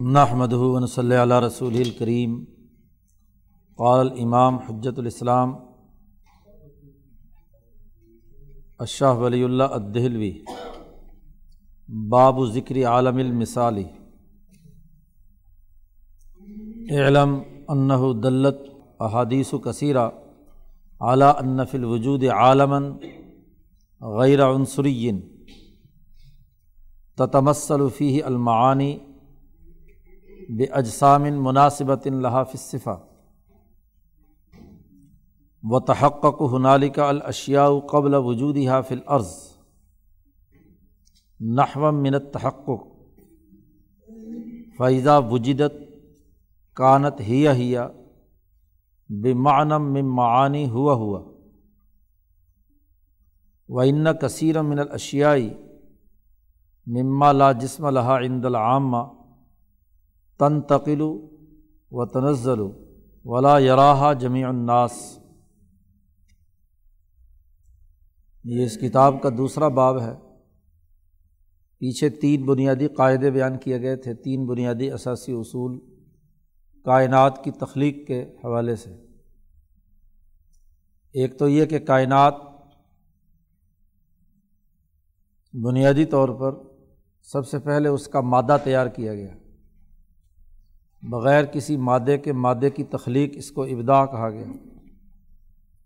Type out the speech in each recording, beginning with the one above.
نحمد ون صلی اللہ رسول الکریم قال امام حجت الاسلام اشاہ ولی اللہ الدہلوی. باب ذکر عالم المثالی علم انہ دلت احادیث و کثیرہ اعلیٰ انف الوجود عالمن غیر عنصرین. تتمثل فیہ المعانی بے اجسام مناسبت الحاف صفا و تحقق حنالک الاشیاء قبل وجود حافل عرض نحو من تحقق فیضہ وجدت کانت ہیا ہیا بے معنم من معانی ہوا ہوا و ان کثیر من الاشیائی مما لا جسم لہا عند العامہ تن تقل و تنزل ولا یراہ جمیع الناس۔ یہ اس کتاب کا دوسرا باب ہے۔ پیچھے تین بنیادی قاعدے بیان کیے گئے تھے، تین بنیادی اثاثی اصول کائنات کی تخلیق کے حوالے سے۔ ایک تو یہ کہ کائنات بنیادی طور پر سب سے پہلے اس کا مادہ تیار کیا گیا۔ بغیر کسی مادے کے مادے کی تخلیق اس کو ابدا کہا گیا۔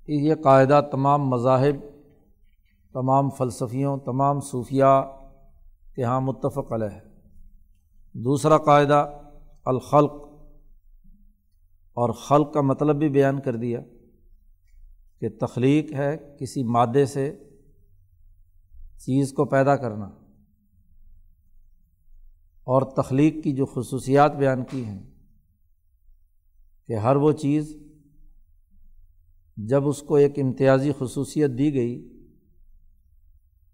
یہ قاعدہ تمام مذاہب، تمام فلسفیوں، تمام صوفیہ کے یہاں متفق علیہ ہے۔ دوسرا قاعدہ، الخلق، اور خلق کا مطلب بھی بیان کر دیا کہ تخلیق ہے کسی مادے سے چیز کو پیدا کرنا۔ اور تخلیق کی جو خصوصیات بیان کی ہیں کہ ہر وہ چیز جب اس کو ایک امتیازی خصوصیت دی گئی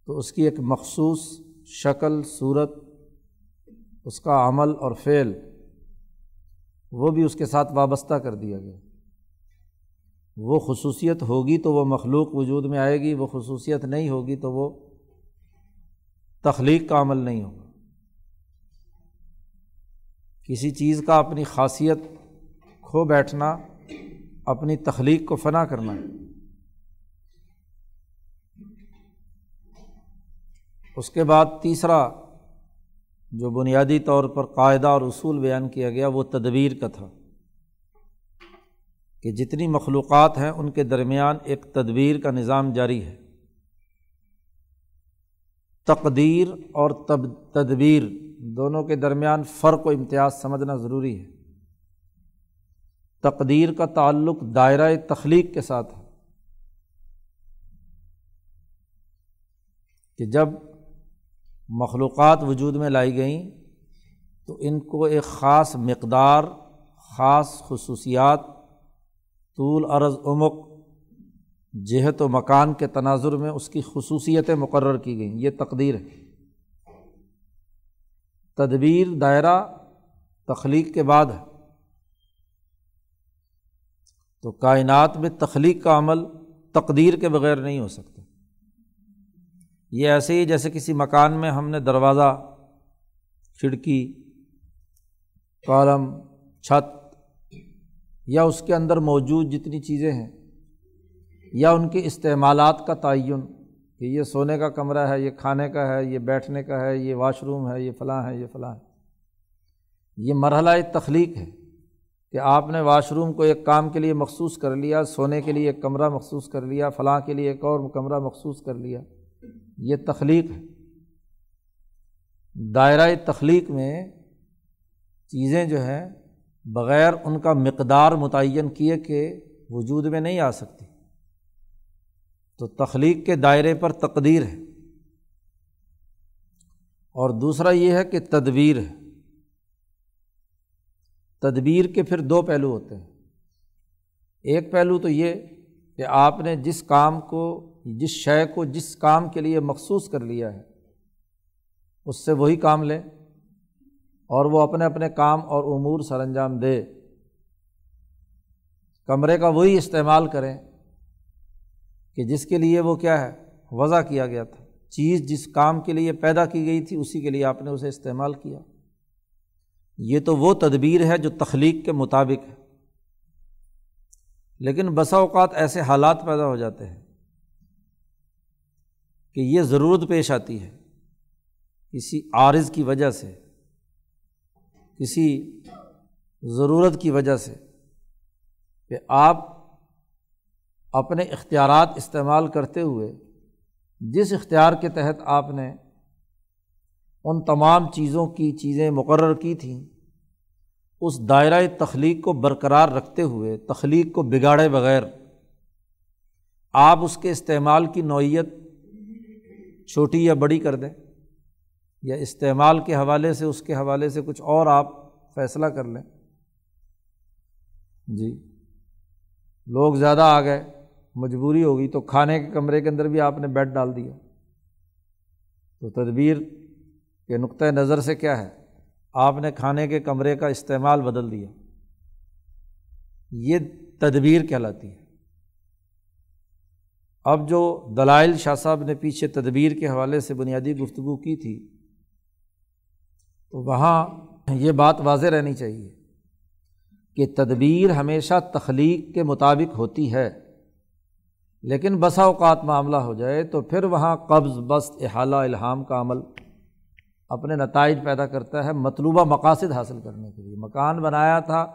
تو اس کی ایک مخصوص شکل، صورت، اس کا عمل اور فعل، وہ بھی اس کے ساتھ وابستہ کر دیا گیا۔ وہ خصوصیت ہوگی تو وہ مخلوق وجود میں آئے گی، وہ خصوصیت نہیں ہوگی تو وہ تخلیق کا عمل نہیں ہوگا۔ کسی چیز کا اپنی خاصیت کھو بیٹھنا، اپنی تخلیق کو فنا کرنا۔ اس کے بعد تیسرا جو بنیادی طور پر قاعدہ اور اصول بیان کیا گیا، وہ تدبیر کا تھا کہ جتنی مخلوقات ہیں، ان کے درمیان ایک تدبیر کا نظام جاری ہے۔ تقدیر اور تب، تدبیر۔ دونوں کے درمیان فرق و امتیاز سمجھنا ضروری ہے۔ تقدیر کا تعلق دائرۂ تخلیق کے ساتھ ہے۔ کہ جب مخلوقات وجود میں لائی گئیں، تو ان کو ایک خاص مقدار، خاص خصوصیات، طول، عرض، عمق، جہت و مکان کے تناظر میں اس کی خصوصیتیں مقرر کی گئیں۔ یہ تقدیر ہے۔ تدبیر دائرہ تخلیق کے بعد ہے۔ تو کائنات میں تخلیق کا عمل تقدیر کے بغیر نہیں ہو سکتا۔ یہ ایسے ہی جیسے کسی مکان میں ہم نے دروازہ، کھڑکی، کالم، چھت، یا اس کے اندر موجود جتنی چیزیں ہیں، یا ان کے استعمالات کا تعین کہ یہ سونے کا کمرہ ہے، یہ کھانے کا ہے، یہ بیٹھنے کا ہے، یہ واش روم ہے، یہ فلاں ہے، یہ فلاں ہے۔ یہ مرحلہ تخلیق ہے کہ آپ نے واش روم کو ایک کام کے لیے مخصوص کر لیا، سونے کے لیے ایک کمرہ مخصوص کر لیا، فلاں کے لیے ایک اور کمرہ مخصوص کر لیا۔ یہ تخلیق ہے۔ دائرۂ تخلیق میں چیزیں جو ہیں بغیر ان کا مقدار متعین کیے کہ وجود میں نہیں آ سکتی۔ تو تخلیق کے دائرے پر تقدیر ہے۔ اور دوسرا یہ ہے کہ تدبیر ہے۔ تدبیر کے پھر دو پہلو ہوتے ہیں۔ ایک پہلو تو یہ کہ آپ نے جس کام کو، جس شے کو، جس کام کے لیے مخصوص کر لیا ہے، اس سے وہی کام لیں اور وہ اپنے اپنے کام اور امور سر انجام دے۔ کمرے کا وہی استعمال کریں۔ کہ جس کے لیے وہ کیا ہے، وضع کیا گیا تھا۔ چیز جس کام کے لیے پیدا کی گئی تھی، اسی کے لیے آپ نے اسے استعمال کیا۔ یہ تو وہ تدبیر ہے جو تخلیق کے مطابق ہے۔ لیکن بسا اوقات ایسے حالات پیدا ہو جاتے ہیں کہ یہ ضرورت پیش آتی ہے کسی عارض کی وجہ سے، کسی ضرورت کی وجہ سے کہ آپ اپنے اختیارات استعمال کرتے ہوئے جس اختیار کے تحت آپ نے ان تمام چیزوں کی چیزیں مقرر کی تھیں، اس دائرۂ تخلیق کو برقرار رکھتے ہوئے، تخلیق کو بگاڑے بغیر آپ اس کے استعمال کی نوعیت چھوٹی یا بڑی کر دیں، یا استعمال کے حوالے سے، اس کے حوالے سے کچھ اور آپ فیصلہ کر لیں۔ جی لوگ زیادہ آ گئے مجبوری ہو گئی تو کھانے کے کمرے کے اندر بھی آپ نے بیڈ ڈال دیا۔ تو تدبیر کے نقطۂ نظر سے کیا ہے؟ آپ نے کھانے کے کمرے کا استعمال بدل دیا۔ یہ تدبیر کہلاتی ہے۔ اب جو دلائل شاہ صاحب نے پیچھے تدبیر کے حوالے سے بنیادی گفتگو کی تھی، تو وہاں یہ بات واضح رہنی چاہیے کہ تدبیر ہمیشہ تخلیق کے مطابق ہوتی ہے۔ لیکن بسا اوقات معاملہ ہو جائے تو پھر وہاں قبض بست احالہ الحام کا عمل اپنے نتائج پیدا کرتا ہے مطلوبہ مقاصد حاصل کرنے کے لیے۔ مکان بنایا تھا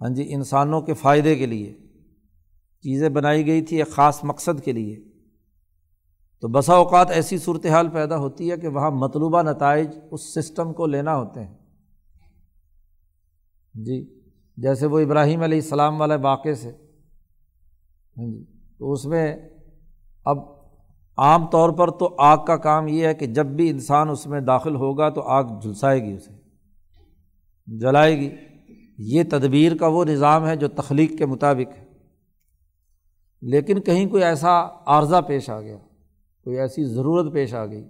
ہاں جی انسانوں کے فائدے کے لیے۔ چیزیں بنائی گئی تھی ایک خاص مقصد کے لیے۔ تو بسا اوقات ایسی صورت حال پیدا ہوتی ہے کہ وہاں مطلوبہ نتائج اس سسٹم کو لینا ہوتے ہیں۔ جی جیسے وہ ابراہیم علیہ السلام والے واقعے سے۔ ہاں جی تو اس میں اب عام طور پر تو آگ کا کام یہ ہے کہ جب بھی انسان اس میں داخل ہوگا تو آگ جھلسائے گی اسے، جلائے گی۔ یہ تدبیر کا وہ نظام ہے جو تخلیق کے مطابق ہے۔ لیکن کہیں کوئی ایسا عارضہ پیش آ گیا، کوئی ایسی ضرورت پیش آ گئی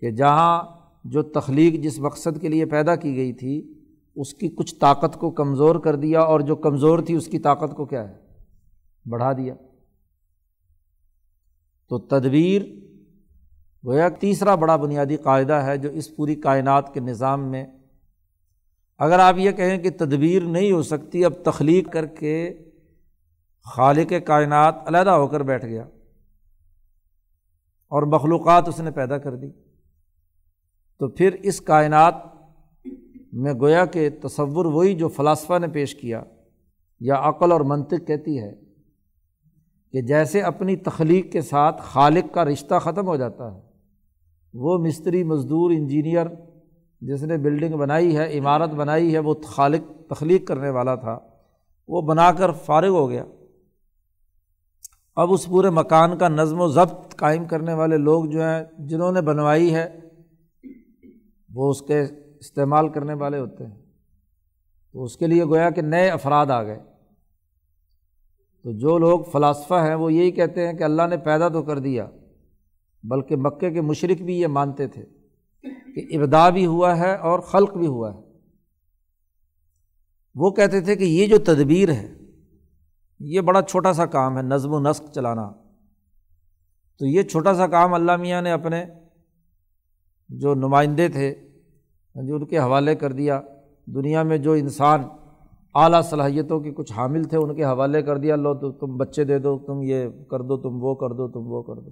کہ جہاں جو تخلیق جس مقصد کے لیے پیدا کی گئی تھی، اس کی کچھ طاقت کو کمزور کر دیا اور جو کمزور تھی اس کی طاقت کو کیا ہے؟ بڑھا دیا۔ تو تدبیر گویا تیسرا بڑا بنیادی قاعدہ ہے جو اس پوری کائنات کے نظام میں اگر آپ یہ کہیں کہ تدبیر نہیں ہو سکتی، اب تخلیق کر کے خالق کائنات علیحدہ ہو کر بیٹھ گیا اور مخلوقات اس نے پیدا کر دی۔ تو پھر اس کائنات میں گویا کہ تصور وہی جو فلاسفہ نے پیش کیا، یا عقل اور منطق کہتی ہے۔ کہ جیسے اپنی تخلیق کے ساتھ خالق کا رشتہ ختم ہو جاتا ہے۔ وہ مستری، مزدور، انجینئر جس نے بلڈنگ بنائی ہے، عمارت بنائی ہے، وہ خالق، تخلیق کرنے والا تھا، وہ بنا کر فارغ ہو گیا۔ اب اس پورے مکان کا نظم و ضبط قائم کرنے والے لوگ جو ہیں، جنہوں نے بنوائی ہے، وہ اس کے استعمال کرنے والے ہوتے ہیں۔ تو اس کے لیے گویا کہ نئے افراد آ گئے۔ تو جو لوگ فلاسفہ ہیں وہ یہی کہتے ہیں کہ اللہ نے پیدا تو کر دیا، بلکہ مکے کے مشرق بھی یہ مانتے تھے کہ ابدا بھی ہوا ہے اور خلق بھی ہوا ہے۔ وہ کہتے تھے کہ یہ جو تدبیر ہے، یہ بڑا چھوٹا سا کام ہے، نظم و نسق چلانا۔ تو یہ چھوٹا سا کام اللہ میاں نے اپنے جو نمائندے تھے جو ان کے حوالے کر دیا۔ دنیا میں جو انسان اعلیٰ صلاحیتوں کے کچھ حامل تھے، ان کے حوالے کر دیا لو تو تم بچے دے دو، تم یہ کر دو، تم وہ کر دو، تم وہ کر دو۔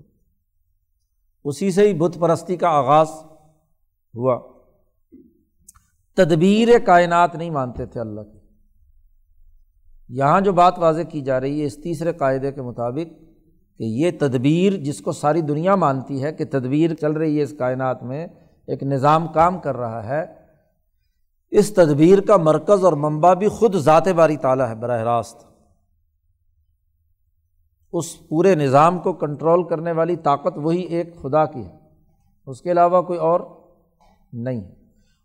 اسی سے ہی بت پرستی کا آغاز ہوا۔ تدبیر کائنات نہیں مانتے تھے اللہ کی یہاں جو بات واضح کی جا رہی ہے اس تیسرے قاعدے کے مطابق کہ یہ تدبیر جس کو ساری دنیا مانتی ہے، کہ تدبیر چل رہی ہے اس کائنات میں، ایک نظام کام کر رہا ہے۔ اس تدبیر کا مرکز اور منبع بھی خود ذات باری تعالیٰ ہے، براہ راست۔ اس پورے نظام کو کنٹرول کرنے والی طاقت وہی ایک خدا کی ہے۔ اس کے علاوہ کوئی اور نہیں۔ ہے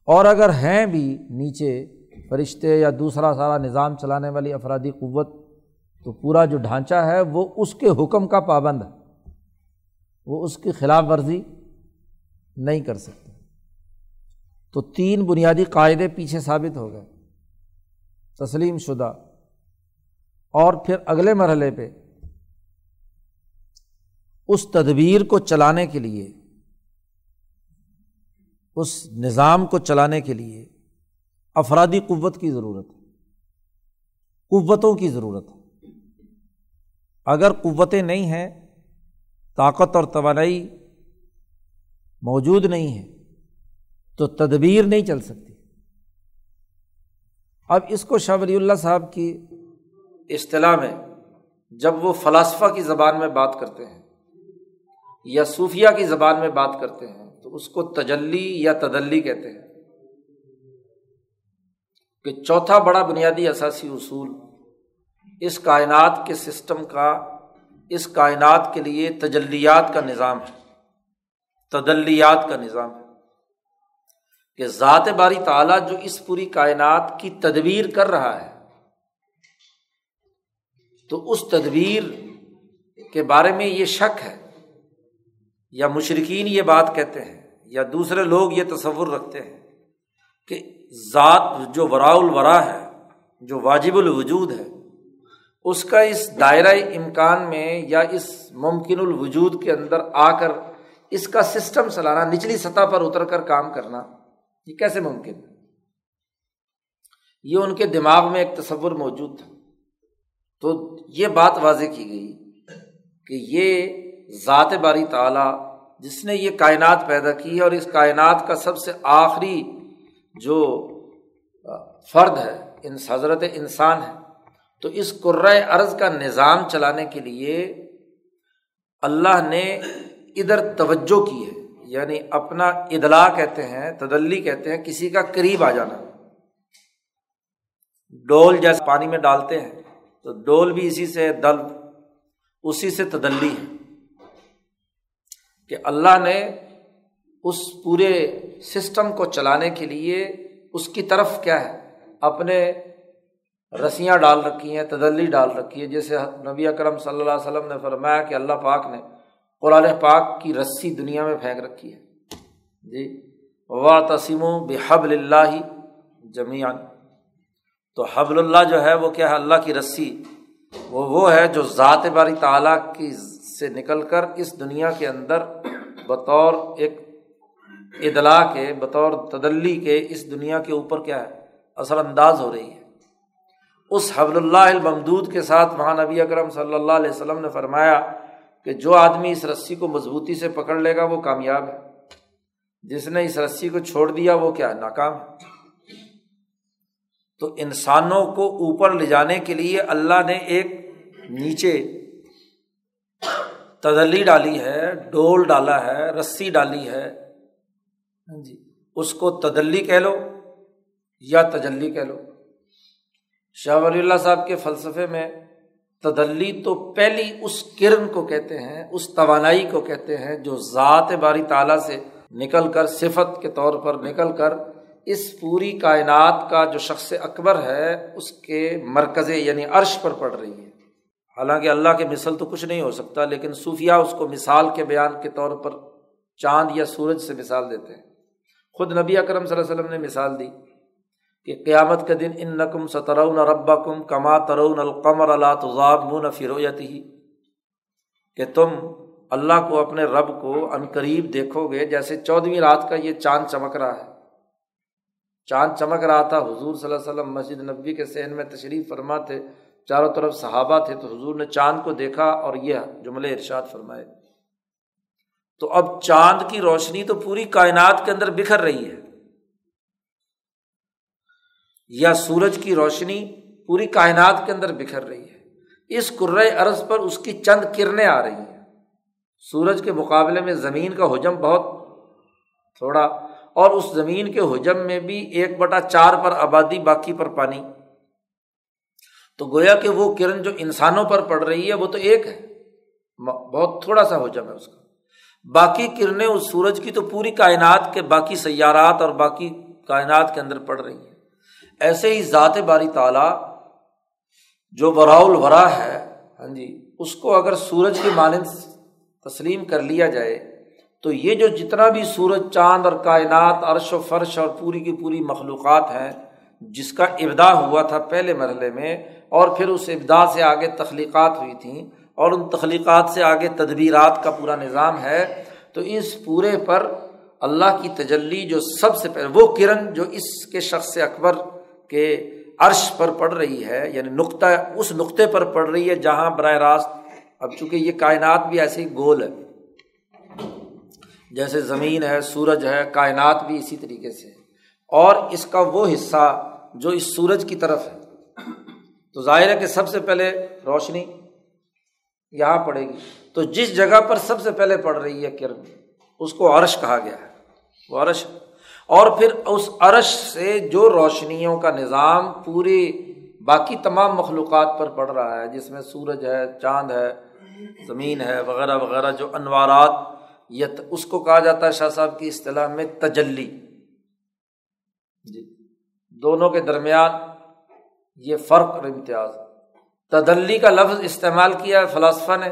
اور اگر ہیں بھی نیچے فرشتے یا دوسرا سارا نظام چلانے والی افرادی قوت، تو پورا جو ڈھانچہ ہے وہ اس کے حکم کا پابند ہے۔ وہ اس کی خلاف ورزی نہیں کر سکتے۔ تو تین بنیادی قاعدے پیچھے ثابت ہو گئے۔ تسلیم شدہ۔ اور پھر اگلے مرحلے پہ اس تدبیر کو چلانے کے لیے، اس نظام کو چلانے کے لیے افرادی قوت کی ضرورت ہے۔ قوتوں کی ضرورت ہے۔ اگر قوتیں نہیں ہیں، طاقت اور توانائی موجود نہیں ہے تو تدبیر نہیں چل سکتی۔ اب اس کو شاہ ولی اللہ صاحب کی اصطلاح میں جب وہ فلاسفہ کی زبان میں بات کرتے ہیں یا صوفیہ کی زبان میں بات کرتے ہیں تو اس کو تجلی یا تدلی کہتے ہیں۔ کہ چوتھا بڑا بنیادی اثاثی اصول اس کائنات کے سسٹم کا، اس کائنات کے لیے تجلیات کا نظام ہے۔ تدلیات کا نظام ہے۔ کہ ذات باری تعالیٰ جو اس پوری کائنات کی تدبیر کر رہا ہے، تو اس تدبیر کے بارے میں یہ شک ہے، یا مشرقین یہ بات کہتے ہیں، یا دوسرے لوگ یہ تصور رکھتے ہیں کہ ذات جو ورا الورا ہے، جو واجب الوجود ہے، اس کا اس دائرۂ امکان میں یا اس ممکن الوجود کے اندر آ کر اس کا سسٹم چلانا نچلی سطح پر اتر کر کام کرنا یہ کیسے ممکن ہے؟ یہ ان کے دماغ میں ایک تصور موجود تھا۔ تو یہ بات واضح کی گئی کہ یہ ذات باری تعالیٰ جس نے یہ کائنات پیدا کی ہے اور اس کائنات کا سب سے آخری جو فرد ہے ان حضرت انسان ہے۔ تو اس قرۂۂ ارض کا نظام چلانے کے لیے اللہ نے ادھر توجہ کی ہے۔ یعنی اپنا ادلا کہتے ہیں، تدلی کہتے ہیں، کسی کا قریب آ جانا۔ ڈول جیسے پانی میں ڈالتے ہیں، تو ڈول بھی اسی سے دل اسی سے تدلی ہے۔ کہ اللہ نے اس پورے سسٹم کو چلانے کے لیے اس کی طرف کیا ہے۔ اپنے رسیاں ڈال رکھی ہیں، تدلی ڈال رکھی ہے، جیسے نبی اکرم صلی اللہ علیہ وسلم نے فرمایا کہ اللہ پاک نے قرآن پاک کی رسی دنیا میں پھینک رکھی ہے۔ جی وا تسیم و بحب اللہ جمیان تو حبل اللہ جو ہے، وہ کیا ہے؟ اللہ کی رسی۔ وہ وہ ہے جو ذات باری تعلیٰ کی سے نکل کر اس دنیا کے اندر بطور ایک اطلاع کے، بطور تدلی کے اس دنیا کے اوپر کیا ہے؟ اثر انداز ہو رہی ہے۔ اس حبل اللہ الممدود کے ساتھ وہاں نبی اکرم صلی اللہ علیہ وسلم نے فرمایا کہ جو آدمی اس رسی کو مضبوطی سے پکڑ لے گا وہ کامیاب ہے۔ جس نے اس رسی کو چھوڑ دیا وہ کیا ناکام ہے۔ تو انسانوں کو اوپر لے جانے کے لیے اللہ نے ایک نیچے تدلی ڈالی ہے ڈول ڈالا ہے، رسی ڈالی ہے۔ ہاں جی اس کو تدلی کہہ لو یا تجلی کہہ لو۔ شاہ ولی اللہ صاحب کے فلسفے میں تدلی تو پہلی اس کرن کو کہتے ہیں، اس توانائی کو کہتے ہیں جو ذات باری تعالیٰ سے نکل کر، صفت کے طور پر نکل کر اس پوری کائنات کا جو شخص اکبر ہے، اس کے مرکز یعنی عرش پر پڑ رہی ہے۔ حالانکہ اللہ کے مثل تو کچھ نہیں ہو سکتا، لیکن صوفیہ اس کو مثال کے بیان کے طور پر چاند یا سورج سے مثال دیتے ہیں۔ خود نبی اکرم صلی اللہ علیہ وسلم نے مثال دی۔ کہ قیامت کے دن ان نقم سترون ربا کم کما ترون القمر اللہ تضاب من فرویت ہی کہ تم اللہ کو اپنے رب کو عن قریب دیکھو گے جیسے چودھویں رات کا یہ چاند چمک رہا ہے۔ چاند چمک رہا تھا، حضور صلی اللہ علیہ وسلم مسجد نبی کے سین میں تشریف فرما تھے چاروں طرف صحابہ تھے تو حضور نے چاند کو دیکھا اور یہ جملے ارشاد فرمائے۔ تو اب چاند کی روشنی تو پوری کائنات کے اندر بکھر رہی ہے۔ یا سورج کی روشنی پوری کائنات کے اندر بکھر رہی ہے۔ اس ارض پر اس کی چند کرنیں آ رہی ہیں۔ سورج کے مقابلے میں زمین کا حجم بہت تھوڑا اور اس زمین کے حجم میں بھی ایک بٹا چار پر آبادی، باقی پر پانی۔ تو گویا کہ وہ کرن جو انسانوں پر پڑ رہی ہے، وہ تو ایک ہے۔ بہت تھوڑا سا حجم ہے اس کا۔ باقی کرنیں اس سورج کی تو پوری کائنات کے باقی سیارات اور باقی کائنات کے اندر پڑ رہی ہیں۔ ایسے ہی ذات باری تعالیٰ جو برا الورا ہے ہاں جی اس کو اگر سورج کی مانند تسلیم کر لیا جائے، تو یہ جو جتنا بھی سورج، چاند اور کائنات، عرش و فرش اور پوری کی پوری مخلوقات ہیں، جس کا ابدا ہوا تھا پہلے مرحلے میں، اور پھر اس ابدا سے آگے تخلیقات ہوئی تھیں، اور ان تخلیقات سے آگے تدبیرات کا پورا نظام ہے، تو اس پورے پر اللہ کی تجلی جو سب سے پہلے، وہ کرن جو اس کے شخص اکبر کے عرش پر پڑ رہی ہے یعنی نقطہ اس نقطے پر پڑ رہی ہے جہاں براہ راست اب چونکہ یہ کائنات بھی ایسے ہی گول ہے۔ جیسے زمین ہے، سورج ہے، کائنات بھی اسی طریقے سے۔ اور اس کا وہ حصہ جو اس سورج کی طرف ہے۔ تو ظاہر ہے کہ سب سے پہلے روشنی یہاں پڑے گی۔ تو جس جگہ پر سب سے پہلے پڑ رہی ہے کرن، اس کو عرش کہا گیا ہے۔ وہ عرش اور پھر اس عرش سے جو روشنیوں کا نظام پوری باقی تمام مخلوقات پر پڑ رہا ہے، جس میں سورج ہے، چاند ہے، زمین ہے، وغیرہ وغیرہ جو انوارات یہ اس کو کہا جاتا ہے شاہ صاحب کی اصطلاح میں تجلی۔ جی دونوں کے درمیان یہ فرق اور امتیاز۔ تدلی کا لفظ استعمال کیا ہے فلاسفہ نے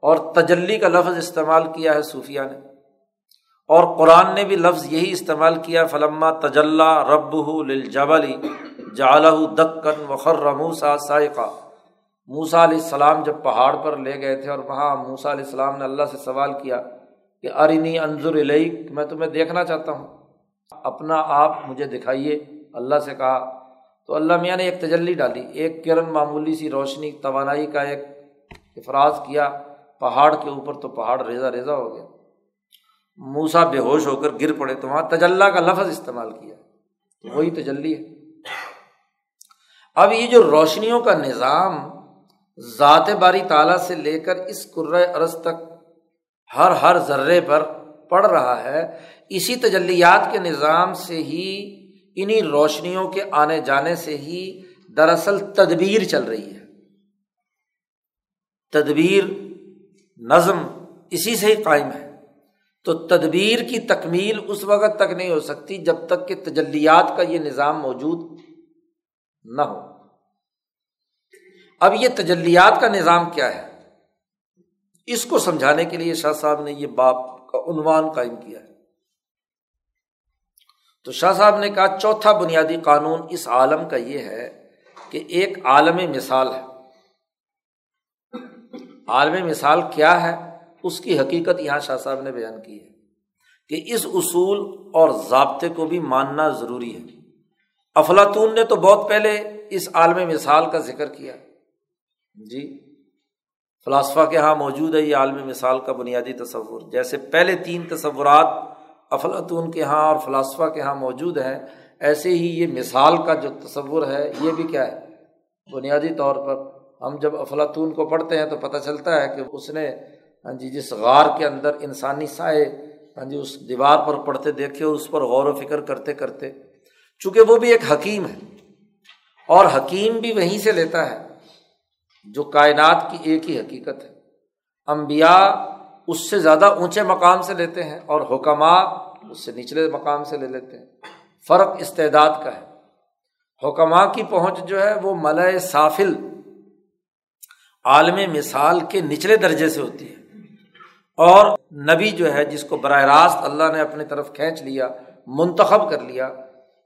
اور تجلی کا لفظ استعمال کیا ہے صوفیہ نے۔ اور قرآن نے بھی لفظ یہی استعمال کیا، فلما تجلّہ رب لبلی جالہ دکن وخر موسا سائقہ موسا علیہ السلام جب پہاڑ پر لے گئے تھے اور وہاں موسا علیہ السلام نے اللہ سے سوال کیا کہ ارنی انضر علیک میں تمہیں دیکھنا چاہتا ہوں۔ اپنا آپ مجھے دکھائیے۔ اللہ سے کہا۔ تو اللہ میاں نے ایک تجلی ڈالی، ایک کرن معمولی سی روشنی، توانائی کا ایک افراز کیا۔ پہاڑ کے اوپر تو پہاڑ ریزا ریزا ہو گیا۔ موسا بے ہوش ہو کر گر پڑے تو وہاں تجلّہ کا لفظ استعمال کیا وہی تجلی ہے۔ اب یہ جو روشنیوں کا نظام ذات باری تعالیٰ سے لے کر اس ارض تک ہر ہر ذرے پر پڑ رہا ہے، اسی تجلیات کے نظام سے ہی انہیں روشنیوں کے آنے جانے سے ہی دراصل تدبیر چل رہی ہے۔ تدبیر، نظم، اسی سے ہی قائم ہے۔ تو تدبیر کی تکمیل اس وقت تک نہیں ہو سکتی جب تک کہ تجلیات کا یہ نظام موجود نہ ہو۔ اب یہ تجلیات کا نظام کیا ہے؟ اس کو سمجھانے کے لیے شاہ صاحب نے یہ باپ کا عنوان قائم کیا ہے۔ تو شاہ صاحب نے کہا، چوتھا بنیادی قانون اس عالم کا یہ ہے کہ ایک عالم مثال ہے۔ عالم مثال کیا ہے؟ اس کی حقیقت یہاں شاہ صاحب نے بیان کی ہے کہ اس اصول اور ضابطے کو بھی ماننا ضروری ہے۔ افلاطون نے تو بہت پہلے اس عالم مثال کا ذکر کیا۔ جی فلاسفہ کے یہاں موجود ہے یہ عالم مثال کا بنیادی تصور۔ جیسے پہلے تین تصورات افلاطون کے یہاں اور فلاسفہ کے یہاں موجود ہیں، ایسے ہی یہ مثال کا جو تصور ہے، یہ بھی کیا ہے؟ بنیادی طور پر ہم جب افلاطون کو پڑھتے ہیں تو پتہ چلتا ہے کہ اس نے ہاں جی جس غار کے اندر انسانی سائے ہاں جی اس دیوار پر پڑھتے دیکھے، اس پر غور و فکر کرتے کرتے، چونکہ وہ بھی ایک حکیم ہے، اور حکیم بھی وہیں سے لیتا ہے، جو کائنات کی ایک ہی حقیقت ہے۔ امبیا اس سے زیادہ اونچے مقام سے لیتے ہیں، اور حکمہ اس سے نچلے مقام سے لے لیتے ہیں۔ فرق استعداد کا ہے۔ حکمہ کی پہنچ جو ہے، وہ ملئے سافل، عالم مثال کے نچلے درجے سے ہوتی ہے۔ اور نبی جو ہے جس کو براہ راست اللہ نے اپنی طرف کھینچ لیا، منتخب کر لیا،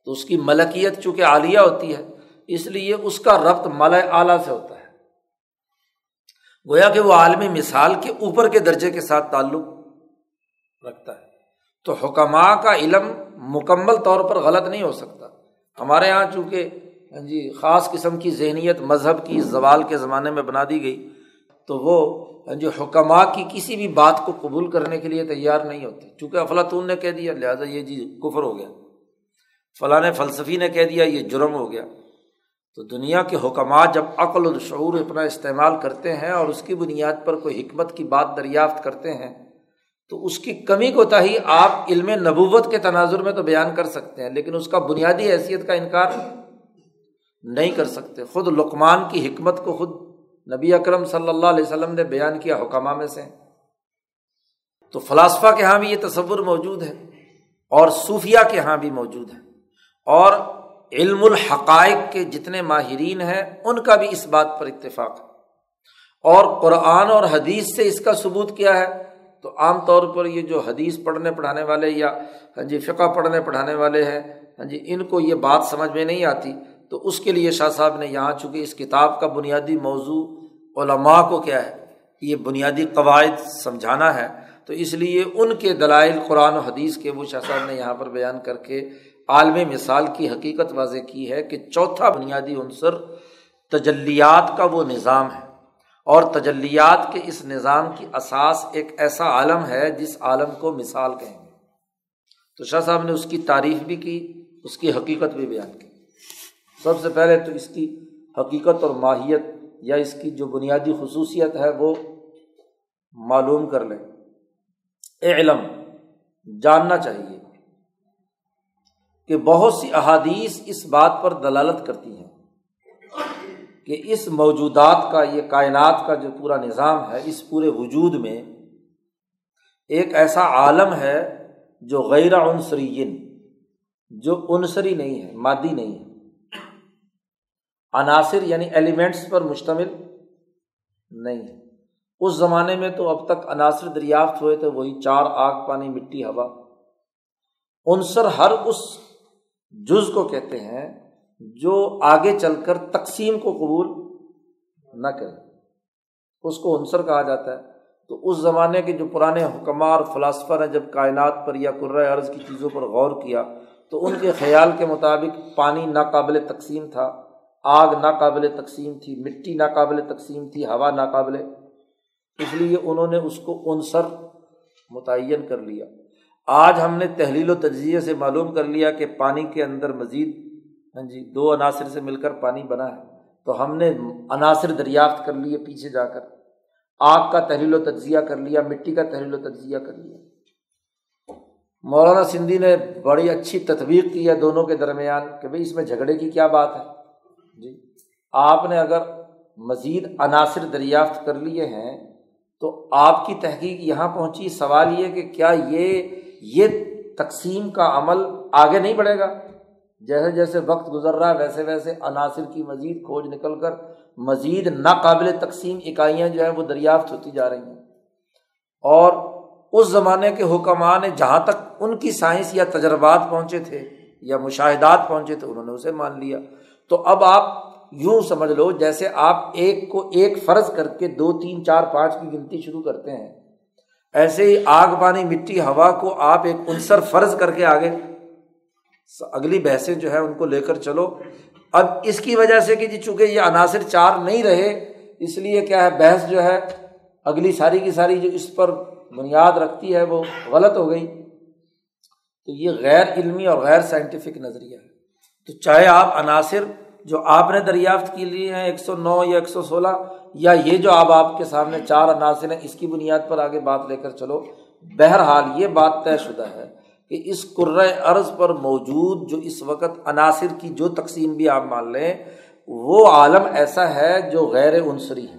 تو اس کی ملکیت چونکہ عالیہ ہوتی ہے، اس لیے اس کا ربط ملئے اعلیٰ سے ہوتا ہے۔ گویا کہ وہ عالمی مثال کے اوپر کے درجے کے ساتھ تعلق رکھتا ہے۔ تو حکمہ کا علم مکمل طور پر غلط نہیں ہو سکتا۔ ہمارے یہاں چونکہ ہاں جی خاص قسم کی ذہنیت، مذہب کی زوال کے زمانے میں بنا دی گئی۔ تو وہ ہاں جی حکمہ کی کسی بھی بات کو قبول کرنے کے لیے تیار نہیں ہوتی چونکہ افلاطون نے کہہ دیا، لہٰذا یہ جی کفر ہو گیا۔ فلاں فلسفی نے کہہ دیا، یہ جرم ہو گیا۔ تو دنیا کے حکمات جب عقل و شعور اپنا استعمال کرتے ہیں اور اس کی بنیاد پر کوئی حکمت کی بات دریافت کرتے ہیں، تو اس کی کمی کو تہی آپ علم نبوت کے تناظر میں تو بیان کر سکتے ہیں، لیکن اس کا بنیادی حیثیت کا انکار نہیں کر سکتے۔ خود لقمان کی حکمت کو خود نبی اکرم صلی اللہ علیہ وسلم نے بیان کیا حکامہ میں سے۔ تو فلاسفہ کے یہاں بھی یہ تصور موجود ہے اور صوفیہ کے یہاں بھی موجود ہے۔ اور علم الحقائق کے جتنے ماہرین ہیں، ان کا بھی اس بات پر اتفاق ہے۔ اور قرآن اور حدیث سے اس کا ثبوت کیا ہے۔ تو عام طور پر یہ جو حدیث پڑھنے پڑھانے والے یا ہاں جی فقہ پڑھنے پڑھانے والے ہیں ہاں جی ان کو یہ بات سمجھ میں نہیں آتی۔ تو اس کے لیے شاہ صاحب نے یہاں چونکہ اس کتاب کا بنیادی موضوع علماء کو کیا ہے یہ بنیادی قواعد سمجھانا ہے، تو اس لیے ان کے دلائل قرآن و حدیث کے وہ شاہ صاحب نے یہاں پر بیان کر کے عالم مثال کی حقیقت واضح کی ہے کہ چوتھا بنیادی عنصر تجلیات کا وہ نظام ہے۔ اور تجلیات کے اس نظام کی اساس ایک ایسا عالم ہے جس عالم کو مثال کہیں گے۔ تو شاہ صاحب نے اس کی تعریف بھی کی، اس کی حقیقت بھی بیان کی۔ سب سے پہلے تو اس کی حقیقت اور ماہیت یا اس کی جو بنیادی خصوصیت ہے وہ معلوم کر لیں۔ علم جاننا چاہیے کہ بہت سی احادیث اس بات پر دلالت کرتی ہیں کہ اس موجودات کا، یہ کائنات کا جو پورا نظام ہے، اس پورے وجود میں ایک ایسا عالم ہے جو غیر عنصرین جو عنصری نہیں ہے، مادی نہیں ہے۔ عناصر یعنی ایلیمنٹس پر مشتمل نہیں ہے۔ اس زمانے میں تو اب تک عناصر دریافت ہوئے تھے وہی چار آگ، پانی، مٹی، ہوا۔ عنصر ہر اس جز کو کہتے ہیں جو آگے چل کر تقسیم کو قبول نہ کرے۔ اس کو عنصر کہا جاتا ہے۔ تو اس زمانے کے جو پرانے حکمہ اور فلاسفر ہیں، جب کائنات پر یا قرۂۂ عرض کی چیزوں پر غور کیا، تو ان کے خیال کے مطابق پانی ناقابل تقسیم تھا۔ آگ ناقابل تقسیم تھی، مٹی ناقابل تقسیم تھی، ہوا ناقابل۔ اس لیے انہوں نے اس کو عنصر متعین کر لیا۔ آج ہم نے تحلیل و تجزیے سے معلوم کر لیا کہ پانی کے اندر مزید ہاں جی دو عناصر سے مل کر پانی بنا ہے۔ تو ہم نے عناصر دریافت کر لیے پیچھے جا کر۔ آگ کا تحلیل و تجزیہ کر لیا، مٹی کا تحلیل و تجزیہ کر لیا۔ مولانا سندھی نے بڑی اچھی تطبیق کی ہے دونوں کے درمیان کہ بھائی اس میں جھگڑے کی کیا بات ہے۔ جی آپ نے اگر مزید عناصر دریافت کر لیے ہیں، تو آپ کی تحقیق یہاں پہنچی۔ سوال یہ کہ کیا یہ یہ تقسیم کا عمل آگے نہیں بڑھے گا؟ جیسے جیسے وقت گزر رہا ہے ویسے ویسے عناصر کی مزید کھوج نکل کر مزید ناقابل تقسیم اکائیاں جو ہیں وہ دریافت ہوتی جا رہی ہیں۔ اور اس زمانے کے حکماں نے جہاں تک ان کی سائنس یا تجربات پہنچے تھے یا مشاہدات پہنچے تھے انہوں نے اسے مان لیا۔ تو اب آپ یوں سمجھ لو جیسے آپ ایک کو ایک فرض کر کے دو، تین، چار، پانچ کی گنتی شروع کرتے ہیں۔ ایسے ہی آگ، پانی، مٹی، ہوا کو آپ ایک عنصر فرض کر کے آگے اگلی بحثیں جو ہے ان کو لے کر چلو۔ اب اس کی وجہ سے کہ جی چونکہ یہ عناصر چار نہیں رہے، اس لیے کیا ہے، بحث جو ہے اگلی ساری کی ساری جو اس پر بنیاد رکھتی ہے وہ غلط ہو گئی۔ تو یہ غیر علمی اور غیر سائنٹیفک نظریہ ہے۔ تو چاہے آپ عناصر جو آپ نے دریافت کی لی ہیں، ایک سو نو یا ایک سو سولہ، یا یہ جو اب آپ کے سامنے چار عناصر ہیں، اس کی بنیاد پر آگے بات لے کر چلو۔ بہرحال یہ بات طے شدہ ہے کہ اس عرض پر موجود جو اس وقت عناصر کی جو تقسیم بھی آپ مان لیں، وہ عالم ایسا ہے جو غیر عنصری ہے۔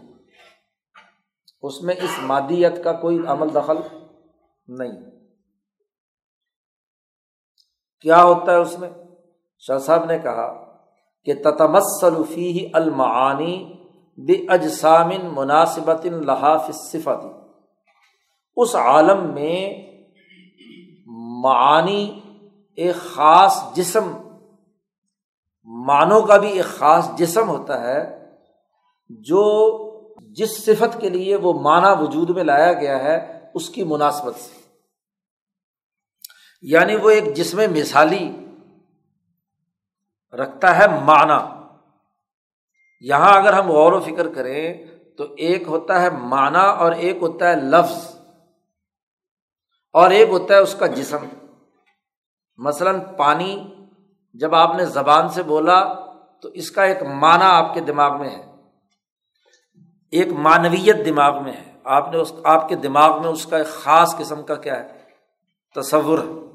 اس میں اس مادیت کا کوئی عمل دخل نہیں۔ کیا ہوتا ہے اس میں؟ شاہ صاحب نے کہا کہ تتمسلفی المعانی بے اجسامن مناسبت لحاف صفتی اس عالم میں معانی ایک خاص جسم، معنوں کا بھی ایک خاص جسم ہوتا ہے، جو جس صفت کے لیے وہ معنی وجود میں لایا گیا ہے، اس کی مناسبت سے۔ یعنی وہ ایک جسم مثالی رکھتا ہے معنی۔ یہاں اگر ہم غور و فکر کریں تو ایک ہوتا ہے معنی اور ایک ہوتا ہے لفظ۔ اور ایک ہوتا ہے اس کا جسم۔ مثلاً پانی، جب آپ نے زبان سے بولا تو اس کا ایک معنی آپ کے دماغ میں ہے۔ ایک معنویت دماغ میں ہے۔ آپ نے اس، آپ کے دماغ میں اس کا ایک خاص قسم کا کیا ہے؟ تصور۔ ہے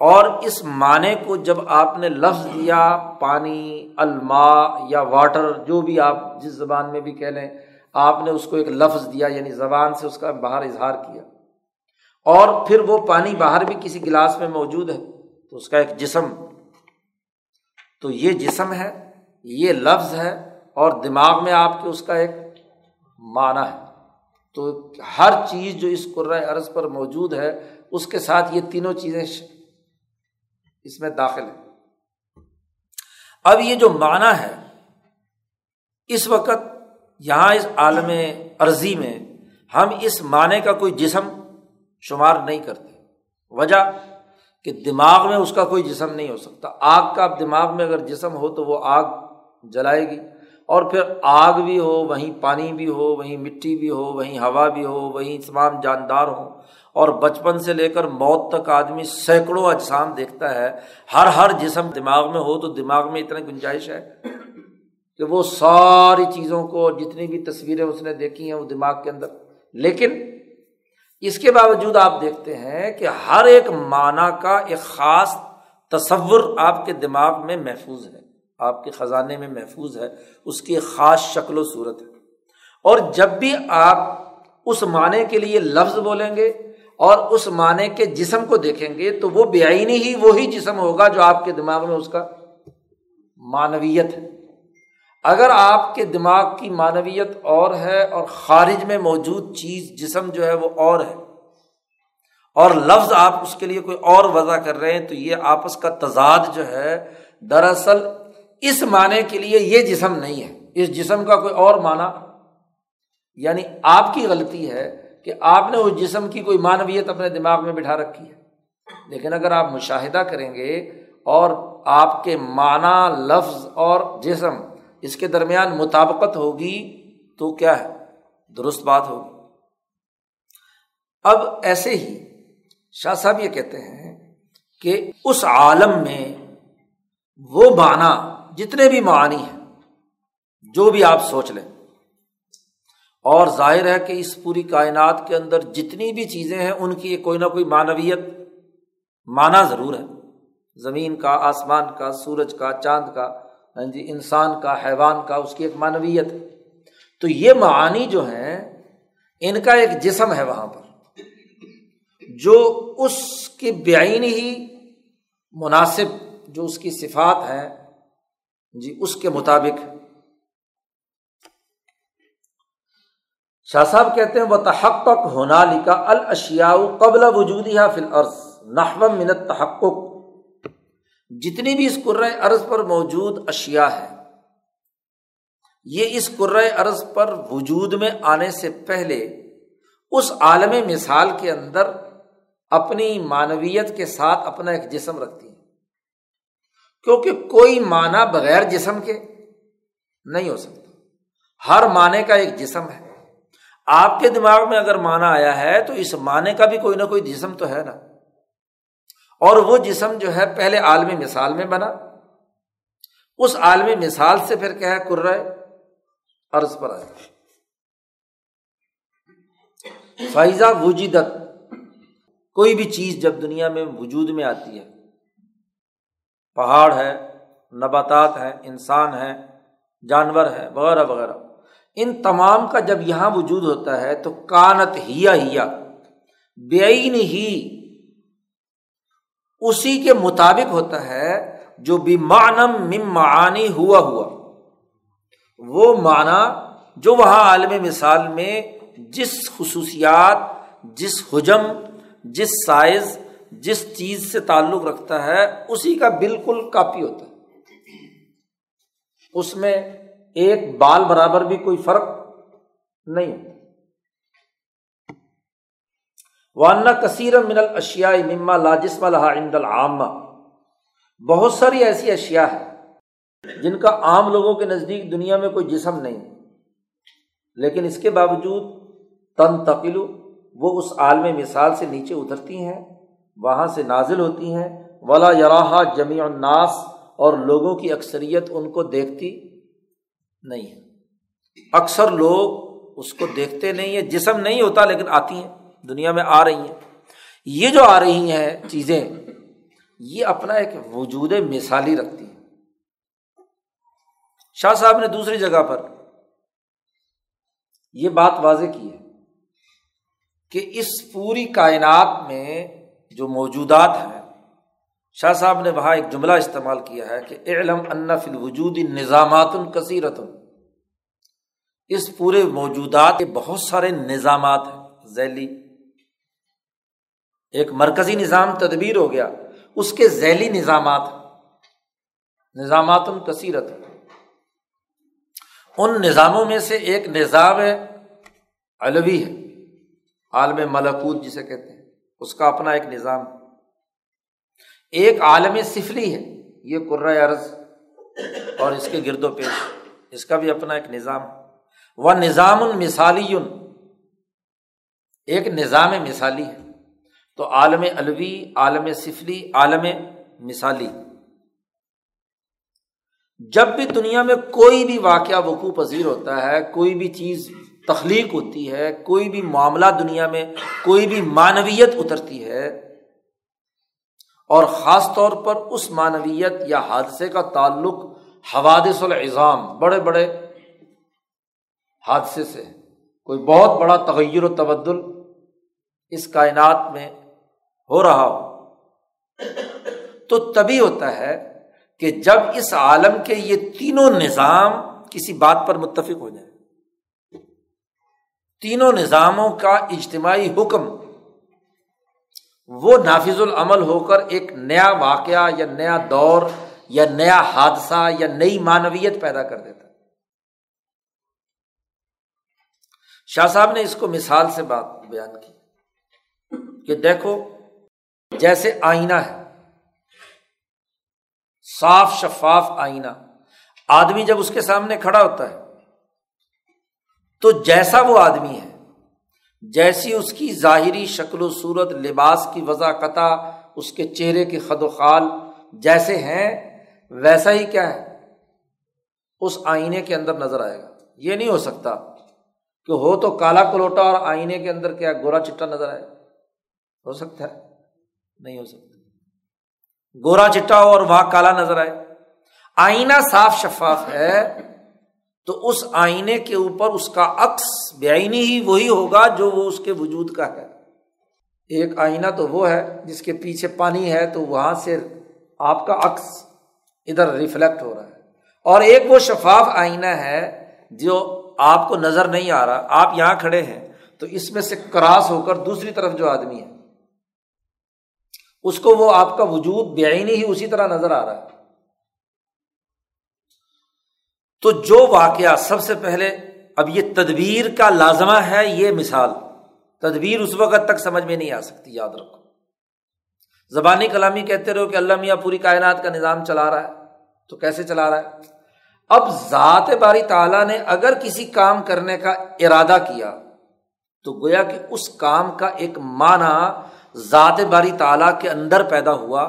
اور اس معنی کو جب آپ نے لفظ دیا، پانی الما یا واٹر، جو بھی آپ جس زبان میں بھی کہہ لیں، آپ نے اس کو ایک لفظ دیا یعنی زبان سے اس کا باہر اظہار کیا۔ اور پھر وہ پانی باہر بھی کسی گلاس میں موجود ہے، تو اس کا ایک جسم۔ تو یہ جسم ہے، یہ لفظ ہے اور دماغ میں آپ کے اس کا ایک معنی ہے۔ تو ہر چیز جو اس عرض پر موجود ہے، اس کے ساتھ یہ تینوں چیزیں اس میں داخل ہیں اب یہ جو معنی ہے، اس وقت یہاں اس عالم عرضی میں ہم اس معنی کا کوئی جسم شمار نہیں کرتے۔ وجہ کہ دماغ میں اس کا کوئی جسم نہیں ہو سکتا۔ آگ کا دماغ میں اگر جسم ہو تو وہ آگ جلائے گی۔ اور پھر آگ بھی ہو، وہیں پانی بھی ہو، وہیں مٹی بھی ہو، وہیں ہوا بھی ہو، وہیں تمام جاندار ہوں۔ اور بچپن سے لے کر موت تک آدمی سینکڑوں اجسام دیکھتا ہے، ہر ہر جسم دماغ میں ہو تو دماغ میں اتنا گنجائش ہے کہ وہ ساری چیزوں کو، جتنی بھی تصویریں اس نے دیکھی ہیں، وہ دماغ کے اندر۔ لیکن اس کے باوجود آپ دیکھتے ہیں کہ ہر ایک معنی کا ایک خاص تصور آپ کے دماغ میں محفوظ ہے، آپ کے خزانے میں محفوظ ہے، اس کی خاص شکل و صورت ہے۔ اور جب بھی آپ اس معنی کے لیے لفظ بولیں گے اور اس معنی کے جسم کو دیکھیں گے تو وہ بے آئینی ہی وہی جسم ہوگا جو آپ کے دماغ میں اس کا معنویت ہے۔ اگر آپ کے دماغ کی معنویت اور ہے اور خارج میں موجود چیز جسم جو ہے وہ اور ہے اور لفظ آپ اس کے لیے کوئی اور وضع کر رہے ہیں تو یہ آپس کا تضاد جو ہے، دراصل اس معنی کے لیے یہ جسم نہیں ہے۔ اس جسم کا کوئی اور معنی یعنی آپ کی غلطی ہے کہ آپ نے اس جسم کی کوئی معنویت اپنے دماغ میں بٹھا رکھی ہے۔ لیکن اگر آپ مشاہدہ کریں گے اور آپ کے معنی، لفظ اور جسم اس کے درمیان مطابقت ہوگی تو کیا ہے؟ درست بات ہوگی۔ اب ایسے ہی شاہ صاحب یہ کہتے ہیں کہ اس عالم میں وہ معنی جتنے بھی معنی ہیں، جو بھی آپ سوچ لیں۔ اور ظاہر ہے کہ اس پوری کائنات کے اندر جتنی بھی چیزیں ہیں، ان کی کوئی نہ کوئی معنویت مانا ضرور ہے۔ زمین کا، آسمان کا، سورج کا، چاند کا ہاں جی انسان کا، حیوان کا، اس کی ایک معنویت ہے۔ تو یہ معانی جو ہیں، ان کا ایک جسم ہے وہاں پر۔ جو اس کی بعین ہی مناسب، جو اس کی صفات ہیں جی اس کے مطابق شاہ صاحب کہتے ہیں وہ تحقق ہونا لکھا الشیا قبل وجود یا فل عرض نحو منت تحقق جتنی بھی اس عرض پر موجود اشیا ہے یہ اس عرض پر وجود میں آنے سے پہلے اس عالم مثال کے اندر اپنی معنویت کے ساتھ اپنا ایک جسم رکھتی ہے کیونکہ کوئی معنی بغیر جسم کے نہیں ہو سکتا۔ ہر معنی کا ایک جسم ہے۔ آپ کے دماغ میں اگر مانا آیا ہے تو اس معنی کا بھی کوئی نہ کوئی جسم تو ہے نا۔ اور وہ جسم جو ہے پہلے عالمی مثال میں بنا۔ اس عالمی مثال سے پھر کیا ہے؟ کرائے عرض پر آئے۔ فائزہ وجودت کوئی بھی چیز جب دنیا میں وجود میں آتی ہے۔ پہاڑ ہے، نباتات ہیں، انسان ہیں، جانور ہے وغیرہ وغیرہ۔ ان تمام کا جب یہاں وجود ہوتا ہے تو کانت ہیا ہیا بےعین ہی اسی کے مطابق ہوتا ہے جو بھی معنم مم معانی ہوا ہوا۔ وہ معنی جو وہاں عالم مثال میں جس خصوصیات، جس حجم، جس سائز، جس چیز سے تعلق رکھتا ہے، اسی کا بالکل کاپی ہوتا ہے۔ اس میں ایک بال برابر بھی کوئی فرق نہیں وانا کثیر من الشیا مما لاجسم عند العامہ بہت ساری ایسی اشیا ہے جن کا عام لوگوں کے نزدیک دنیا میں کوئی جسم نہیں۔ لیکن اس کے باوجود تن تقلو وہ اس عالم مثال سے نیچے اترتی ہیں، وہاں سے نازل ہوتی ہیں۔ ولا یراحا جمی الناس اور لوگوں کی اکثریت ان کو دیکھتی نہیں ہے۔ اکثر لوگ اس کو دیکھتے نہیں ہیں، جسم نہیں ہوتا لیکن آتی ہیں، دنیا میں آ رہی ہیں۔ یہ جو آ رہی ہیں چیزیں، یہ اپنا ایک وجود مثالی رکھتی ہیں۔ شاہ صاحب نے دوسری جگہ پر یہ بات واضح کی ہے کہ اس پوری کائنات میں جو موجودات ہیں شاہ صاحب نے وہاں ایک جملہ استعمال کیا ہے کہ علم انف الوجود نظامات الکثیرت اس پورے موجودات کے بہت سارے نظامات ہیں۔ ذیلی ایک مرکزی نظام تدبیر ہو گیا۔ اس کے ذیلی نظامات نظامات الکثیرت ان نظاموں میں سے ایک نظام ہے، علوی ہے۔ عالم ملکوت جسے کہتے ہیں۔ اس کا اپنا ایک نظام ایک عالم سفلی ہے، یہ عرض اور اس کے گرد و پیش اس کا بھی اپنا ایک نظام۔ وہ نظام المثالی ایک نظام مثالی ہے۔ تو عالم الوی عالم سفلی، عالم مثالی۔ جب بھی دنیا میں کوئی بھی واقعہ وقوع پذیر ہوتا ہے، کوئی بھی چیز تخلیق ہوتی ہے، کوئی بھی معاملہ دنیا میں، کوئی بھی معنویت اترتی ہے اور خاص طور پر اس معنویت یا حادثے کا تعلق حوادث العظام، بڑے بڑے حادثے سے کوئی بہت بڑا تغیر و تبدل اس کائنات میں ہو رہا ہو۔ تو تبھی ہوتا ہے کہ جب اس عالم کے یہ تینوں نظام کسی بات پر متفق ہو جائے تینوں نظاموں کا اجتماعی حکم وہ نافذ العمل ہو کر ایک نیا واقعہ یا نیا دور یا نیا حادثہ یا نئی معنویت پیدا کر دیتا شاہ صاحب نے اس کو مثال سے بات بیان کی کہ دیکھو، جیسے آئینہ ہے، صاف شفاف آئینہ، آدمی جب اس کے سامنے کھڑا ہوتا ہے تو جیسا وہ آدمی ہے جیسی اس کی ظاہری شکل و صورت لباس کی وضع قطع اس کے چہرے کے خد و خال جیسے ہیں، ویسا ہی کیا ہے؟ اس آئینے کے اندر نظر آئے گا۔ یہ نہیں ہو سکتا کہ ہو تو کالا کلوٹا اور آئینے کے اندر کیا گورا چٹا نظر آئے۔ ہو سکتا ہے؟ نہیں ہو سکتا۔ گورا چٹا ہو اور وہاں کالا نظر آئے۔ آئینہ صاف شفاف ہے۔ تو اس آئینے کے اوپر اس کا عکس بے آئینی ہی وہی ہوگا جو وہ اس کے وجود کا ہے۔ ایک آئینہ تو وہ ہے جس کے پیچھے پانی ہے تو وہاں سے آپ کا عکس ادھر ریفلیکٹ ہو رہا ہے۔ اور ایک وہ شفاف آئینہ ہے جو آپ کو نظر نہیں آ رہا، آپ یہاں کھڑے ہیں تو اس میں سے کراس ہو کر دوسری طرف جو آدمی ہے، اس کو وہ آپ کا وجود بے آئینی ہی اسی طرح نظر آ رہا ہے۔ تو جو واقعہ سب سے پہلے، اب یہ تدبیر کا لازمہ ہے یہ مثال۔ تدبیر اس وقت تک سمجھ میں نہیں آ سکتی، یاد رکھو۔ زبانی کلامی کہتے رہو کہ اللہ میاں پوری کائنات کا نظام چلا رہا ہے، تو کیسے چلا رہا ہے؟ اب ذات باری تعالیٰ نے اگر کسی کام کرنے کا ارادہ کیا، تو گویا کہ اس کام کا ایک معنی ذات باری تعالیٰ کے اندر پیدا ہوا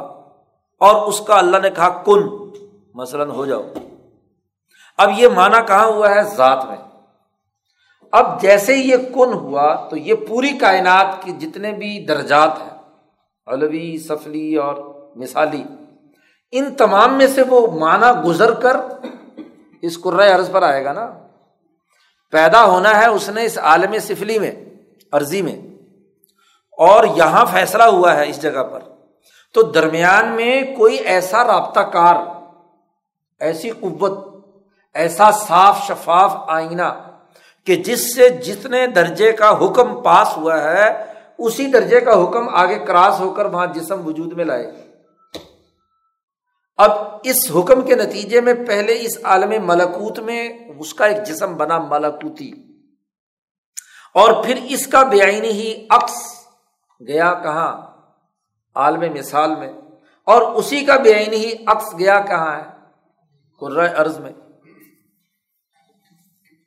اور اس کا اللہ نے کہا، کن، مثلاً ہو جاؤ۔ اب یہ مانا کہاں ہوا ہے؟ ذات میں۔ اب جیسے یہ کن ہوا تو یہ پوری کائنات کی جتنے بھی درجات ہیں، علوی، سفلی اور مثالی، ان تمام میں سے وہ مانا گزر کر اس عرض پر آئے گا نا۔ پیدا ہونا ہے اس نے اس عالم سفلی میں، عرضی میں۔ اور یہاں فیصلہ ہوا ہے اس جگہ پر۔ تو درمیان میں کوئی ایسا رابطہ کار، ایسی قوت ایسا صاف شفاف آئینہ کہ جس سے جتنے درجے کا حکم پاس ہوا ہے، اسی درجے کا حکم آگے کراس ہو کر وہاں جسم وجود میں لائے۔ اب اس حکم کے نتیجے میں پہلے اس عالم ملکوت میں اس کا ایک جسم بنا ملکوتی۔ اور پھر اس کا بے آئینی ہی عکس گیا کہاں؟ عالم مثال میں۔ اور اسی کا بے آئینی ہی عکس گیا کہاں ہے؟ قرۂ ارض میں۔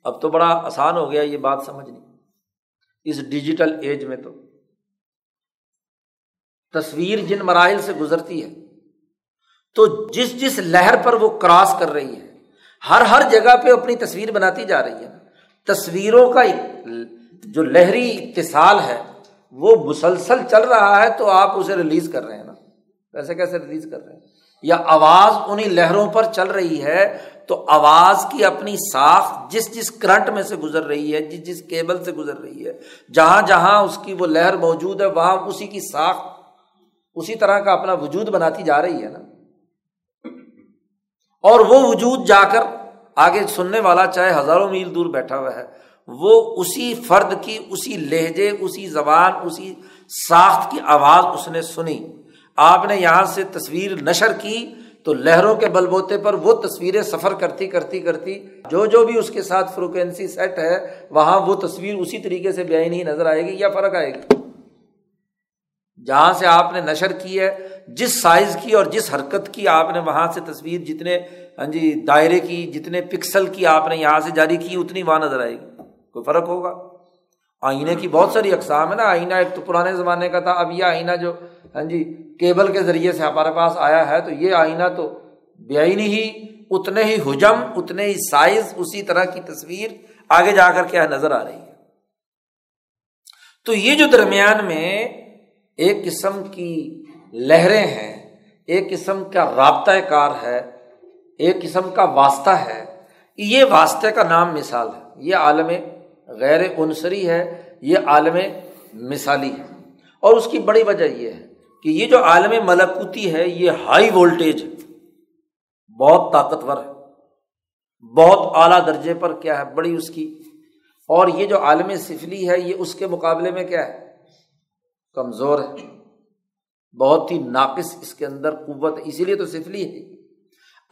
اب تو بڑا آسان ہو گیا یہ بات سمجھنی۔ اس ڈیجیٹل ایج میں تو۔ تصویر جن مراحل سے گزرتی ہے، تو جس جس لہر پر وہ کراس کر رہی ہے ہر ہر جگہ پہ اپنی تصویر بناتی جا رہی ہے۔ تصویروں کا جو لہری اتصال ہے، وہ مسلسل چل رہا ہے تو آپ اسے ریلیز کر رہے ہیں نا۔ کیسے کیسے ریلیز کر رہے ہیں؟ یا آواز انہیں لہروں پر چل رہی ہے تو آواز کی اپنی ساخت جس جس کرنٹ میں سے گزر رہی ہے، جس جس کیبل سے گزر رہی ہے، جہاں جہاں اس کی وہ لہر موجود ہے، وہاں اسی کی ساخت، اسی طرح کا اپنا وجود بناتی جا رہی ہے نا۔ اور وہ وجود جا کر آگے سننے والا چاہے ہزاروں میل دور بیٹھا ہوا ہے، وہ اسی فرد کی، اسی لہجے، اسی زبان، اسی ساخت کی آواز اس نے سنی۔ آپ نے یہاں سے تصویر نشر کی تو لہروں کے بل بوتے پر وہ تصویریں سفر کرتی کرتی کرتی جو جو بھی اس کے ساتھ فروکینسی سیٹ ہے، وہاں وہ تصویر اسی طریقے سے بے ہی نظر آئے گی یا فرق آئے گی۔ جہاں سے آپ نے نشر کی ہے، جس سائز کی اور جس حرکت کی آپ نے وہاں سے تصویر جتنے ہاں جی دائرے کی، جتنے پکسل کی آپ نے یہاں سے جاری کی، اتنی وہاں نظر آئے گی۔ کوئی فرق ہوگا؟ آئینے کی بہت ساری اقسام ہے نا۔ آئینہ ایک تو پرانے زمانے کا تھا، اب یہ آئینہ جو ہاں جی کیبل کے ذریعے سے ہمارے پاس آیا ہے، تو یہ آئینہ تو بے آئینی ہی، اتنے ہی حجم، اتنے ہی سائز اسی طرح کی تصویر آگے جا کر کیا نظر آ رہی ہے۔ تو یہ جو درمیان میں ایک قسم کی لہریں ہیں، ایک قسم کا رابطۂ کار ہے، ایک قسم کا واسطہ ہے، یہ واسطے کا نام مثال ہے۔ یہ عالم غیر عنصری ہے، یہ عالم مثالی ہے۔ اور اس کی بڑی وجہ یہ ہے کہ یہ جو عالم ملکوتی ہے، یہ ہائی وولٹیج ہے۔ بہت طاقتور ہے۔ بہت اعلیٰ درجے پر کیا ہے، بڑی اس کی۔ اور یہ جو عالم سفلی ہے، یہ اس کے مقابلے میں کیا ہے؟ کمزور ہے۔ بہت ہی ناقص اس کے اندر قوت ہے اسی لیے تو سفلی ہے۔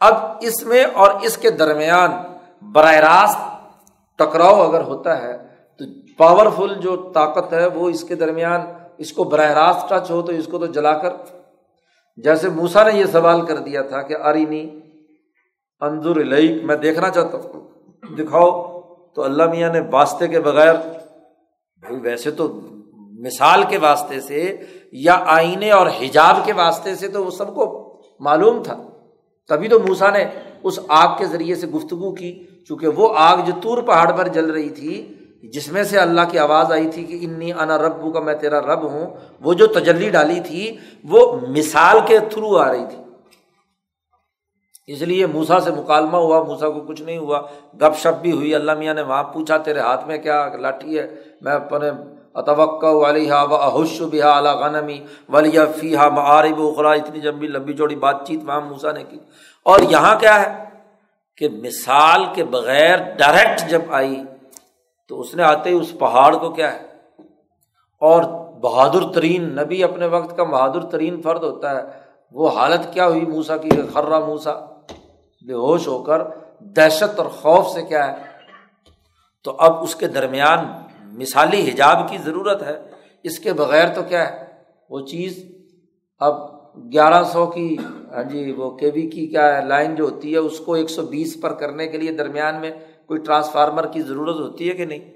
اب اس میں اور اس کے درمیان براہ راست ٹکراؤ اگر ہوتا ہے، تو پاورفل جو طاقت ہے، وہ اس کے درمیان اس کو براہ راست ٹچ ہو تو اس کو تو جلا کر۔ جیسے موسا نے یہ سوال کر دیا تھا کہ ارینی انضر لئی میں دیکھنا چاہتا ہوں۔ دکھاؤ۔ تو اللہ میاں نے واسطے کے بغیر، بھائی ویسے تو مثال کے واسطے سے یا آئینے اور حجاب کے واسطے سے تو وہ سب کو معلوم تھا۔ تبھی تو موسا نے اس آگ کے ذریعے سے گفتگو کی، چونکہ وہ آگ جو تور پہاڑ پر جل رہی تھی جس میں سے اللہ کی آواز آئی تھی کہ انی انا رب کا میں تیرا رب ہوں، وہ جو تجلی ڈالی تھی، وہ مثال کے تھرو آ رہی تھی۔ اس لیے موسا سے مکالمہ ہوا موسا کو کچھ نہیں ہوا۔ گپ شپ بھی ہوئی، اللہ میاں نے وہاں پوچھا، تیرے ہاتھ میں کیا لاٹھی ہے؟ میں اپنے اتوقع والیہ و احش بحا علا غنمی ولی فی ہا معارب اخرا۔ اتنی جمبی لمبی چوڑی بات چیت وہاں موسا نے کی۔ اور یہاں کیا ہے؟ کہ مثال کے بغیر ڈائریکٹ جب آئی تو اس نے آتے ہی اس پہاڑ کو کیا ہے؟ اور بہادر ترین نبی اپنے وقت کا بہادر ترین فرد ہوتا ہے۔ وہ حالت کیا ہوئی موسا کی؟ خرا موسا بے ہوش ہو کر دہشت اور خوف سے کیا ہے؟ تو اب اس کے درمیان مثالی حجاب کی ضرورت ہے۔ اس کے بغیر تو کیا ہے؟ وہ چیز اب گیارہ سو کی ہاں جی وہ کے وی کی کیا ہے؟ لائن جو ہوتی ہے، اس کو ایک سو بیس پر کرنے کے لیے درمیان میں کوئی ٹرانسفارمر کی ضرورت ہوتی ہے کہ نہیں؟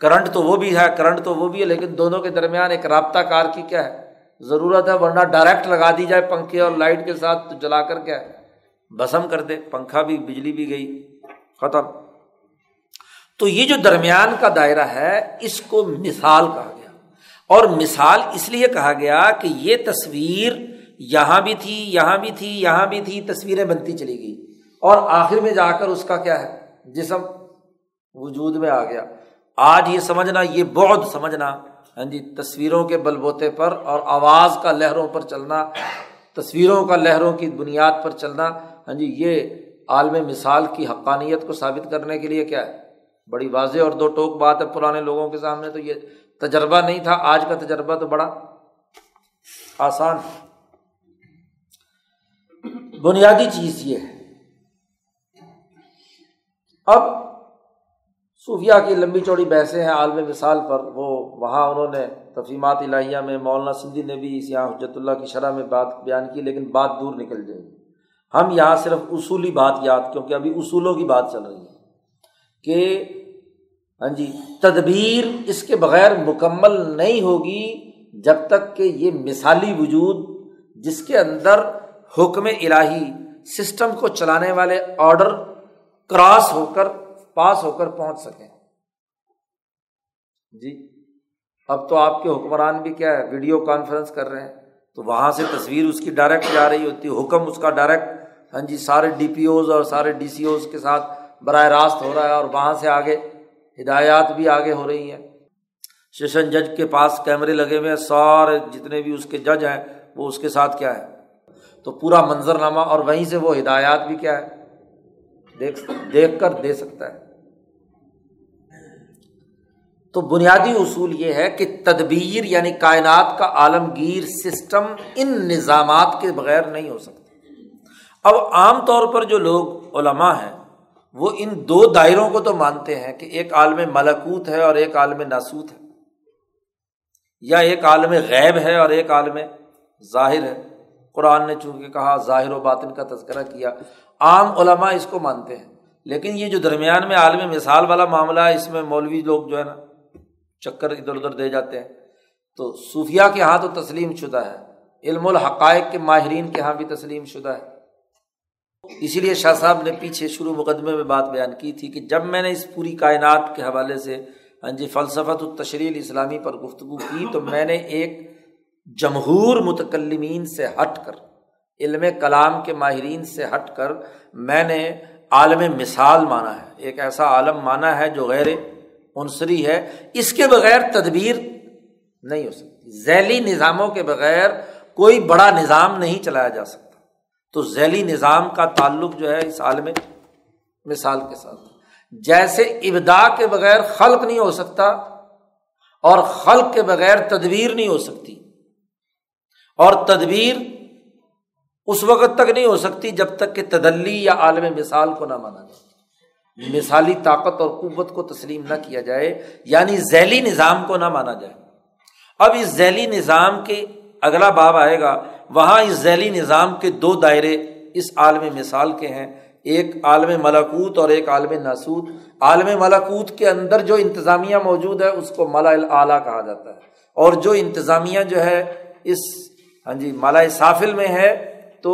کرنٹ تو وہ بھی ہے، کرنٹ تو وہ بھی ہے، لیکن دونوں کے درمیان ایک رابطہ کار کی کیا ہے؟ ضرورت ہے، ورنہ ڈائریکٹ لگا دی جائے پنکھے اور لائٹ کے ساتھ تو جلا کر کیا ہے؟ بسم کر دے، پنکھا بھی، بجلی بھی گئی، ختم۔ تو یہ جو درمیان کا دائرہ ہے، اس کو مثال کہا گیا۔ اور مثال اس لیے کہا گیا کہ یہ تصویر یہاں بھی تھی، یہاں بھی تھی، یہاں بھی تھی، تصویریں بنتی چلی گئی۔ اور آخر میں جا کر اس کا کیا ہے؟ جسم وجود میں آ گیا۔ آج یہ سمجھنا، یہ بہت سمجھنا ہاں جی تصویروں کے بل بوتے پر اور آواز کا لہروں پر چلنا، تصویروں کا لہروں کی بنیاد پر چلنا ہاں جی یہ عالم مثال کی حقانیت کو ثابت کرنے کے لیے کیا ہے؟ بڑی واضح اور دو ٹوک بات ہے پرانے لوگوں کے سامنے تو یہ تجربہ نہیں تھا، آج کا تجربہ تو بڑا آسان بنیادی چیز یہ ہے۔ اب صوفیہ کی لمبی چوڑی بحثیں ہیں عالم مثال پر۔ وہ وہاں انہوں نے تفیمات الہیہ میں مولانا سندھی نے بھی اس یہاں حجرت اللہ کی شرح میں بات بیان کی، لیکن بات دور نکل جائے۔ گی ہم یہاں صرف اصولی بات یاد، کیونکہ ابھی اصولوں کی بات چل رہی ہے، کہ ہاں جی تدبیر اس کے بغیر مکمل نہیں ہوگی جب تک کہ یہ مثالی وجود جس کے اندر حکم الہی، سسٹم کو چلانے والے آڈر کراس ہو کر، پاس ہو کر پہنچ سکیں۔ جی اب تو آپ کے حکمران بھی کیا ہے، ویڈیو کانفرنس کر رہے ہیں۔ تو وہاں سے تصویر اس کی ڈائریکٹ جا رہی ہوتی ہے حکم اس کا ڈائریکٹ۔ ہاں جی سارے ڈی پی اوز اور سارے ڈی سی اوز کے ساتھ براہ راست ہو رہا ہے اور وہاں سے آگے ہدایات بھی آگے ہو رہی ہیں۔ سیشن جج کے پاس کیمرے لگے ہوئے ہیں، سارے جتنے بھی اس کے جج ہیں، وہ اس کے ساتھ کیا ہے۔ تو پورا منظر نامہ اور وہیں سے وہ ہدایات بھی کیا ہے۔ دیکھ دیکھ کر دے سکتا ہے۔ تو بنیادی اصول یہ ہے کہ تدبیر یعنی کائنات کا عالمگیر سسٹم ان نظامات کے بغیر نہیں ہو سکتا۔ اب عام طور پر جو لوگ علماء ہیں، وہ ان دو دائروں کو تو مانتے ہیں کہ ایک عالم ملکوت ہے اور ایک عالم ناسوت ہے۔ یا ایک عالم غیب ہے اور ایک عالم ظاہر ہے۔ قرآن نے چونکہ کہا ظاہر و باطن کا تذکرہ کیا عام علماء اس کو مانتے ہیں۔ لیکن یہ جو درمیان میں عالم مثال والا معاملہ ہے، اس میں مولوی لوگ جو ہے نا، چکر ادھر ادھر دے جاتے ہیں۔ تو صوفیہ کے یہاں تو تسلیم شدہ ہے۔ علم الحقائق کے ماہرین کے یہاں بھی تسلیم شدہ ہے۔ اسی لیے شاہ صاحب نے پیچھے شروع مقدمے میں بات بیان کی تھی کہ جب میں نے اس پوری کائنات کے حوالے سے ہاں جی فلسفت التشریل اسلامی پر گفتگو کی، تو میں نے ایک جمہور متکلمین سے ہٹ کر علم کلام کے ماہرین سے ہٹ کر میں نے عالم مثال مانا ہے۔ ایک ایسا عالم مانا ہے جو غیر عنصری ہے۔ اس کے بغیر تدبیر نہیں ہو سکتی۔ ذیلی نظاموں کے بغیر کوئی بڑا نظام نہیں چلایا جا سکتا۔ تو ذیلی نظام کا تعلق جو ہے اس عالم مثال کے ساتھ۔ جیسے ابدا کے بغیر خلق نہیں ہو سکتا اور خلق کے بغیر تدبیر نہیں ہو سکتی۔ اور تدبیر اس وقت تک نہیں ہو سکتی جب تک کہ تدلی یا عالم مثال کو نہ مانا جائے۔ مثالی طاقت اور قوت کو تسلیم نہ کیا جائے یعنی ذیلی نظام کو نہ مانا جائے۔ اب اس ذیلی نظام کے اگلا باب آئے گا۔ وہاں اس ذیلی نظام کے دو دائرے اس عالم مثال کے ہیں۔ ایک عالم ملاکوت اور ایک عالم ناسود عالم ملاکوت کے اندر جو انتظامیہ موجود ہے، اس کو ملا اعلیٰ کہا جاتا ہے۔ اور جو انتظامیہ جو ہے، اس ہاں جی مالا سافل میں ہے تو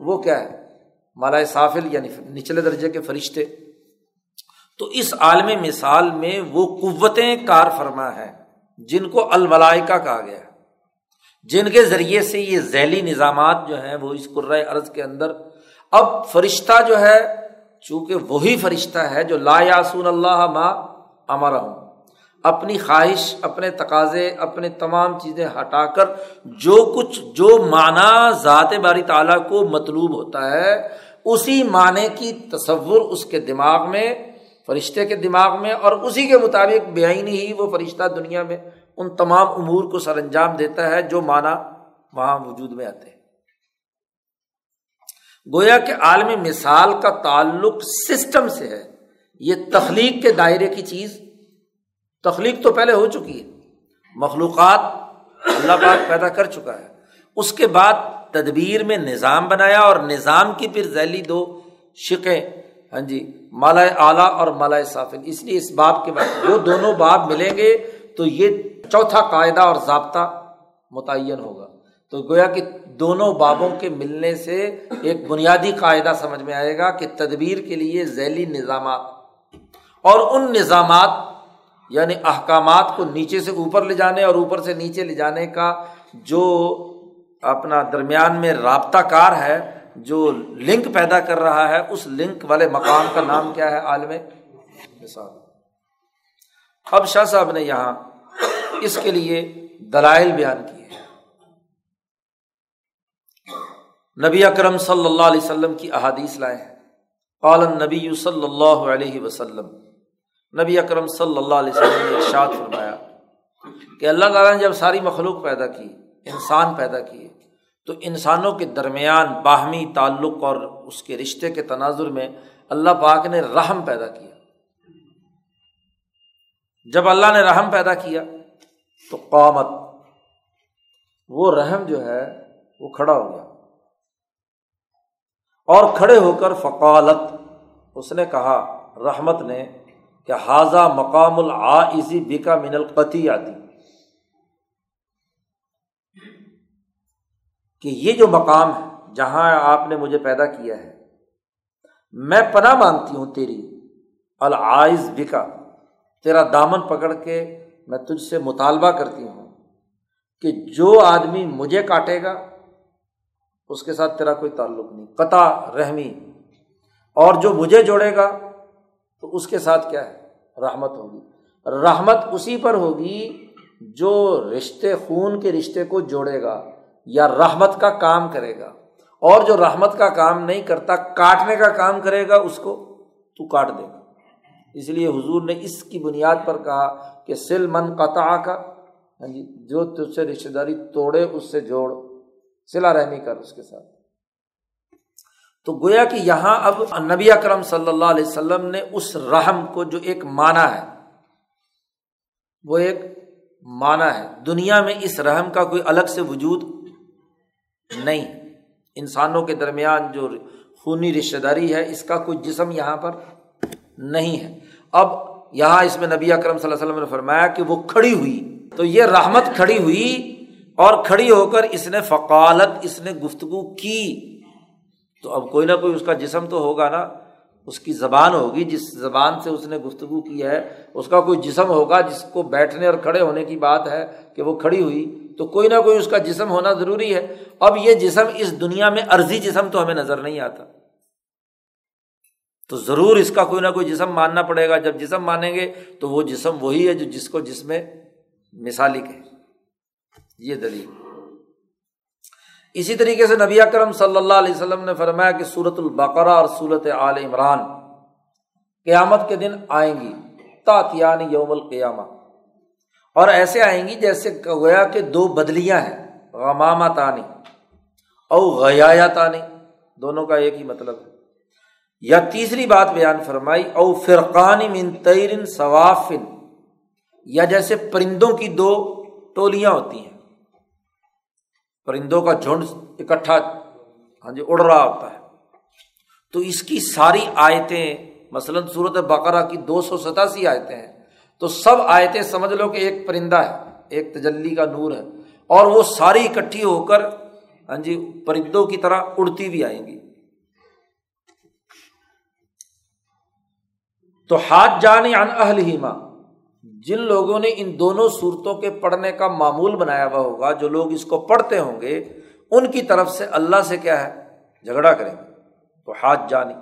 وہ کیا ہے؟ مالا سافل یعنی نچلے درجے کے فرشتے۔ تو اس عالم مثال میں وہ قوتیں کار فرما ہے، جن کو الملائکہ کہا گیا ہے۔ جن کے ذریعے سے یہ ذیلی نظامات جو ہیں وہ اس قرۂۂ ارض کے اندر، اب فرشتہ جو ہے، چونکہ وہی فرشتہ ہے جو لا یاسون اللہ ماں امر ہوں اپنی خواہش، اپنے تقاضے اپنے تمام چیزیں ہٹا کر جو کچھ، جو معنی ذات باری تعالیٰ کو مطلوب ہوتا ہے، اسی معنی کی تصور اس کے دماغ میں، فرشتے کے دماغ میں اور اسی کے مطابق بے آئینی ہی وہ فرشتہ دنیا میں ان تمام امور کو سر انجام دیتا ہے جو معنی وہاں وجود میں آتے ہیں۔ گویا کہ عالمی مثال کا تعلق سسٹم سے ہے۔ یہ تخلیق کے دائرے کی چیز تخلیق تو پہلے ہو چکی ہے۔ مخلوقات اللہ پاک پیدا کر چکا ہے۔ اس کے بعد تدبیر میں نظام بنایا اور نظام کی پھر ذیلی دو شکیں ہاں جی مالا اعلیٰ اور مالا صافل اس لیے اس باب کے بعد وہ دونوں باب ملیں گے تو یہ چوتھا قاعدہ اور ضابطہ متعین ہوگا۔ تو گویا کہ دونوں بابوں کے ملنے سے ایک بنیادی قاعدہ سمجھ میں آئے گا کہ تدبیر کے لیے ذیلی نظامات۔ اور ان نظامات یعنی احکامات کو نیچے سے اوپر لے جانے اور اوپر سے نیچے لے جانے کا جو اپنا درمیان میں رابطہ کار ہے، جو لنک پیدا کر رہا ہے، اس لنک والے مقام کا نام کیا ہے عالم مثال اب شاہ صاحب نے یہاں اس کے لیے دلائل بیان کیے نبی اکرم صلی اللہ علیہ وسلم کی احادیث لائے ہیں۔ قالن نبی صلی اللہ علیہ وسلم نبی اکرم صلی اللہ علیہ وسلم نے ارشاد فرمایا کہ اللہ تعالیٰ نے جب ساری مخلوق پیدا کی، انسان پیدا کیے، تو انسانوں کے درمیان باہمی تعلق اور اس کے رشتے کے تناظر میں اللہ پاک نے رحم پیدا کیا۔ جب اللہ نے رحم پیدا کیا تو قامت، وہ رحم جو ہے وہ کھڑا ہو گیا۔ اور کھڑے ہو کر فقالت، اس نے کہا، رحمت نے کہ حاضہ مقام العزی بکا من القتی آتی کہ یہ جو مقام ہے جہاں آپ نے مجھے پیدا کیا ہے، میں پناہ مانگتی ہوں تیری العائز بکا۔ تیرا دامن پکڑ کے میں تجھ سے مطالبہ کرتی ہوں کہ جو آدمی مجھے کاٹے گا، اس کے ساتھ تیرا کوئی تعلق نہیں، قطع رحمی۔ اور جو مجھے جوڑے گا تو اس کے ساتھ کیا ہے؟ رحمت ہوگی۔ رحمت اسی پر ہوگی جو رشتے، خون کے رشتے کو جوڑے گا یا رحمت کا کام کرے گا۔ اور جو رحمت کا کام نہیں کرتا، کاٹنے کا کام کرے گا، اس کو تو کاٹ دے گا۔ اس لیے حضور نے اس کی بنیاد پر کہا کہ سل من قطع کا ہاں جی جو تجھ سے رشتے داری توڑے، اس سے جوڑ۔ سلا رحمی کر اس کے ساتھ۔ تو گویا کہ یہاں اب نبی اکرم صلی اللہ علیہ وسلم نے اس رحم کو جو ایک مانا ہے، وہ ایک مانا ہے۔ دنیا میں اس رحم کا کوئی الگ سے وجود نہیں۔ انسانوں کے درمیان جو خونی رشتے داری ہے، اس کا کوئی جسم یہاں پر نہیں ہے۔ اب یہاں اس میں نبی اکرم صلی اللہ علیہ وسلم نے فرمایا کہ وہ کھڑی ہوئی۔ تو یہ رحمت کھڑی ہوئی اور کھڑی ہو کر اس نے فقالت، اس نے گفتگو کی۔ تو اب کوئی نہ کوئی اس کا جسم تو ہوگا نا، اس کی زبان ہوگی، جس زبان سے اس نے گفتگو کی ہے، اس کا کوئی جسم ہوگا جس کو بیٹھنے اور کھڑے ہونے کی بات ہے کہ وہ کھڑی ہوئی، تو کوئی نہ کوئی اس کا جسم ہونا ضروری ہے۔ اب یہ جسم اس دنیا میں عرضی جسم تو ہمیں نظر نہیں آتا۔ تو ضرور اس کا کوئی نہ کوئی جسم ماننا پڑے گا۔ جب جسم مانیں گے تو وہ جسم وہی ہے جو جس کو جس میں مثالی کہ یہ دلیل۔ اسی طریقے سے نبی اکرم صلی اللہ علیہ وسلم نے فرمایا کہ سورت البقرا اور سورت عال عمران قیامت کے دن آئیں گی، تاتیان یوم القیامہ۔ اور ایسے آئیں گی جیسے گویا کہ دو بدلیاں ہیں غمامہ تانی او غیا تانی دونوں کا ایک ہی مطلب ہے۔ یا تیسری بات بیان فرمائی، او فرقان من تیرن ثوافن یا جیسے پرندوں کی دو ٹولیاں ہوتی ہیں۔ پرندوں کا جھنڈ اکٹھا ہاں جی اڑ رہا ہوتا ہے۔ تو اس کی ساری آیتیں، مثلاً صورت بقرہ کی دو سو ستاسی آیتیں ہیں، تو سب آیتیں سمجھ لو کہ ایک پرندہ ہے، ایک تجلی کا نور ہے، اور وہ ساری اکٹھی ہو کر ہاں جی پرندوں کی طرح اڑتی بھی آئیں گی۔ تو ہاتھ جانے ان اہل ہی ماں جن لوگوں نے ان دونوں صورتوں کے پڑھنے کا معمول بنایا ہوا ہوگا، جو لوگ اس کو پڑھتے ہوں گے، ان کی طرف سے اللہ سے کیا ہے؟ جھگڑا کریں گے۔ تو ہاتھ جانی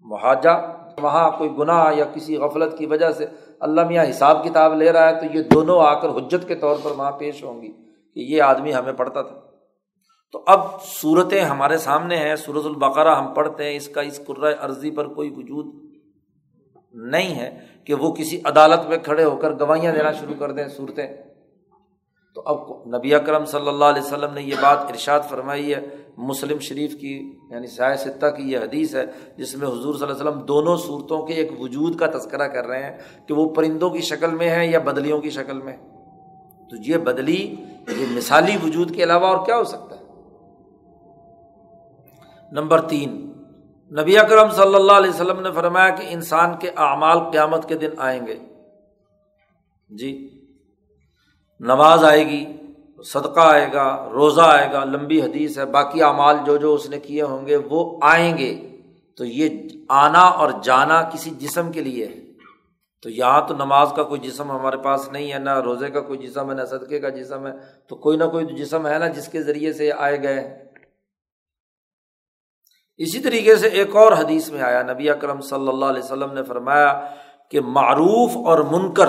محاجہ وہاں کوئی گناہ یا کسی غفلت کی وجہ سے اللہ میاں حساب کتاب لے رہا ہے، تو یہ دونوں آ کر حجت کے طور پر وہاں پیش ہوں گی کہ یہ آدمی ہمیں پڑھتا تھا۔ تو اب صورتیں ہمارے سامنے ہیں سورت البقرہ ہم پڑھتے ہیں، اس کا اس قرۂۂ عرضی پر کوئی وجود نہیں ہے۔ کہ وہ کسی عدالت میں کھڑے ہو کر گواہیاں دینا شروع کر دیں صورتیں۔ تو اب نبی اکرم صلی اللہ علیہ وسلم نے یہ بات ارشاد فرمائی ہے، مسلم شریف کی یعنی سائے ستہ کی یہ حدیث ہے، جس میں حضور صلی اللہ علیہ وسلم دونوں صورتوں کے ایک وجود کا تذکرہ کر رہے ہیں کہ وہ پرندوں کی شکل میں ہے یا بدلیوں کی شکل میں۔ تو یہ بدلی، یہ مثالی وجود کے علاوہ اور کیا ہو سکتا ہے؟ نمبر تین نبی اکرم صلی اللہ علیہ وسلم نے فرمایا کہ انسان کے اعمال قیامت کے دن آئیں گے۔ جی۔ نماز آئے گی، صدقہ آئے گا، روزہ آئے گا، لمبی حدیث ہے، باقی اعمال جو جو اس نے کیے ہوں گے وہ آئیں گے۔ تو یہ آنا اور جانا کسی جسم کے لیے ہے۔ تو یہاں تو نماز کا کوئی جسم ہمارے پاس نہیں ہے، نہ روزے کا کوئی جسم ہے، نہ صدقے کا جسم ہے۔ تو کوئی نہ کوئی جسم ہے نا جس کے ذریعے سے آئے گئے۔ اسی طریقے سے ایک اور حدیث میں آیا، نبی اکرم صلی اللہ علیہ وسلم نے فرمایا کہ معروف اور منکر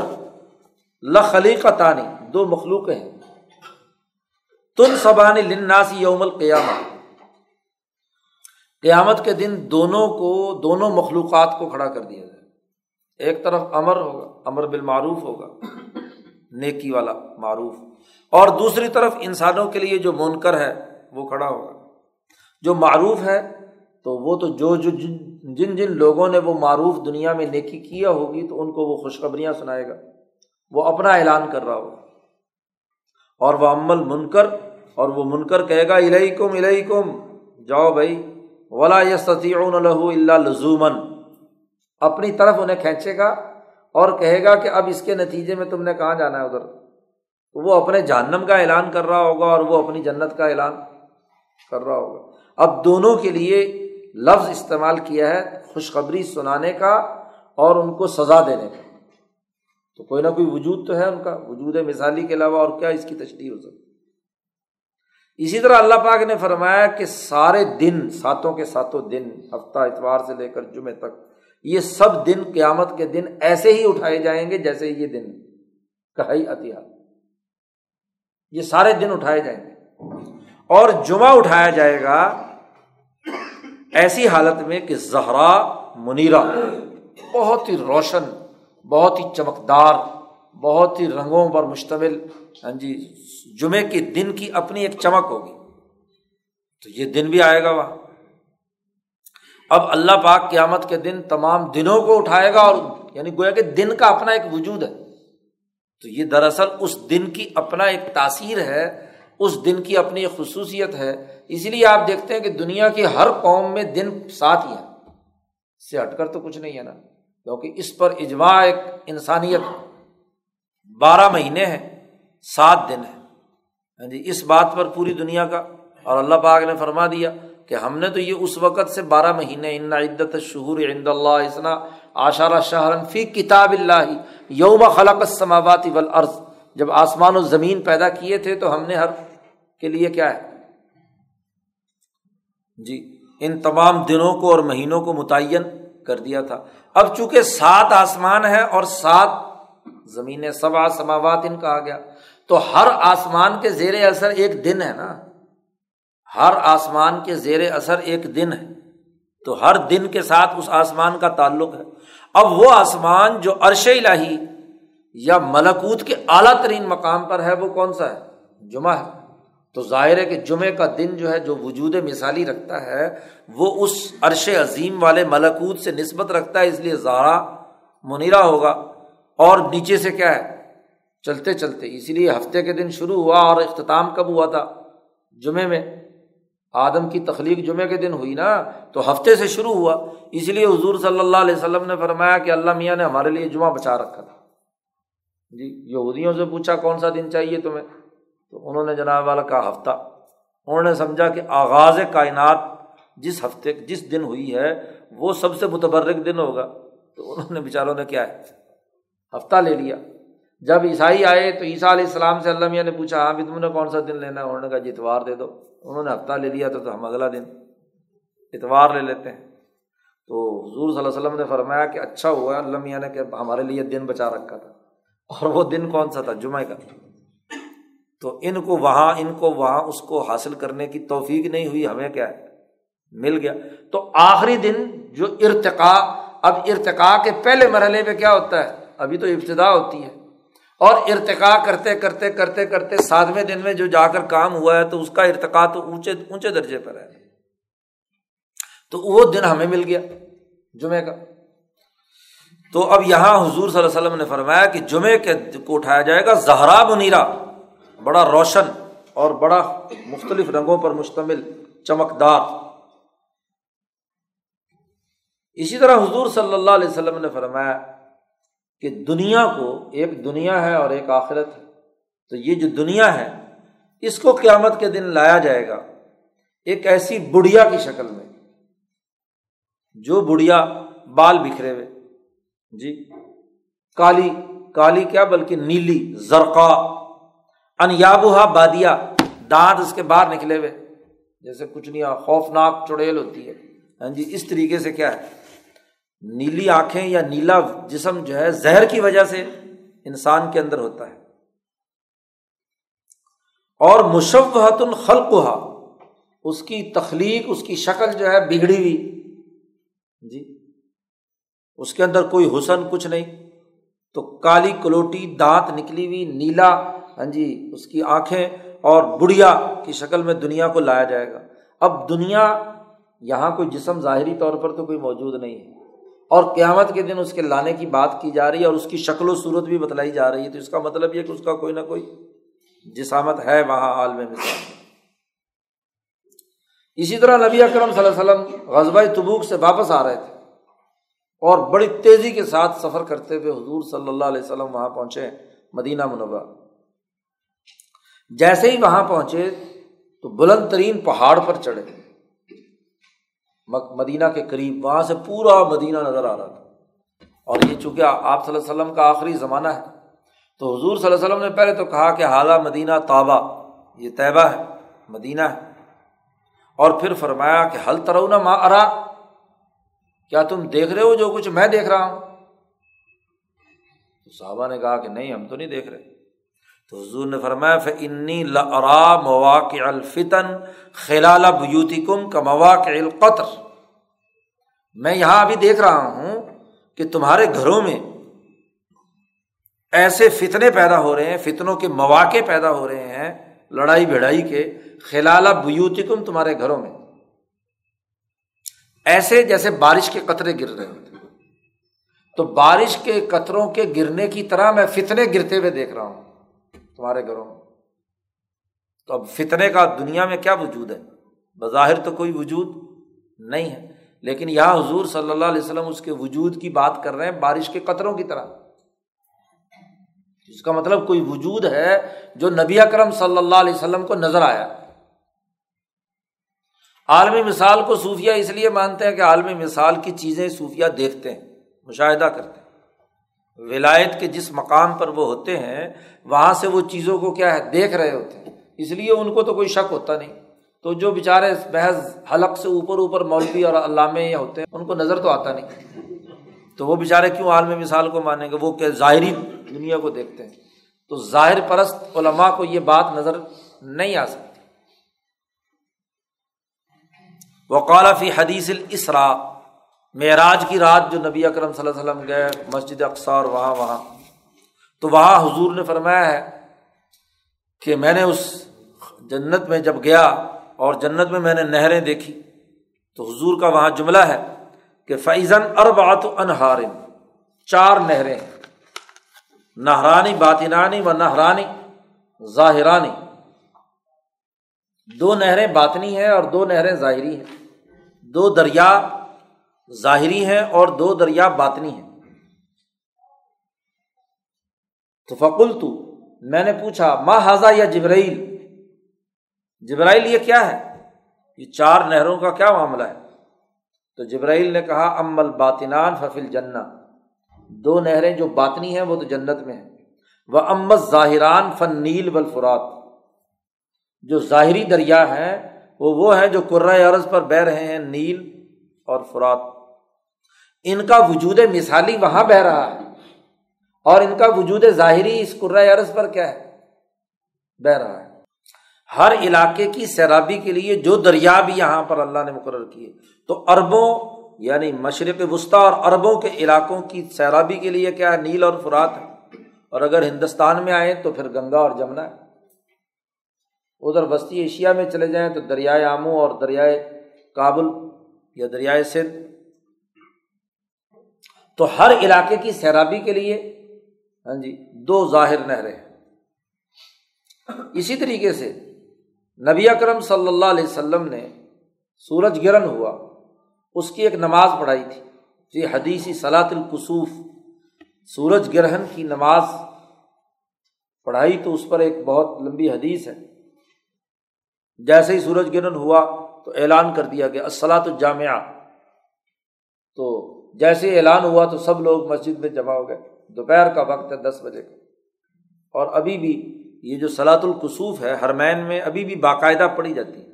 لخلی تانی دو مخلوق ہیں۔ تن سبانی لناسی یوم القیامہ۔ قیامت کے دن دونوں کو، دونوں مخلوقات کو کھڑا کر دیا جائے۔ ایک طرف امر ہوگا، امر بالمعروف ہوگا، نیکی والا معروف۔ اور دوسری طرف انسانوں کے لیے جو منکر ہے، وہ کھڑا ہوگا۔ جو معروف ہے تو وہ تو جو جو جن جن لوگوں نے وہ معروف دنیا میں نیکی کیا ہوگی تو ان کو وہ خوشخبریاں سنائے گا۔ وہ اپنا اعلان کر رہا ہوگا۔ اور وہ عمل منکر اور وہ منکر کہے گا الہی کم الہی کم جاؤ بھائی۔ ولا لہو اللہ لزومن اپنی طرف انہیں کھینچے گا اور کہے گا کہ اب اس کے نتیجے میں تم نے کہاں جانا ہے ادھر؟ تو وہ اپنے جہنم کا اعلان کر رہا ہوگا اور وہ اپنی جنت کا اعلان کر رہا ہوگا۔ اب دونوں کے لیے لفظ استعمال کیا ہے خوشخبری سنانے کا اور ان کو سزا دینے کا۔ تو کوئی نہ کوئی وجود تو ہے ان کا، وجود مثالی کے علاوہ اور کیا اس کی تشریح ہو سکتی اسی طرح اللہ پاک نے فرمایا کہ سارے دن، ساتوں کے ساتوں دن، ہفتہ اتوار سے لے کر جمعے تک، یہ سب دن قیامت کے دن ایسے ہی اٹھائے جائیں گے جیسے یہ دن کہائی اتحاد یہ سارے دن اٹھائے جائیں گے۔ اور جمعہ اٹھایا جائے گا ایسی حالت میں کہ زہرا منیرا بہت ہی روشن، بہت ہی چمکدار، بہت ہی رنگوں پر مشتمل ہاں جی جمعے کے دن کی اپنی ایک چمک ہوگی۔ تو یہ دن بھی آئے گا وہاں۔ اب اللہ پاک قیامت کے دن تمام دنوں کو اٹھائے گا اور یعنی گویا کہ دن کا اپنا ایک وجود ہے۔ تو یہ دراصل اس دن کی اپنا ایک تاثیر ہے، اس دن کی اپنی ایک خصوصیت ہے اسی لیے آپ دیکھتے ہیں کہ دنیا کی ہر قوم میں دن سات ہی ہیں۔ اس سے ہٹ کر تو کچھ نہیں ہے نا۔ کیونکہ اس پر اجماع ایک انسانیت بارہ مہینے ہیں، سات دن ہے ہاں جی اس بات پر پوری دنیا کا۔ اور اللہ پاک نے فرما دیا کہ ہم نے تو یہ اس وقت سے بارہ مہینے، ان عدت شہور عند اللہ اسنا آشارہ شہرن فی کتاب اللہ یوم خلق السماوات والارض۔ جب آسمان و زمین پیدا کیے تھے تو ہم نے ہر کے لیے کیا ہے؟ جی ان تمام دنوں کو اور مہینوں کو متعین کر دیا تھا۔ اب چونکہ سات آسمان ہے اور سات زمین سبا سماوات ان کہا گیا۔ تو ہر آسمان کے زیر اثر ایک دن ہے نا۔ ہر آسمان کے زیر اثر ایک دن ہے۔ تو ہر دن کے ساتھ اس آسمان کا تعلق ہے۔ اب وہ آسمان جو عرش الہی یا ملکوت کے اعلیٰ ترین مقام پر ہے، وہ کون سا ہے؟ جمعہ ہے۔ تو ظاہر ہے کہ جمعے کا دن جو ہے، جو وجود مثالی رکھتا ہے، وہ اس عرش عظیم والے ملکوت سے نسبت رکھتا ہے، اس لیے زارا منیرا ہوگا۔ اور نیچے سے کیا ہے؟ چلتے چلتے۔ اسی لیے ہفتے کے دن شروع ہوا اور اختتام کب ہوا تھا؟ جمعے میں۔ آدم کی تخلیق جمعے کے دن ہوئی نا، تو ہفتے سے شروع ہوا۔ اسی لیے حضور صلی اللہ علیہ وسلم نے فرمایا کہ اللہ میاں نے ہمارے لیے جمعہ بچا رکھا تھا۔ جی یہودیوں سے پوچھا کون سا دن چاہیے تمہیں؟ تو انہوں نے جناب والا کہا ہفتہ۔ انہوں نے سمجھا کہ آغاز کائنات جس ہفتے، جس دن ہوئی ہے، وہ سب سے متبرک دن ہوگا۔ تو انہوں نے بیچاروں نے کیا ہے؟ ہفتہ لے لیا۔ جب عیسائی آئے تو عیسیٰ علیہ السلام سے اللہ میاں نے پوچھا ہاں بھی تم نے کون سا دن لینا ہے؟ انہوں نے کہا جی اتوار دے دو۔ انہوں نے ہفتہ لے لیا تھا تو ہم اگلا دن اتوار لے لیتے ہیں۔ تو حضور صلی اللہ علیہ وسلم نے فرمایا کہ اچھا ہوا اللہ میاں نے کہ ہمارے لیے دن بچا رکھا تھا۔ اور وہ دن کون سا تھا؟ جمعہ کا۔ تو ان کو وہاں، ان کو وہاں اس کو حاصل کرنے کی توفیق نہیں ہوئی، ہمیں کیا ہے؟ مل گیا۔ تو آخری دن جو ارتقا اب ارتقا کے پہلے مرحلے میں کیا ہوتا ہے؟ ابھی تو ابتدا ہوتی ہے۔ اور ارتقا کرتے کرتے کرتے کرتے ساتویں دن میں جو جا کر کام ہوا ہے تو اس کا ارتقا تو اونچے اونچے درجے پر ہے۔ تو وہ دن ہمیں مل گیا۔ جمعے کا۔ تو اب یہاں حضور صلی اللہ علیہ وسلم نے فرمایا کہ جمعے کے کو اٹھایا جائے گا زہرا منیرا بڑا روشن اور بڑا مختلف رنگوں پر مشتمل چمکدار۔ اسی طرح حضور صلی اللہ علیہ وسلم نے فرمایا کہ دنیا کو ایک دنیا ہے اور ایک آخرت ہے۔ تو یہ جو دنیا ہے، اس کو قیامت کے دن لایا جائے گا ایک ایسی بڑھیا کی شکل میں، جو بڑھیا بال بکھرے ہوئے۔ جی کالی کالی کیا بلکہ نیلی زرقا انیابہ بادیا دانت اس کے باہر نکلے ہوئے۔ جیسے کچھ نہیں خوفناک چڑیل ہوتی ہے۔ ہاں جی اس طریقے سے کیا ہے؟ نیلی آنکھیں یا نیلا جسم جو ہے، زہر کی وجہ سے انسان کے اندر ہوتا ہے۔ اور مشوحت الخلق اس کی تخلیق، اس کی شکل جو ہے بگڑی ہوئی۔ جی اس کے اندر کوئی حسن کچھ نہیں۔ تو کالی کلوٹی دانت نکلی ہوئی، نیلا ہاں جی اس کی آنکھیں اور بڑھیا کی شکل میں دنیا کو لایا جائے گا۔ اب دنیا یہاں کوئی جسم ظاہری طور پر تو کوئی موجود نہیں ہے۔ اور قیامت کے دن اس کے لانے کی بات کی جا رہی ہے اور اس کی شکل و صورت بھی بتلائی جا رہی ہے، تو اس کا مطلب یہ کہ اس کا کوئی نہ کوئی جسامت ہے وہاں عالم مثال۔ اسی طرح نبی اکرم صلی اللہ علیہ وسلم غزبۂ تبوک سے واپس آ رہے تھے اور بڑی تیزی کے ساتھ سفر کرتے ہوئے حضور صلی اللہ علیہ وسلم وہاں پہنچے مدینہ منورہ۔ جیسے ہی وہاں پہنچے تو بلند ترین پہاڑ پر چڑھے۔ مدینہ کے قریب وہاں سے پورا مدینہ نظر آ رہا تھا۔ اور یہ چونکہ آپ صلی اللہ علیہ وسلم کا آخری زمانہ ہے، تو حضور صلی اللہ علیہ وسلم نے پہلے تو کہا کہ حالہ مدینہ طابہ یہ طیبہ ہے، مدینہ ہے۔ اور پھر فرمایا کہ حل ترونا ماں ارا، کیا تم دیکھ رہے ہو جو کچھ میں دیکھ رہا ہوں؟ تو صحابہ نے کہا کہ نہیں، ہم تو نہیں دیکھ رہے۔ تو حضور نے فرمایا انی لرا مواقع الفتن خلال بیوتی کم کا مواقع القطر۔ میں یہاں ابھی دیکھ رہا ہوں کہ تمہارے گھروں میں ایسے فتنے پیدا ہو رہے ہیں، فتنوں کے مواقع پیدا ہو رہے ہیں، لڑائی بھڑائی کے خلال بیوتی کم تمہارے گھروں میں۔ ایسے جیسے بارش کے قطرے گر رہے ہوتے تو بارش کے قطروں کے گرنے کی طرح میں فتنے گرتے ہوئے دیکھ رہا ہوں۔ تمہارے گھروں میں۔ تو اب فتنے کا دنیا میں کیا وجود ہے؟ بظاہر تو کوئی وجود نہیں ہے۔ لیکن یہاں حضور صلی اللہ علیہ وسلم اس کے وجود کی بات کر رہے ہیں بارش کے قطروں کی طرح۔ اس کا مطلب کوئی وجود ہے جو نبی اکرم صلی اللہ علیہ وسلم کو نظر آیا۔ عالمی مثال کو صوفیہ اس لیے مانتے ہیں کہ عالمی مثال کی چیزیں صوفیہ دیکھتے ہیں، مشاہدہ کرتے ہیں۔ ولایت کے جس مقام پر وہ ہوتے ہیں، وہاں سے وہ چیزوں کو کیا ہے، دیکھ رہے ہوتے ہیں۔ اس لیے ان کو تو کوئی شک ہوتا نہیں۔ تو جو بےچارے بحث حلق سے اوپر اوپر مولوی اور علامے ہوتے ہیں، ان کو نظر تو آتا نہیں۔ تو وہ بےچارے کیوں عالمی مثال کو مانیں گے؟ وہ کہ ظاہری دنیا کو دیکھتے ہیں۔ تو ظاہر پرست علماء کو یہ بات نظر نہیں آ سکتی۔ وقال فی حدیث الاسرا معراج کی رات جو نبی اکرم صلی اللہ علیہ وسلم گئے مسجد اقسار وہاں وہاں۔ تو وہاں حضور نے فرمایا ہے کہ میں نے اس جنت میں جب گیا اور جنت میں میں نے نہریں دیکھی، تو حضور کا وہاں جملہ ہے کہ فیضن اربات انہار چار نہریں نہرانی، باطنانی و نہرانی، ظاہرانی۔ دو نہریں باطنی ہیں اور دو نہریں ظاہری ہیں۔ دو دریا ظاہری ہیں اور دو دریا باطنی ہیں۔ تو فکل تو میں نے پوچھا ماں حاضہ یا جبرائیل؟ جبرائیل یہ کیا ہے؟ یہ چار نہروں کا کیا معاملہ ہے؟ تو جبرائیل نے کہا امل باطنان ففل جنا دو نہریں جو باطنی ہیں، وہ تو جنت میں ہیں۔ وہ امت ظاہران فن نیل بلفرات جو ظاہری دریا ہیں، وہ وہ ہیں جو عرض پر بہ رہے ہیں، نیل اور فرات۔ ان کا وجود مثالی وہاں بہ رہا ہے۔ اور ان کا وجود ظاہری اس عرض پر کیا ہے؟ بہ رہا ہے۔ ہر علاقے کی سیرابی کے لیے جو دریا بھی یہاں پر اللہ نے مقرر کیے، تو اربوں یعنی مشرق وسطی اور اربوں کے علاقوں کی سیرابی کے لیے کیا ہے؟ نیل اور فرات ہے۔ اور اگر ہندوستان میں آئیں تو پھر گنگا اور جمنا ہے۔ ادھر وسطی ایشیا میں چلے جائیں تو دریائے آمو اور دریائے کابل یا دریائے سندھ۔ تو ہر علاقے کی سیرابی کے لیے ہاں جی دو ظاہر نہریں اسی طریقے سے نبی اکرم صلی اللہ علیہ وسلم نے سورج گرہن ہوا، اس کی ایک نماز پڑھائی تھی۔ جی حدیثی سلاط القصوف سورج گرہن کی نماز پڑھائی تو اس پر ایک بہت لمبی حدیث ہے۔ جیسے ہی سورج گرہن ہوا تو اعلان کر دیا گیا اسلاۃ الجامعہ۔ تو جیسے اعلان ہوا تو سب لوگ مسجد میں جمع ہو گئے۔ دوپہر کا وقت ہے دس بجے کا۔ اور ابھی بھی یہ جو سلاۃ القصوف ہے ہرمین میں ابھی بھی باقاعدہ پڑھی جاتی ہے۔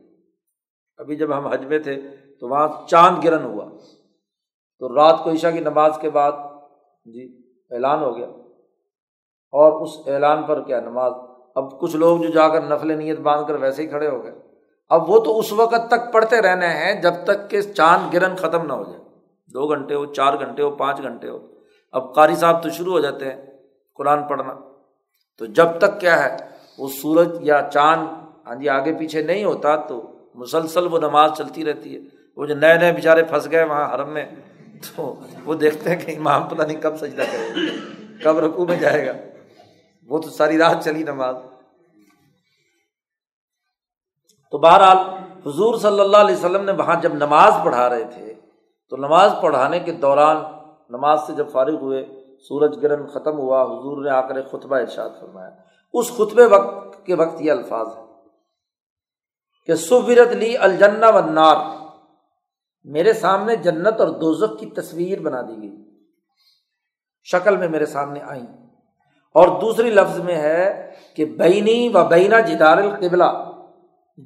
ابھی جب ہم حج میں تھے تو وہاں چاند گرن ہوا۔ تو رات کو عشا کی نماز کے بعد جی اعلان ہو گیا۔ اور اس اعلان پر کیا نماز؟ اب کچھ لوگ جو جا کر نفل نیت باندھ کر ویسے ہی کھڑے ہو گئے۔ اب وہ تو اس وقت تک پڑھتے رہنے ہیں جب تک کہ چاند گرن ختم نہ ہو جائے۔ دو گھنٹے ہو، چار گھنٹے ہو، پانچ گھنٹے ہو۔ اب قاری صاحب تو شروع ہو جاتے ہیں قرآن پڑھنا۔ تو جب تک کیا ہے، وہ سورج یا چاند ہاں جی آگے پیچھے نہیں ہوتا تو مسلسل وہ نماز چلتی رہتی ہے۔ وہ جو نئے نئے بےچارے پھنس گئے وہاں حرم میں، تو وہ دیکھتے ہیں کہ امام پتہ نہیں کب سجدہ کرے کب رقو میں جائے گا۔ وہ تو ساری رات چلی نماز۔ تو بہرحال حضور صلی اللہ علیہ وسلم نے وہاں جب نماز پڑھا رہے تھے تو نماز پڑھانے کے دوران نماز سے جب فارغ ہوئے، سورج گرہن ختم ہوا، حضور نے آ کر ایک خطبہ ارشاد فرمایا۔ اس خطبے وقت کے وقت یہ الفاظ ہے کہ سورت لی الجنا و نار میرے سامنے جنت اور دوزخ کی تصویر بنا دی گئی۔ شکل میں میرے سامنے آئی اور دوسری لفظ میں ہے کہ بینی و بینا جدار القبلہ۔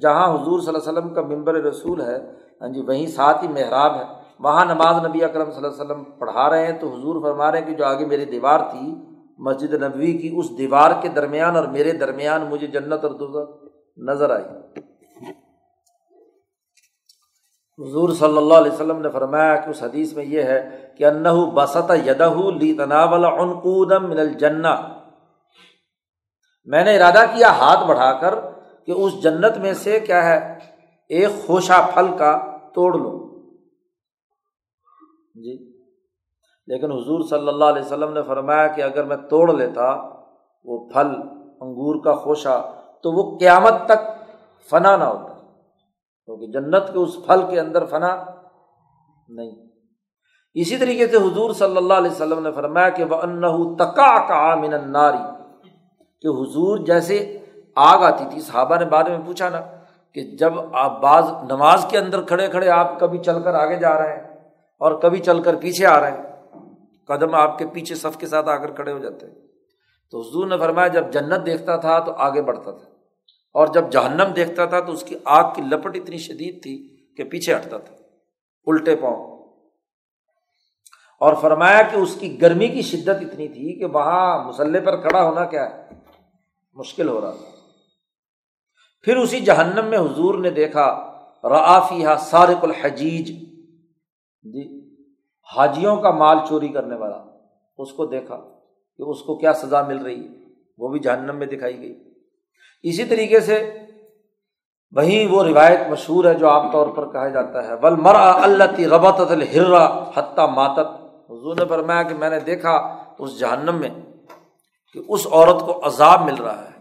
جہاں حضور صلی اللہ علیہ وسلم کا ممبر رسول ہے ہاں جی وہیں ساتھ ہی محراب ہے۔ وہاں نماز نبی اکرم صلی اللہ علیہ وسلم پڑھا رہے ہیں تو حضور فرما رہے ہیں کہ جو آگے میری دیوار تھی، مسجد نبوی کی، اس دیوار کے درمیان اور میرے درمیان مجھے جنت اور دوزخ نظر آئی۔ حضور صلی اللہ علیہ وسلم نے فرمایا کہ اس حدیث میں یہ ہے کہ انہ بسط یدہ لی تناول عنقودم من الجنہ۔ میں نے ارادہ کیا ہاتھ بڑھا کر کہ اس جنت میں سے کیا ہے، ایک خوشہ پھل کا توڑ لو جی۔ لیکن حضور صلی اللہ علیہ وسلم نے فرمایا کہ اگر میں توڑ لیتا، وہ پھل، انگور کا خوشہ، تو وہ قیامت تک فنا نہ ہوتا، کیونکہ جنت کے اس پھل کے اندر فنا نہیں۔ اسی طریقے سے حضور صلی اللہ علیہ وسلم نے فرمایا کہ وہ ان اور کبھی چل کر پیچھے آ رہے ہیں۔ قدم آپ کے پیچھے صف کے ساتھ آ کر کھڑے ہو جاتے ہیں۔ تو حضور نے فرمایا، جب جنت دیکھتا تھا تو آگے بڑھتا تھا، اور جب جہنم دیکھتا تھا تو اس کی آگ کی لپٹ اتنی شدید تھی کہ پیچھے ہٹتا تھا، الٹے پاؤں۔ اور فرمایا کہ اس کی گرمی کی شدت اتنی تھی کہ وہاں مسلح پر کھڑا ہونا کیا ہے؟ مشکل ہو رہا تھا۔ پھر اسی جہنم میں حضور نے دیکھا رافی سارق الحجیج جی حاجیوں کا مال چوری کرنے والا، اس کو دیکھا کہ اس کو کیا سزا مل رہی ہے وہ بھی جہنم میں دکھائی گئی۔ اسی طریقے سے وہیں وہ روایت مشہور ہے جو عام طور پر کہا جاتا ہے ول مرا اللہ تی ربت الحرا حتیٰ ماتت حضور نے فرمایا کہ میں نے دیکھا اس جہنم میں کہ اس عورت کو عذاب مل رہا ہے۔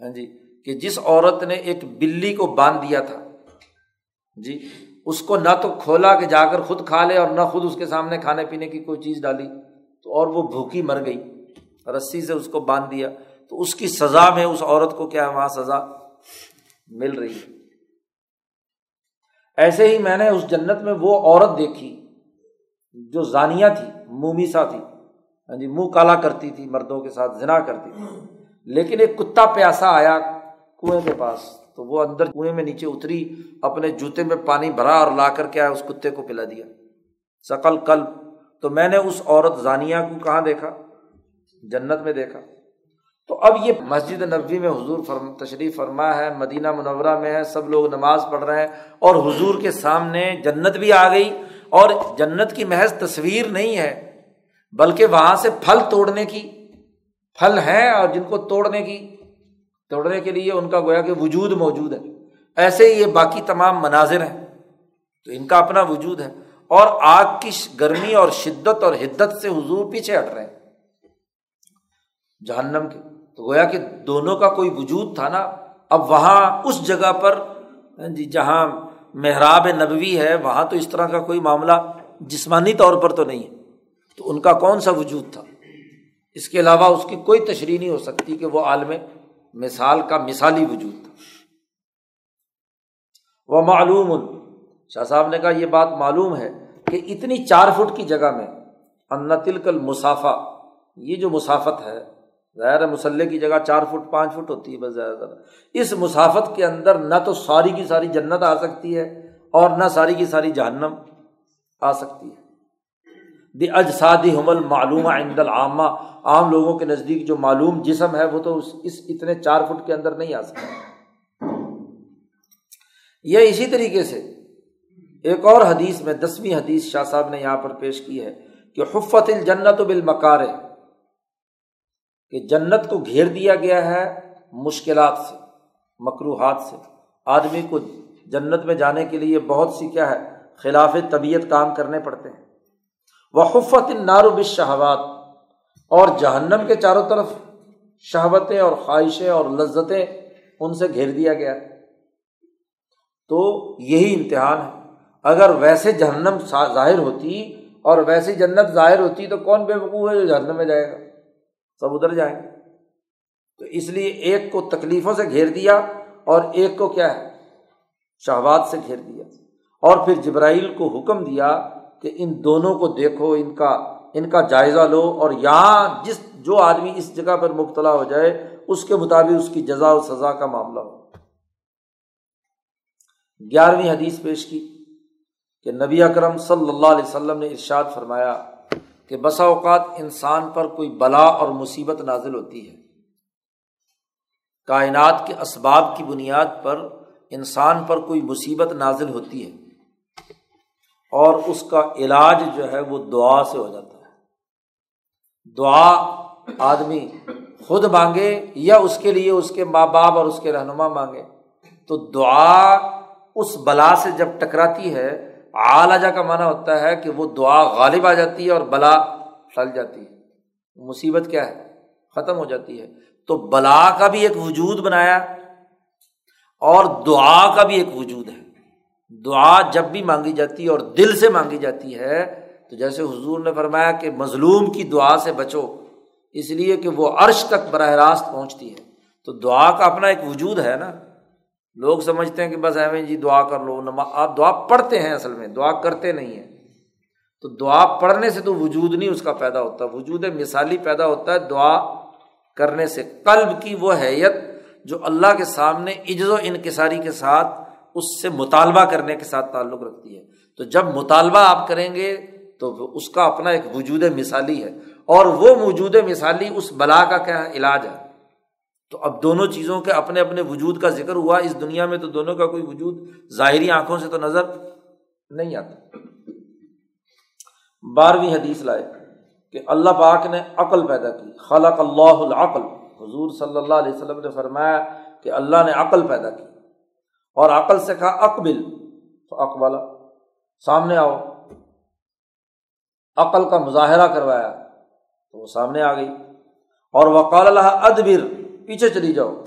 ہاں جی کہ جس عورت نے ایک بلی کو باندھ دیا تھا۔ جی اس کو نہ تو کھولا کہ جا کر خود کھا لے اور نہ خود اس کے سامنے کھانے پینے کی کوئی چیز ڈالی تو اور وہ بھوکی مر گئی رسی سے اس کو باندھ دیا تو اس کی سزا میں اس عورت کو کیا وہاں سزا مل رہی ہے۔ ایسے ہی میں نے اس جنت میں وہ عورت دیکھی جو زانیہ تھی مومیسا تھی۔ ہاں جی منہ کالا کرتی تھی، مردوں کے ساتھ زنا کرتی تھی۔ لیکن ایک کتا پیاسا آیا کنویں کے پاس۔ تو وہ اندر کنویں میں نیچے اتری، اپنے جوتے میں پانی بھرا اور لا کر کے اس کتے کو پلا دیا۔ سکل کل تو میں نے اس عورت زانیہ کو کہاں دیکھا؟ جنت میں دیکھا۔ تو اب یہ مسجد نبوی میں حضور فرم، تشریف فرما ہے، مدینہ منورہ میں ہے، سب لوگ نماز پڑھ رہے ہیں اور حضور کے سامنے جنت بھی آ گئی۔ اور جنت کی محض تصویر نہیں ہے، بلکہ وہاں سے پھل توڑنے کی، پھل ہیں اور جن کو توڑنے کی توڑنے کے لیے ان کا گویا کہ وجود موجود ہے۔ ایسے ہی یہ باقی تمام مناظر ہیں۔ تو ان کا اپنا وجود ہے۔ اور آگ کی گرمی اور شدت اور حدت سے حضور پیچھے ہٹ رہے ہیں۔ جہنم کے۔ تو گویا کہ دونوں کا کوئی وجود تھا نا، اب وہاں اس جگہ پر ہاں جی جہاں محراب نبوی ہے، وہاں تو اس طرح کا کوئی معاملہ جسمانی طور پر تو نہیں ہے۔ تو ان کا کون سا وجود تھا؟ اس کے علاوہ اس کی کوئی تشریح نہیں ہو سکتی کہ وہ عالم مثال کا مثالی وجود تھا۔ وہ معلوم، شاہ صاحب نے کہا یہ بات معلوم ہے کہ اتنی چار فٹ کی جگہ میں ان تلکل مسافہ یہ جو مسافت ہے، ظاہر مسلح کی جگہ چار فٹ، پانچ فٹ ہوتی ہے بس زیادہ تر۔ اس مسافت کے اندر نہ تو ساری کی ساری جنت آ سکتی ہے اور نہ ساری کی ساری جہنم آ سکتی ہے۔ دی اجسادی حمل معلوم عند العامہ۔ عام لوگوں کے نزدیک جو معلوم جسم ہے، وہ تو اس اتنے چار فٹ کے اندر نہیں آ سکتا۔ یہ اسی طریقے سے ایک اور حدیث میں، دسویں حدیث شاہ صاحب نے یہاں پر پیش کی ہے کہ حفت الجنت و بالمکار کہ جنت کو گھیر دیا گیا ہے مشکلات سے مکروحات سے۔ آدمی کو جنت میں جانے کے لیے بہت سی کیا ہے، خلاف طبیعت کام کرنے پڑتے ہیں۔ وہ حفت نارو شہوات اور جہنم کے چاروں طرف شہوتیں اور خواہشیں اور لذتیں ان سے گھیر دیا گیا۔ تو یہی امتحان ہے۔ اگر ویسے جہنم ظاہر ہوتی اور ویسی جنت ظاہر ہوتی تو کون بے وقوع ہے جو جہنم میں جائے گا؟ سب ادھر جائیں گے۔ تو اس لیے ایک کو تکلیفوں سے گھیر دیا اور ایک کو کیا ہے؟ شہبات سے گھیر دیا۔ اور پھر جبرائیل کو حکم دیا کہ ان دونوں کو دیکھو، ان کا ان کا جائزہ لو اور یہاں جس، جو آدمی اس جگہ پر مبتلا ہو جائے، اس کے مطابق اس کی جزا و سزا کا معاملہ ہو۔ گیارہویں حدیث پیش کی کہ نبی اکرم صلی اللہ علیہ وسلم نے ارشاد فرمایا کہ بسا اوقات انسان پر کوئی بلا اور مصیبت نازل ہوتی ہے۔ کائنات کے اسباب کی بنیاد پر انسان پر کوئی مصیبت نازل ہوتی ہے۔ اور اس کا علاج جو ہے وہ دعا سے ہو جاتا ہے۔ دعا آدمی خود مانگے یا اس کے لیے اس کے ماں باپ اور اس کے رہنما مانگے، تو دعا اس بلا سے جب ٹکراتی ہے آلجا کا معنی ہوتا ہے کہ وہ دعا غالب آ جاتی ہے اور بلا ٹل جاتی ہے۔ مصیبت کیا ہے؟ ختم ہو جاتی ہے۔ تو بلا کا بھی ایک وجود بنایا اور دعا کا بھی ایک وجود ہے۔ دعا جب بھی مانگی جاتی ہے اور دل سے مانگی جاتی ہے، تو جیسے حضور نے فرمایا کہ مظلوم کی دعا سے بچو، اس لیے کہ وہ عرش تک براہ راست پہنچتی ہے۔ تو دعا کا اپنا ایک وجود ہے نا۔ لوگ سمجھتے ہیں کہ بس ایویں جی دعا کر لو، نما، آپ دعا پڑھتے ہیں اصل میں، دعا کرتے نہیں ہیں۔ تو دعا پڑھنے سے تو وجود نہیں اس کا پیدا ہوتا، وجود مثالی پیدا ہوتا ہے دعا کرنے سے۔ قلب کی وہ حیت جو اللہ کے سامنے عجز و انکساری کے ساتھ اس سے مطالبہ کرنے کے ساتھ تعلق رکھتی ہے۔ تو جب مطالبہ آپ کریں گے تو اس کا اپنا ایک وجود مثالی ہے۔ اور وہ موجود مثالی اس بلا کا کیا علاج ہے۔ تو اب دونوں چیزوں کے اپنے اپنے وجود کا ذکر ہوا۔ اس دنیا میں تو دونوں کا کوئی وجود ظاہری آنکھوں سے تو نظر نہیں آتا۔ بارہویں حدیث لائے کہ اللہ پاک نے عقل پیدا کی۔ خلق اللہ العقل۔ حضور صلی اللہ علیہ وسلم نے فرمایا کہ اللہ نے عقل پیدا کی۔ اور عقل سے کہا، اقبل۔ تو اقبال سامنے آؤ۔ عقل کا مظاہرہ کروایا۔ تو وہ سامنے آ گئی۔ اور وقال اللہ ادبر، پیچھے چلی جاؤ۔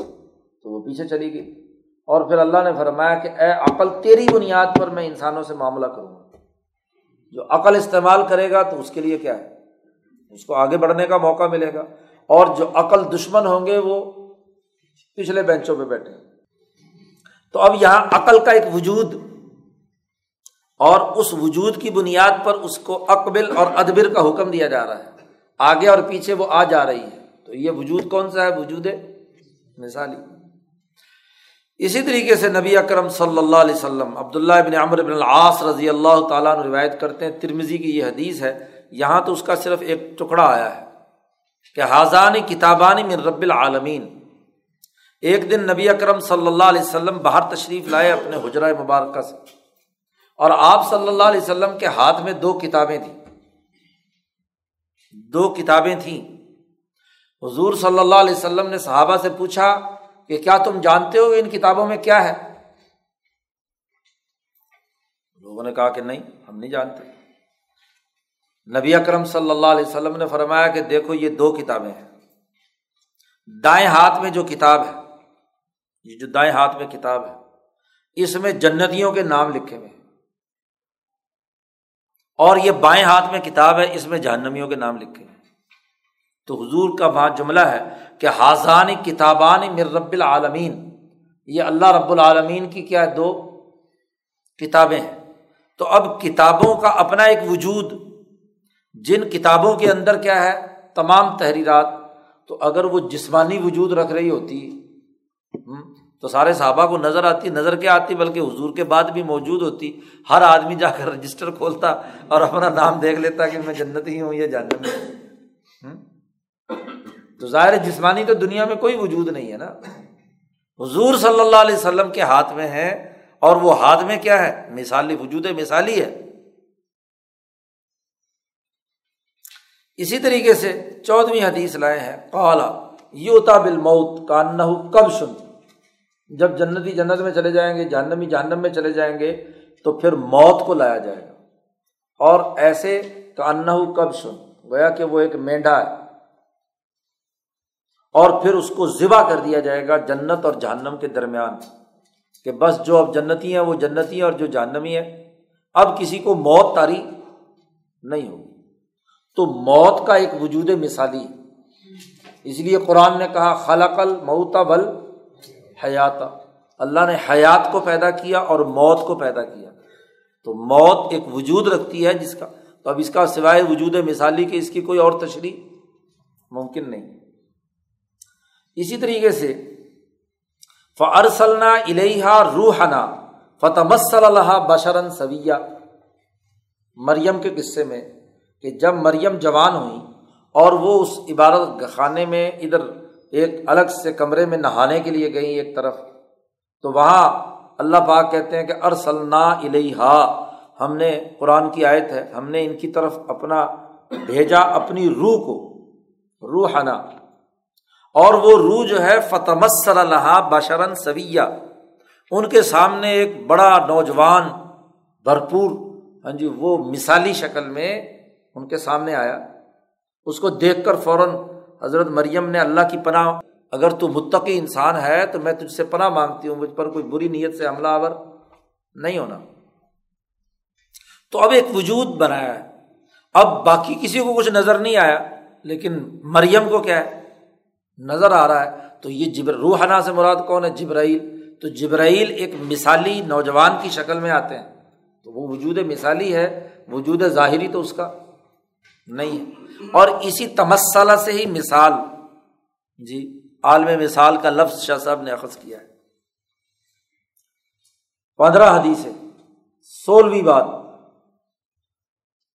تو وہ پیچھے چلی گئی۔ اور پھر اللہ نے فرمایا کہ، اے عقل، تیری بنیاد پر میں انسانوں سے معاملہ کروں گا۔ جو عقل استعمال کرے گا تو اس کے لیے کیا ہے؟ اس کو آگے بڑھنے کا موقع ملے گا۔ اور جو عقل دشمن ہوں گے، وہ پچھلے بینچوں پہ بیٹھے تو اب یہاں عقل کا ایک وجود اور اس وجود کی بنیاد پر اس کو اقبل اور ادبر کا حکم دیا جا رہا ہے۔ آگے اور پیچھے وہ آ جا رہی ہے۔ تو یہ وجود کون سا ہے؟ وجود مثالی اسی طریقے سے نبی اکرم صلی اللہ علیہ وسلم عبداللہ ابن عمر ابن العاص رضی اللہ تعالیٰ نے روایت کرتے ہیں۔ ترمزی کی یہ حدیث ہے۔ یہاں تو اس کا صرف ایک ٹکڑا آیا ہے کہ حاضان کتابانی من رب العالمین۔ ایک دن نبی اکرم صلی اللہ علیہ وسلم باہر تشریف لائے اپنے حجرۂ مبارکہ سے۔ اور آپ صلی اللہ علیہ وسلم کے ہاتھ میں دو کتابیں تھیں۔ دو کتابیں تھیں۔ حضور صلی اللہ علیہ وسلم نے صحابہ سے پوچھا کہ کیا تم جانتے ہو ان کتابوں میں کیا ہے؟ لوگوں نے کہا کہ نہیں، ہم نہیں جانتے۔ نبی اکرم صلی اللہ علیہ وسلم نے فرمایا کہ دیکھو یہ دو کتابیں ہیں۔ دائیں ہاتھ میں جو کتاب ہے یہ جو دائیں ہاتھ میں کتاب ہے، اس میں جنتیوں کے نام لکھے ہوئے اور یہ بائیں ہاتھ میں کتاب ہے، اس میں جہنمیوں کے نام لکھے ہوئے تو حضور کا وہاں جملہ ہے کہ حاضان کتابان مر رب العالمین، یہ اللہ رب العالمین کی کیا ہے دو کتابیں ہیں۔ تو اب کتابوں کا اپنا ایک وجود، جن کتابوں کے اندر کیا ہے، تمام تحریرات، تو اگر وہ جسمانی وجود رکھ رہی ہوتی تو سارے صحابہ کو نظر آتی، نظر کیا آتی، بلکہ حضور کے بعد بھی موجود ہوتی۔ ہر آدمی جا کر رجسٹر کھولتا اور اپنا نام دیکھ لیتا کہ میں جنت ہی ہوں یا جاننے میں تو ظاہر جسمانی تو دنیا میں کوئی وجود نہیں ہے نا۔ حضور صلی اللہ علیہ وسلم کے ہاتھ میں ہے اور وہ ہاتھ میں کیا ہے؟ مثالی وجود مثالی ہے۔ اسی طریقے سے چودہویں حدیث لائے ہیں کالا یوتا بل موت کا نہ کب سن جب جنتی جنت میں چلے جائیں گے، جہنمی جہنم میں چلے جائیں گے، تو پھر موت کو لایا جائے گا۔ اور ایسے کا انہ کب سن گویا کہ وہ ایک مینڈا ہے۔ اور پھر اس کو ذبح کر دیا جائے گا جنت اور جہنم کے درمیان۔ کہ بس جو اب جنتی ہیں، وہ جنتی ہیں اور جو جہنمی ہے اب کسی کو موت تاری نہیں ہوگی۔ تو موت کا ایک وجود مثالی اس لیے قرآن نے کہا، خلق المعتا بل حیات۔ اللہ نے حیات کو پیدا کیا اور موت کو پیدا کیا۔ تو موت ایک وجود رکھتی ہے جس کا۔ تو اب اس کا سوائے وجود مثالی کہ اس کی کوئی اور تشریح ممکن نہیں۔ اسی طریقے سے فرسلنا الحا روحنا فتح اللہ بشرن سویہ مریم کے قصے میں کہ جب مریم جوان ہوئی اور وہ اس عبادت خانے میں ادھر ایک الگ سے کمرے میں نہانے کے لیے گئیں ایک طرف۔ تو وہاں اللہ پاک کہتے ہیں کہ ارسلنا الحا ہم نے قرآن کی آیت ہے، ہم نے ان کی طرف اپنا بھیجا اپنی روح کو، روحنا۔ اور وہ روح جو ہے فتح اللہ بشرن سویہ۔ ان کے سامنے ایک بڑا نوجوان، بھرپور ہاں جی وہ مثالی شکل میں ان کے سامنے آیا۔ اس کو دیکھ کر فوراً حضرت مریم نے اللہ کی پناہ، اگر تو متقی انسان ہے تو میں تجھ سے پناہ مانگتی ہوں، مجھ پر کوئی بری نیت سے حملہ آور نہیں ہونا۔ تو اب ایک وجود بنایا ہے۔ اب باقی کسی کو کچھ نظر نہیں آیا، لیکن مریم کو کیا ہے؟ نظر آ رہا ہے۔ تو یہ جبر، روحانہ سے مراد کون ہے؟ جبرائیل۔ تو جبرائیل ایک مثالی نوجوان کی شکل میں آتے ہیں۔ تو وہ وجود مثالی ہے، وجود ظاہری تو اس کا نہیں ہے۔ اور اسی تمسالہ سے ہی مثال جی عالم مثال کا لفظ شاہ صاحب نے اخذ کیا ہے۔ پندرہ حدیث ہے۔ سولہویں بات۔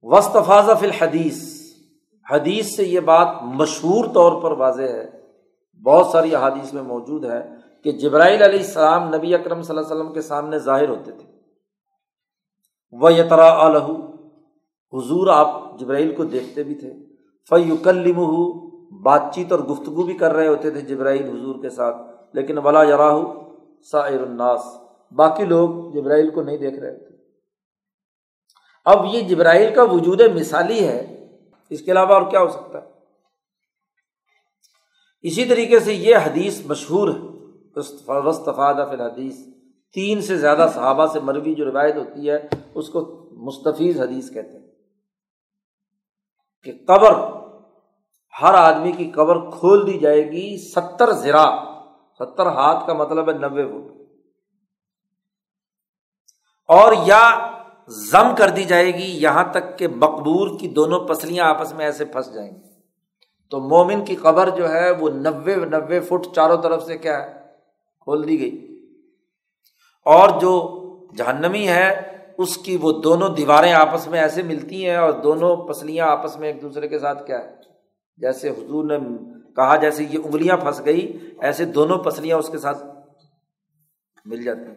وسطفاظ فی الحدیث۔ حدیث سے یہ بات مشہور طور پر واضح ہے۔ بہت ساری احادیث میں موجود ہے کہ جبرائیل علیہ السلام نبی اکرم صلی اللہ علیہ وسلم کے سامنے ظاہر ہوتے تھے۔ وہ یترا الح حضور آپ جبرائیل کو دیکھتے بھی تھے۔ فیوکلم بات چیت اور گفتگو بھی کر رہے ہوتے تھے جبرائیل حضور کے ساتھ، لیکن ولا یراہ سائر الناس۔ باقی لوگ جبرائیل کو نہیں دیکھ رہے تھے اب یہ جبرائیل کا وجود مثالی ہے، اس کے علاوہ اور کیا ہو سکتا ہے؟ اسی طریقے سے یہ حدیث مشہور ہے۔ وسطفاد فی الحدیث۔ تین سے زیادہ صحابہ سے مروی جو روایت ہوتی ہے، اس کو مستفیض حدیث کہتے ہیں۔ کہ قبر، ہر آدمی کی قبر کھول دی جائے گی ستر زرا۔ ستر ہاتھ کا مطلب ہے نبے فٹ۔ اور یا زم کر دی جائے گی یہاں تک کہ مقبور کی دونوں پسلیاں آپس میں ایسے پھنس جائیں۔ گی تو مومن کی قبر جو ہے وہ نبے نبے فٹ چاروں طرف سے کیا ہے؟ کھول دی گئی۔ اور جو جہنمی ہے اس کی وہ دونوں دیواریں آپس میں ایسے ملتی ہیں اور دونوں پسلیاں آپس میں ایک دوسرے کے ساتھ کیا ہے؟ جیسے حضور نے کہا جیسے یہ انگلیاں پھنس گئی، ایسے دونوں پسلیاں اس کے ساتھ مل جاتی ہیں۔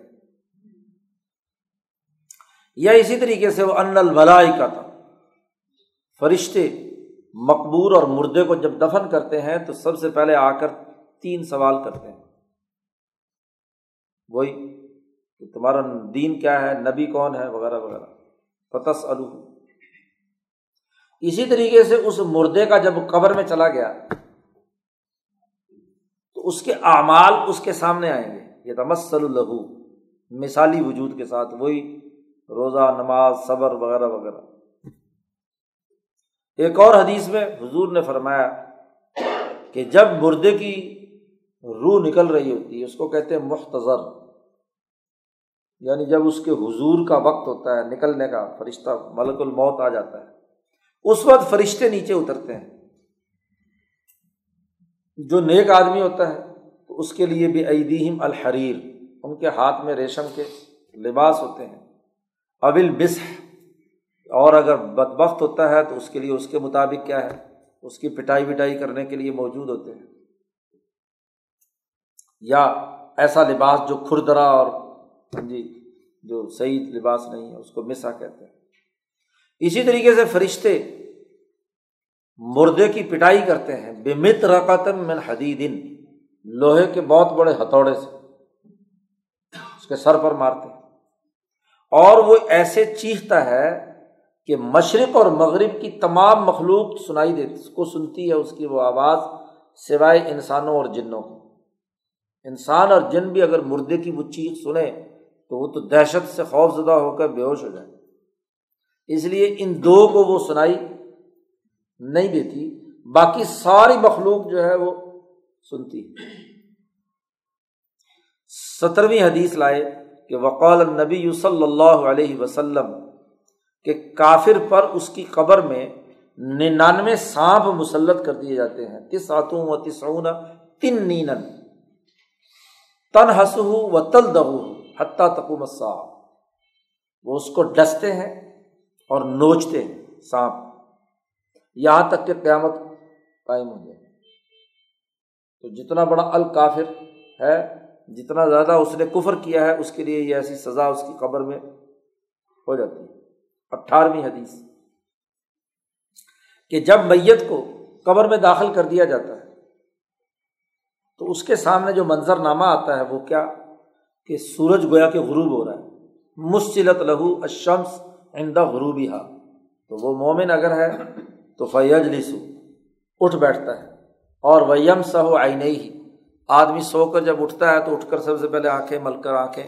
یا اسی طریقے سے وہ ان البلائی کا تھا فرشتے مقبور اور مردے کو جب دفن کرتے ہیں تو سب سے پہلے آ کر تین سوال کرتے ہیں۔ وہی کہ تمہارا دین کیا ہے، نبی کون ہے، وغیرہ وغیرہ۔ فتس الو اسی طریقے سے اس مردے کا جب قبر میں چلا گیا، تو اس کے اعمال اس کے سامنے آئیں گے۔ یہ تمسل الہو مثالی وجود کے ساتھ وہی روزہ، نماز، صبر، وغیرہ وغیرہ۔ ایک اور حدیث میں حضور نے فرمایا کہ جب مردے کی روح نکل رہی ہوتی ہے، اس کو کہتے ہیں مختصر یعنی جب اس کے حضور کا وقت ہوتا ہے نکلنے کا، فرشتہ ملک الموت آ جاتا ہے۔ اس وقت فرشتے نیچے اترتے ہیں۔ جو نیک آدمی ہوتا ہے، تو اس کے لیے بھی ایدیم الحریر۔ ان کے ہاتھ میں ریشم کے لباس ہوتے ہیں۔ ابل بس اور اگر بد وقت ہوتا ہے، تو اس کے لیے، اس کے مطابق کیا ہے؟ اس کی پٹائی وٹائی کرنے کے لیے موجود ہوتے ہیں۔ یا ایسا لباس جو کھردرا اور ہاں جی جو صحیح لباس نہیں ہے، اس کو مسا کہتے ہیں۔ اسی طریقے سے فرشتے مردے کی پٹائی کرتے ہیں۔ بے مت رقتم من حدیدن لوہے کے بہت بڑے ہتھوڑے سے۔ اس کے سر پر مارتے ہیں۔ اور وہ ایسے چیختا ہے کہ مشرق اور مغرب کی تمام مخلوق سنائی دیتی، اس کو سنتی ہے اس کی وہ آواز، سوائے انسانوں اور جنوں کی۔ انسان اور جن بھی اگر مردے کی وہ چیخ سنیں تو وہ تو دہشت سے خوف زدہ ہو کر بے ہوش ہو جائے۔ اس لیے ان دو کو وہ سنائی نہیں دیتی، باقی ساری مخلوق جو ہے وہ سنتی۔ سترویں حدیث لائے کہ وقال نبی صلی اللہ علیہ وسلم کہ کافر پر اس کی قبر میں ننانوے سانپ مسلط کر دیے جاتے ہیں۔ تس آتوں و تسعون تن نینن تن ہس و تل دہو حتیٰ تقوم صاحب وہ اس کو ڈستے ہیں اور نوچتے ہیں سانپ۔ یہاں تک کہ قیامت قائم ہو جائے تو جتنا بڑا الکافر ہے، جتنا زیادہ اس نے کفر کیا ہے، اس کے لیے یہ ایسی سزا اس کی قبر میں ہو جاتی ہے۔ اٹھارہویں حدیث۔ کہ جب میت کو قبر میں داخل کر دیا جاتا ہے، تو اس کے سامنے جو منظر نامہ آتا ہے، وہ کیا؟ کہ سورج گویا کے غروب ہو رہا ہے۔ مسلط لہو اشمس عند غروبی ہا تو وہ مومن اگر ہے تو فیج لسو اٹھ بیٹھتا ہے۔ اور ویم سہ آئین ہی آدمی سو کر جب اٹھتا ہے تو اٹھ کر سب سے پہلے آنکھیں مل کر آنکھیں۔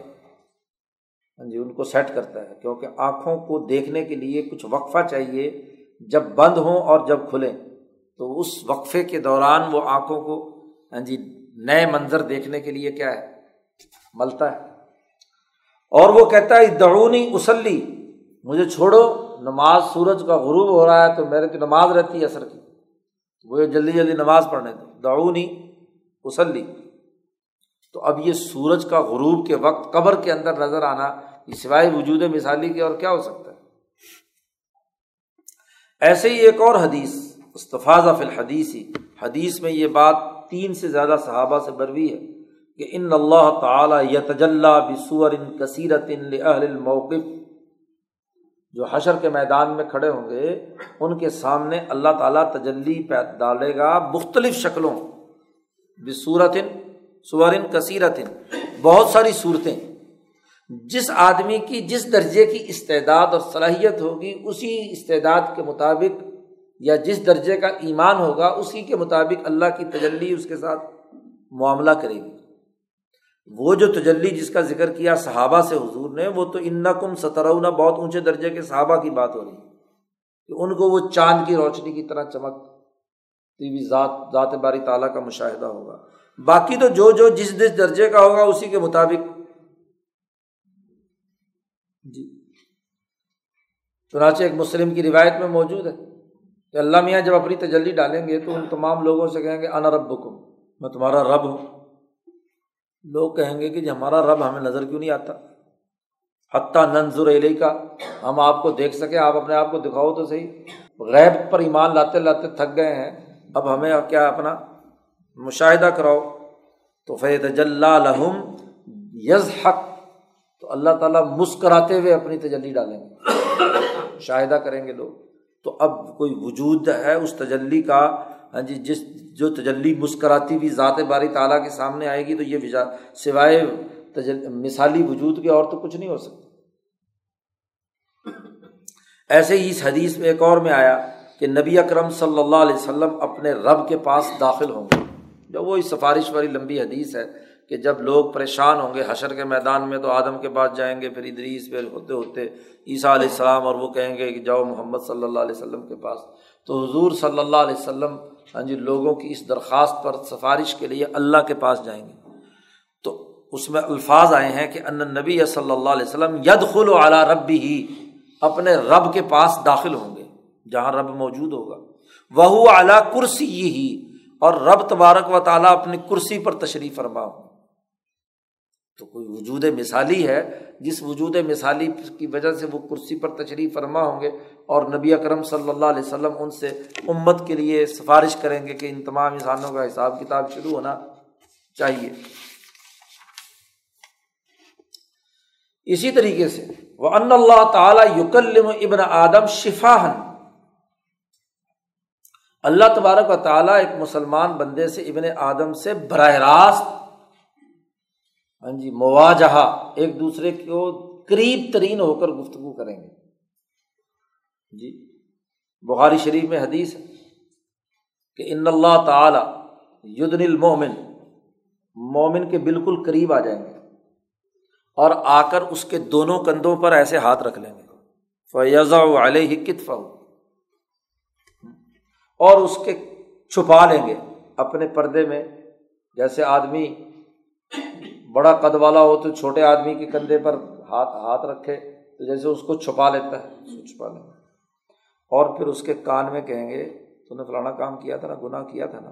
ہاں جی ان کو سیٹ کرتا ہے۔ کیونکہ آنکھوں کو دیکھنے کے لیے کچھ وقفہ چاہیے۔ جب بند ہوں اور جب کھلیں۔ تو اس وقفے کے دوران وہ آنکھوں کو ہاں جی نئے منظر دیکھنے کے لیے کیا ہے؟ ملتا ہے۔ اور وہ کہتا ہے دعونی اسلی مجھے چھوڑو، نماز سورج کا غروب ہو رہا ہے تو میرے تو نماز رہتی ہے اثر کی۔ وہ جلدی جلدی نماز پڑھنے دو دعونی اسلی تو اب یہ سورج کا غروب کے وقت قبر کے اندر نظر آنا، یہ سوائے وجود مثالی کے اور کیا ہو سکتا ہے؟ ایسے ہی ایک اور حدیث استفاظ فی الحدیث۔ ہی حدیث میں یہ بات تین سے زیادہ صحابہ سے بروی ہے۔ کہ ان اللہ تعالیٰ یتجلّہ بسور ان کثیرت الموقف، جو حشر کے میدان میں کھڑے ہوں گے، ان کے سامنے اللہ تعالیٰ تجلی ڈالے گا مختلف شکلوں بصورت سورن کثیرت، بہت ساری صورتیں۔ جس آدمی کی، جس درجے کی استعداد اور صلاحیت ہوگی، اسی استعداد کے مطابق یا جس درجے کا ایمان ہوگا، اسی کے مطابق اللہ کی تجلی اس کے ساتھ معاملہ کرے گی۔ وہ جو تجلی جس کا ذکر کیا صحابہ سے حضور نے، وہ تو ان کم سترونا بہت اونچے درجے کے صحابہ کی بات ہو رہی کہ ان کو وہ چاند کی روشنی کی طرح چمک ذات ذات باری تعالیٰ کا مشاہدہ ہوگا۔ باقی تو جو جو جس جس درجے کا ہوگا، اسی کے مطابق۔ جی۔ چنانچہ ایک مسلم کی روایت میں موجود ہے کہ اللہ میاں جب اپنی تجلی ڈالیں گے تو ان تمام لوگوں سے کہیں گے، انا رب میں تمہارا رب ہوں۔ لوگ کہیں گے کہ جی ہمارا رب ہمیں نظر کیوں نہیں آتا؟ حتیٰ ننظر علیہ کا ہم آپ کو دیکھ سکیں، آپ اپنے آپ کو دکھاؤ تو صحیح۔ غیب پر ایمان لاتے لاتے تھک گئے ہیں، اب ہمیں کیا اپنا مشاہدہ کراؤ؟ تو فید لہم یز حق تو اللہ تعالیٰ مسکراتے ہوئے اپنی تجلی ڈالیں گے۔ مشاہدہ کریں گے لوگ۔ تو اب کوئی وجود ہے اس تجلی کا؟ ہاں جی جس جو تجلی مسکراتی ہوئی ذات باری تعالیٰ کے سامنے آئے گی تو یہ وجا سوائے مثالی وجود کے اور تو کچھ نہیں ہو سکتا۔ ایسے ہی اس حدیث میں ایک اور میں آیا کہ نبی اکرم صلی اللہ علیہ وسلم اپنے رب کے پاس داخل ہوں گے۔ جو وہی سفارش والی لمبی حدیث ہے کہ جب لوگ پریشان ہوں گے حشر کے میدان میں تو آدم کے پاس جائیں گے، پھر ادریس پھر ہوتے ہوتے عیسیٰ علیہ السلام اور وہ کہیں گے کہ جاؤ محمد صلی اللہ علیہ وسلم کے پاس۔ تو حضور صلی اللہ علیہ وسلم ہاں جی لوگوں کی اس درخواست پر سفارش کے لیے اللہ کے پاس جائیں گے۔ تو اس میں الفاظ آئے ہیں کہ ان نبی صلی اللہ علیہ وسلم ید خل و اعلیٰ رب ہی اپنے رب کے پاس داخل ہوں گے، جہاں رب موجود ہوگا۔ وہ اعلیٰ کرسی ہی اور رب تبارک و تعالیٰ اپنی کرسی پر تشریف فرما ہوں تو کوئی وجود مثالی ہے، جس وجود مثالی کی وجہ سے وہ کرسی پر تشریف فرما ہوں گے اور نبی اکرم صلی اللہ علیہ وسلم ان سے امت کے لیے سفارش کریں گے کہ ان تمام انسانوں کا حساب کتاب شروع ہونا چاہیے۔ اسی طریقے سے وہ ان اللہ تعالیٰ یوکلم ابن آدم شفاہن اللہ تبارک و تعالیٰ ایک مسلمان بندے سے ابن آدم سے براہ راست ہاں جی مواجہ ایک دوسرے کو قریب ترین ہو کر گفتگو کریں گے۔ جی بخاری شریف میں حدیث ہے کہ ان اللہ تعالی یدن المومن مومن کے بالکل قریب آ جائیں گے اور آ کر اس کے دونوں کندھوں پر ایسے ہاتھ رکھ لیں گے۔ فیضا علیہ کتفا اور اس کے چھپا لیں گے اپنے پردے میں، جیسے آدمی بڑا قد والا ہو تو چھوٹے آدمی کے کندھے پر ہاتھ ہاتھ رکھے تو جیسے اس کو چھپا لیتا ہے، اس کو چھپا لیں اور پھر اس کے کان میں کہیں گے، تو نے فلانا کام کیا تھا نا، گناہ کیا تھا نا۔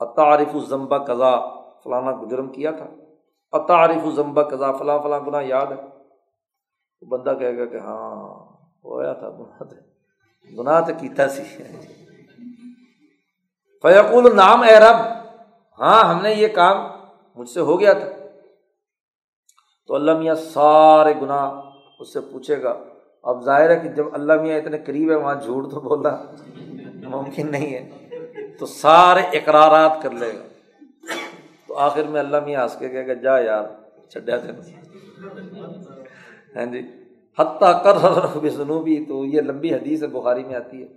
عطارف الزمبا قزا فلانا جرم کیا تھا۔ عطارف الزمبا قزا فلاں فلاں گناہ یاد ہے۔ تو بندہ کہے گا کہ ہاں ہوا تھا، گناہ تھے گناہ تو کیتا سی۔ فیقول نام اے رب ہاں ہم نے یہ کام مجھ سے ہو گیا تھا۔ تو اللہ میاں سارے گناہ اس سے پوچھے گا۔ اب ظاہر ہے کہ جب اللہ میاں اتنے قریب ہے وہاں جھوٹ تو بولنا ممکن نہیں ہے۔ تو سارے اقرارات کر لے گا۔ تو آخر میں اللہ میاں ہنس کے کہے گا، جا یار چڈیا تھے ہاں جی۔ حتیٰ کر جنوبی تو یہ لمبی حدیث ہے بخاری میں آتی ہے۔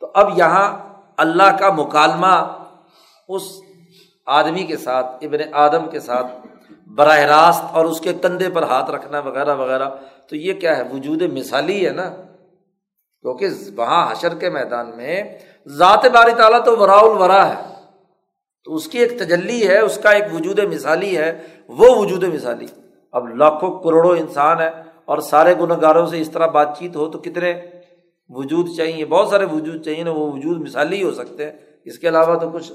تو اب یہاں اللہ کا مکالمہ اس آدمی کے ساتھ، ابن آدم کے ساتھ براہ راست اور اس کے کندھے پر ہاتھ رکھنا وغیرہ وغیرہ، تو یہ کیا ہے؟ وجود مثالی ہے نا۔ کیونکہ وہاں حشر کے میدان میں ذات باری تعالیٰ تو ورا الورا ہے۔ تو اس کی ایک تجلی ہے، اس کا ایک وجود مثالی ہے، وہ وجود مثالی۔ اب لاکھوں کروڑوں انسان ہے اور سارے گنہ گاروں سے اس طرح بات چیت ہو تو کتنے وجود چاہیے؟ بہت سارے وجود چاہیے نا، وہ وجود مثالی ہی ہو سکتے ہیں۔ اس کے علاوہ تو کچھ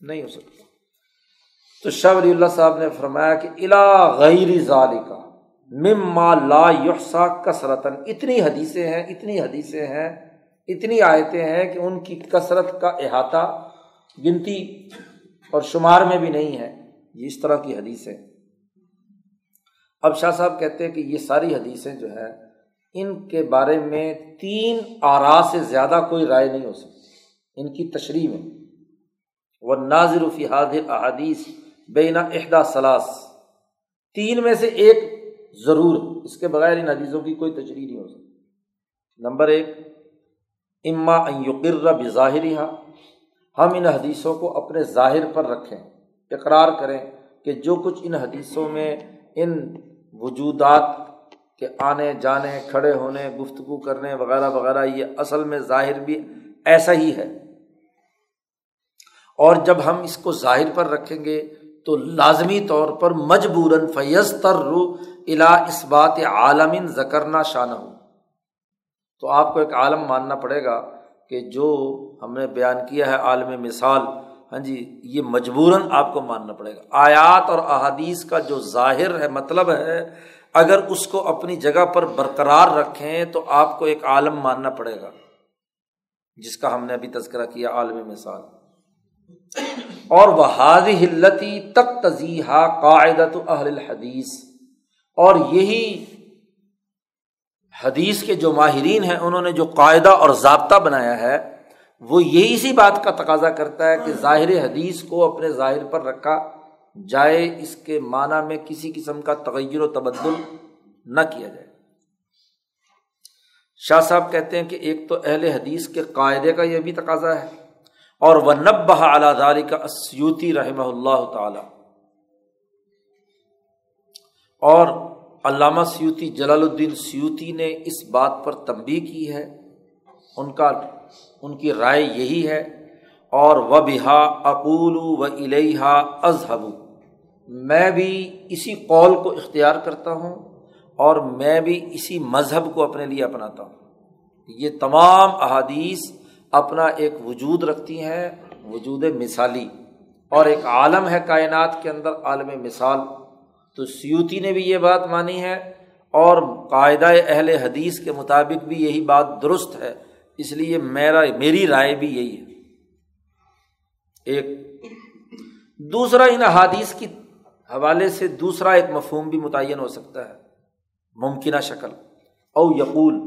نہیں ہو سکتا۔ تو شاہ ولی اللہ صاحب نے فرمایا کہ الا غیر ظالی کا مما لا یحسا کثرتاً۔ اتنی حدیثیں ہیں، اتنی حدیثیں ہیں، اتنی آیتیں ہیں کہ ان کی کثرت کا احاطہ گنتی اور شمار میں بھی نہیں ہے۔ یہ اس طرح کی حدیثیں۔ اب شاہ صاحب کہتے ہیں کہ یہ ساری حدیثیں جو ہے ان کے بارے میں تین آرا سے زیادہ کوئی رائے نہیں ہو سکتی۔ ان کی تشریح میں۔ وہ نازر فیحاد احادیث بینا احدا سلاس تین میں سے ایک ضرور، اس کے بغیر ان حدیثوں کی کوئی تشریح نہیں ہو سکتی۔ نمبر ایک، اما یقر بظاہر ہم ان حدیثوں کو اپنے ظاہر پر رکھیں، اقرار کریں کہ جو کچھ ان حدیثوں میں ان وجودات کے آنے جانے، کھڑے ہونے، گفتگو کرنے وغیرہ وغیرہ، یہ اصل میں ظاہر بھی ایسا ہی ہے۔ اور جب ہم اس کو ظاہر پر رکھیں گے تو لازمی طور پر مجبوراً فیض تر رو الا اس بات عالمن زکرنا شانہ ہو تو آپ کو ایک عالم ماننا پڑے گا کہ جو ہم نے بیان کیا ہے عالم مثال ہاں جی یہ مجبوراً آپ کو ماننا پڑے گا۔ آیات اور احادیث کا جو ظاہر ہے مطلب ہے، اگر اس کو اپنی جگہ پر برقرار رکھیں تو آپ کو ایک عالم ماننا پڑے گا، جس کا ہم نے ابھی تذکرہ کیا، عالم مثال۔ اور وہ ہلتی تک تزیحا قاعدت اہل الحدیث اور یہی حدیث کے جو ماہرین ہیں، انہوں نے جو قاعدہ اور ضابطہ بنایا ہے، وہ یہی سی بات کا تقاضا کرتا ہے کہ ظاہر حدیث کو اپنے ظاہر پر رکھا جائے، اس کے معنی میں کسی قسم کا تغیر و تبدل نہ کیا جائے۔ شاہ صاحب کہتے ہیں کہ ایک تو اہل حدیث کے قاعدے کا یہ بھی تقاضا ہے۔ اور وہ نب اعلیٰ داری کا اسیوتی رحمہ اللہ تعالی۔ اور علامہ سیوتی جلال الدین سیوتی نے اس بات پر تنبی کی ہے۔ ان کا، ان کی رائے یہی ہے۔ اور و بہا اقول و الحا اذہب۔ میں بھی اسی قول کو اختیار کرتا ہوں اور میں بھی اسی مذہب کو اپنے لیے اپناتا ہوں۔ یہ تمام احادیث اپنا ایک وجود رکھتی ہیں، وجود مثالی۔ اور ایک عالم ہے کائنات کے اندر، عالم مثال۔ تو سیوتی نے بھی یہ بات مانی ہے اور قاعدہ اہل حدیث کے مطابق بھی یہی بات درست ہے۔ اس لیے میرا، میری رائے بھی یہی ہے۔ ایک۔ دوسرا ان احادیث کی حوالے سے دوسرا ایک مفہوم بھی متعین ہو سکتا ہے۔ ممکنہ شکل۔ او یقول۔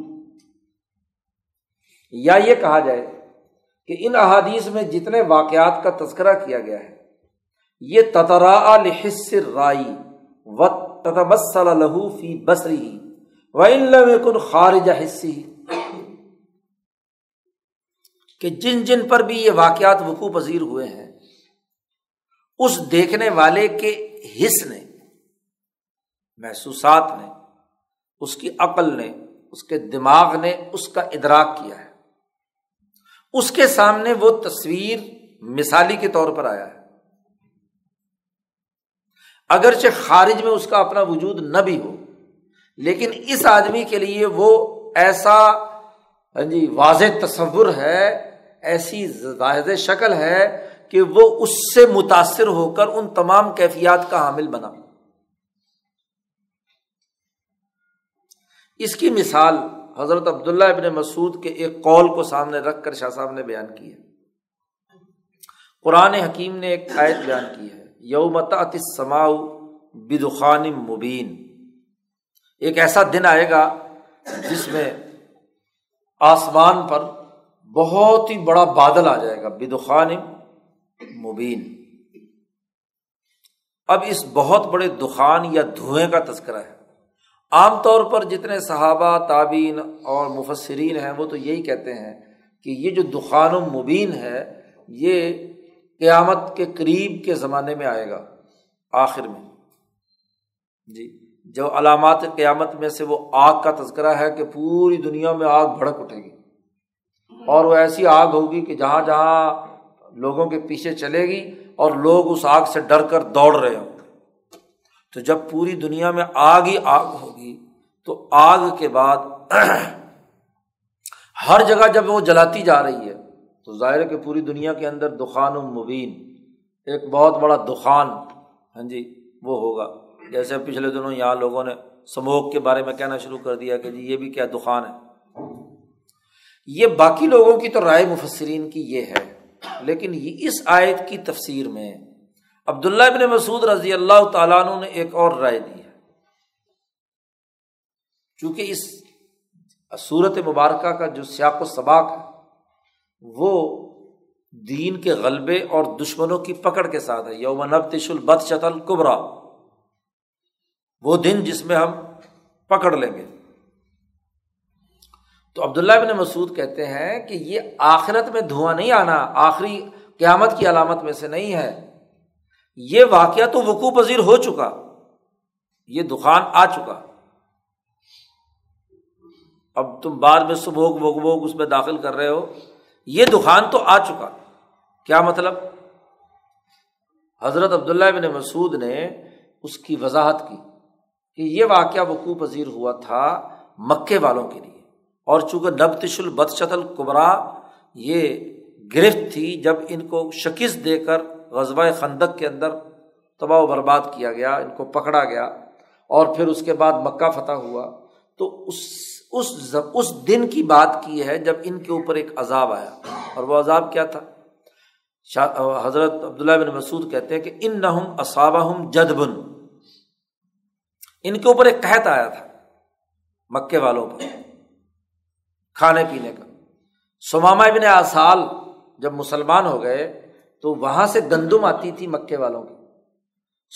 یا یہ کہا جائے کہ ان احادیث میں جتنے واقعات کا تذکرہ کیا گیا ہے، یہ تطرا الحص رائی و تتبصل لہو فی بسری و کن خارج حصی کہ جن جن پر بھی یہ واقعات وقوع پذیر ہوئے ہیں، اس دیکھنے والے کے حص نے، محسوسات نے، اس کی عقل نے، اس کے دماغ نے اس کا ادراک کیا ہے۔ اس کے سامنے وہ تصویر مثالی کے طور پر آیا ہے۔ اگرچہ خارج میں اس کا اپنا وجود نہ بھی ہو، لیکن اس آدمی کے لیے وہ ایسا ہاں جی واضح تصور ہے، ایسی واضح شکل ہے کہ وہ اس سے متاثر ہو کر ان تمام کیفیات کا حامل بنا۔ اس کی مثال حضرت عبداللہ ابن مسعود کے ایک قول کو سامنے رکھ کر شاہ صاحب نے بیان کی ہے۔ قرآن حکیم نے ایک آیت بیان کی ہے۔ یومتا سماؤ بدخان مبین۔ ایک ایسا دن آئے گا جس میں آسمان پر بہت ہی بڑا بادل آ جائے گا، بدخان مبین۔ اب اس بہت بڑے دخان یا دھوئیں کا تذکرہ ہے۔ عام طور پر جتنے صحابہ تعبین اور مفسرین ہیں، وہ تو یہی کہتے ہیں کہ یہ جو دخان و مبین ہے، یہ قیامت کے قریب کے زمانے میں آئے گا، آخر میں۔ جی جو علامات قیامت میں سے وہ آگ کا تذکرہ ہے کہ پوری دنیا میں آگ بھڑک اٹھے گی۔ اور وہ ایسی آگ ہوگی کہ جہاں جہاں لوگوں کے پیچھے چلے گی اور لوگ اس آگ سے ڈر کر دوڑ رہے ہوں۔ تو جب پوری دنیا میں آگ ہی آگ ہوگی، تو آگ کے بعد ہر جگہ جب وہ جلاتی جا رہی ہے، تو ظاہر ہے کہ پوری دنیا کے اندر دخان المبین ایک بہت بڑا دخان ہاں جی وہ ہوگا۔ جیسے پچھلے دنوں یہاں لوگوں نے سموک کے بارے میں کہنا شروع کر دیا کہ جی یہ بھی کیا دخان ہے۔ یہ باقی لوگوں کی تو رائے مفسرین کی یہ ہے، لیکن اس آیت کی تفسیر میں عبداللہ ابن مسعود رضی اللہ تعالیٰ عنہ نے ایک اور رائے دی ہے۔ چونکہ اس صورت مبارکہ کا جو سیاق و سباق ہے، وہ دین کے غلبے اور دشمنوں کی پکڑ کے ساتھ ہے۔ یوم نبتش البت شتل کبرا وہ دن جس میں ہم پکڑ لیں گے۔ تو عبداللہ ابن مسعود کہتے ہیں کہ یہ آخرت میں دھواں نہیں آنا، آخری قیامت کی علامت میں سے نہیں ہے۔ یہ واقعہ تو وقوع پذیر ہو چکا۔ یہ دکان آ چکا۔ اب تم بعد میں صبح بوگ بوگ اس میں داخل کر رہے ہو۔ یہ دکان تو آ چکا۔ کیا مطلب؟ حضرت عبداللہ ابن مسعود نے اس کی وضاحت کی کہ یہ واقعہ وقوع پذیر ہوا تھا مکے والوں کے لیے۔ اور چونکہ نبتش البدشت القبرا یہ گرفت تھی، جب ان کو شکست دے کر غزبۂ خندق کے اندر تباہ و برباد کیا گیا، ان کو پکڑا گیا اور پھر اس کے بعد مکہ فتح ہوا۔ تو اس اس اس دن کی بات کی ہے جب ان کے اوپر ایک عذاب آیا۔ اور وہ عذاب کیا تھا؟ حضرت عبداللہ بن مسعود کہتے ہیں کہ ان نہ اصابہ جدبن۔ ان کے اوپر ایک قحط آیا تھا مکے والوں پر، کھانے پینے کا۔ سماما ابن آسال جب مسلمان ہو گئے تو وہاں سے گندم آتی تھی مکے والوں کی۔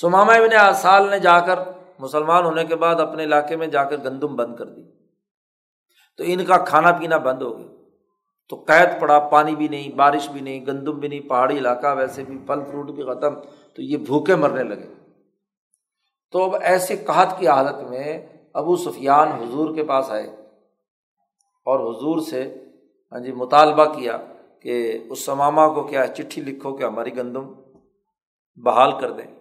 سماما ابن آسال نے جا کر مسلمان ہونے کے بعد اپنے علاقے میں جا کر گندم بند کر دی۔ تو ان کا کھانا پینا بند ہو گیا۔ تو قید پڑا، پانی بھی نہیں، بارش بھی نہیں، گندم بھی نہیں، پہاڑی علاقہ ویسے بھی، پھل فروٹ بھی ختم۔ تو یہ بھوکے مرنے لگے۔ تو اب ایسے قحط کی حالت میں ابو سفیان حضور کے پاس آئے اور حضور سے ہاں جی مطالبہ کیا۔ کہ اس سماما کو کیا چٹھی لکھو کہ ہماری گندم بحال کر دیں۔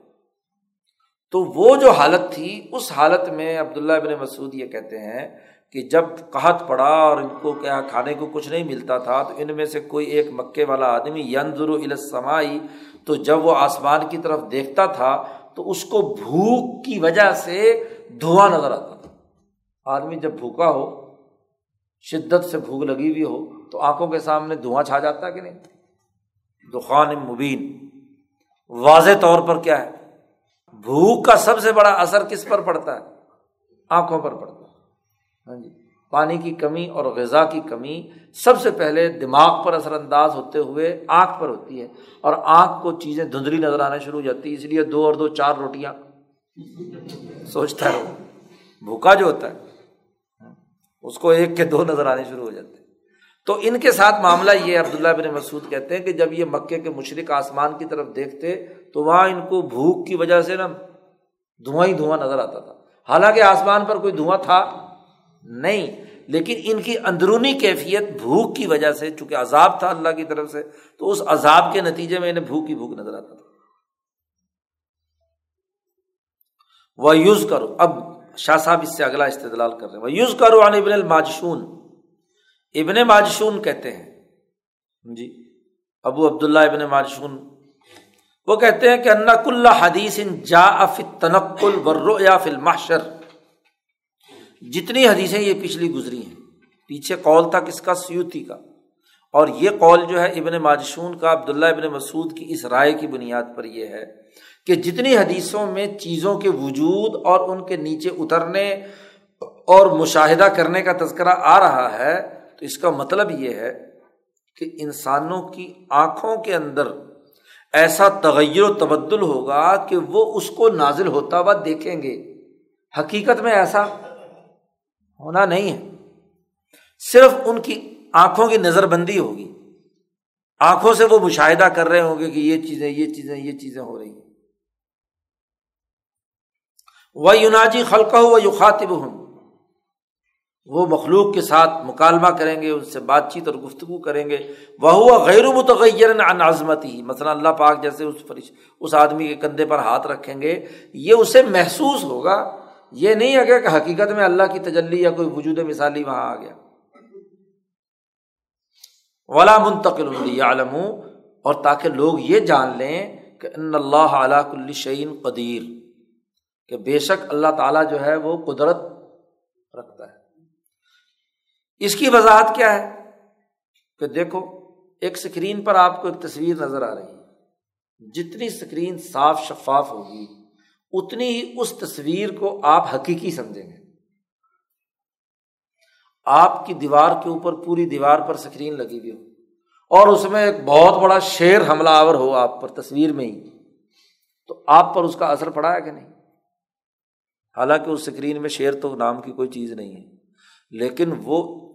تو وہ جو حالت تھی، اس حالت میں عبداللہ ابن مسعود یہ کہتے ہیں کہ جب قحط پڑا اور ان کو کیا کھانے کو کچھ نہیں ملتا تھا، تو ان میں سے کوئی ایک مکے والا آدمی ینظر السمائی، تو جب وہ آسمان کی طرف دیکھتا تھا، تو اس کو بھوک کی وجہ سے دھواں نظر آتا تھا۔ آدمی جب بھوکا ہو، شدت سے بھوک لگی ہوئی ہو تو آنکھوں کے سامنے دھواں چھا جاتا ہے کہ نہیں؟ دخان مبین۔ واضح طور پر کیا ہے؟ بھوک کا سب سے بڑا اثر کس پر پڑتا ہے؟ آنکھوں پر پڑتا ہے۔ ہاں جی۔ پانی کی کمی اور غذا کی کمی سب سے پہلے دماغ پر اثر انداز ہوتے ہوئے آنکھ پر ہوتی ہے اور آنکھ کو چیزیں دھندلی نظر آنا شروع ہو جاتی ہے اس لیے دو اور دو چار روٹیاں سوچتا ہے وہ بھوکا جو ہوتا ہے، اس کو ایک کے دو نظر آنے شروع ہو جاتے ہیں۔ تو ان کے ساتھ معاملہ یہ عبداللہ بن مسعود کہتے ہیں کہ جب یہ مکے کے مشرق آسمان کی طرف دیکھتے تو وہاں ان کو بھوک کی وجہ سے نا دھواں ہی دھواں نظر آتا تھا۔ حالانکہ آسمان پر کوئی دھواں تھا نہیں، لیکن ان کی اندرونی کیفیت بھوک کی وجہ سے، چونکہ عذاب تھا اللہ کی طرف سے، تو اس عذاب کے نتیجے میں انہیں بھوک ہی بھوک نظر آتا تھا۔ وہ یوز کرو اب شاہ صاحب اس سے اگلا استدلال کر رہے ہیں۔ یوز کرو ابن الماجشون ابن ماجشون کہتے ہیں۔ جی ابو عبداللہ ابن ماجشون۔ وہ کہتے ہیں کہ انا کل حدیث جا تنقل ورو یا فل جتنی حدیثیں یہ پچھلی گزری ہیں، پیچھے قول تھا کس کا سیوتی کا۔ اور یہ قول جو ہے ابن ماجشون کا، عبداللہ ابن مسعود کی اس رائے کی بنیاد پر یہ ہے کہ جتنی حدیثوں میں چیزوں کے وجود اور ان کے نیچے اترنے اور مشاہدہ کرنے کا تذکرہ آ رہا ہے تو اس کا مطلب یہ ہے کہ انسانوں کی آنکھوں کے اندر ایسا تغیر و تبدل ہوگا کہ وہ اس کو نازل ہوتا ہوا دیکھیں گے۔ حقیقت میں ایسا ہونا نہیں ہے۔ صرف ان کی آنکھوں کی نظر بندی ہوگی۔ آنکھوں سے وہ مشاہدہ کر رہے ہوں گے کہ یہ چیزیں یہ چیزیں یہ چیزیں ہو رہی ہیں۔ وہ یوناجی خلق ہو وہ یو خاطب ہوں وہ مخلوق کے ساتھ مکالمہ کریں گے، ان سے بات چیت اور گفتگو کریں گے۔ وہ ہوا غیر متغیر عظمت ہی مثلاً اللہ پاک جیسے اس فرش، اس آدمی کے کندھے پر ہاتھ رکھیں گے، یہ اسے محسوس ہوگا۔ یہ نہیں ہے کہ حقیقت میں اللہ کی تجلی یا کوئی وجود مثالی وہاں آ گیا۔ ولا منتقل عالم اور تاکہ لوگ یہ جان لیں کہ ان اللہ علیہ کل شعین قدیر کہ بے شک اللہ تعالیٰ جو ہے وہ قدرت رکھتا ہے۔ اس کی وضاحت کیا ہے؟ کہ دیکھو، ایک اسکرین پر آپ کو ایک تصویر نظر آ رہی ہے۔ جتنی اسکرین صاف شفاف ہوگی، اتنی ہی اس تصویر کو آپ حقیقی سمجھیں گے۔ آپ کی دیوار کے اوپر، پوری دیوار پر اسکرین لگی ہوئی ہو۔ اور اس میں ایک بہت بڑا شیر حملہ آور ہو آپ پر تصویر میں ہی۔ تو آپ پر اس کا اثر پڑا ہے کہ نہیں؟ حالانکہ اس اسکرین میں شیر تو نام کی کوئی چیز نہیں ہے، لیکن وہ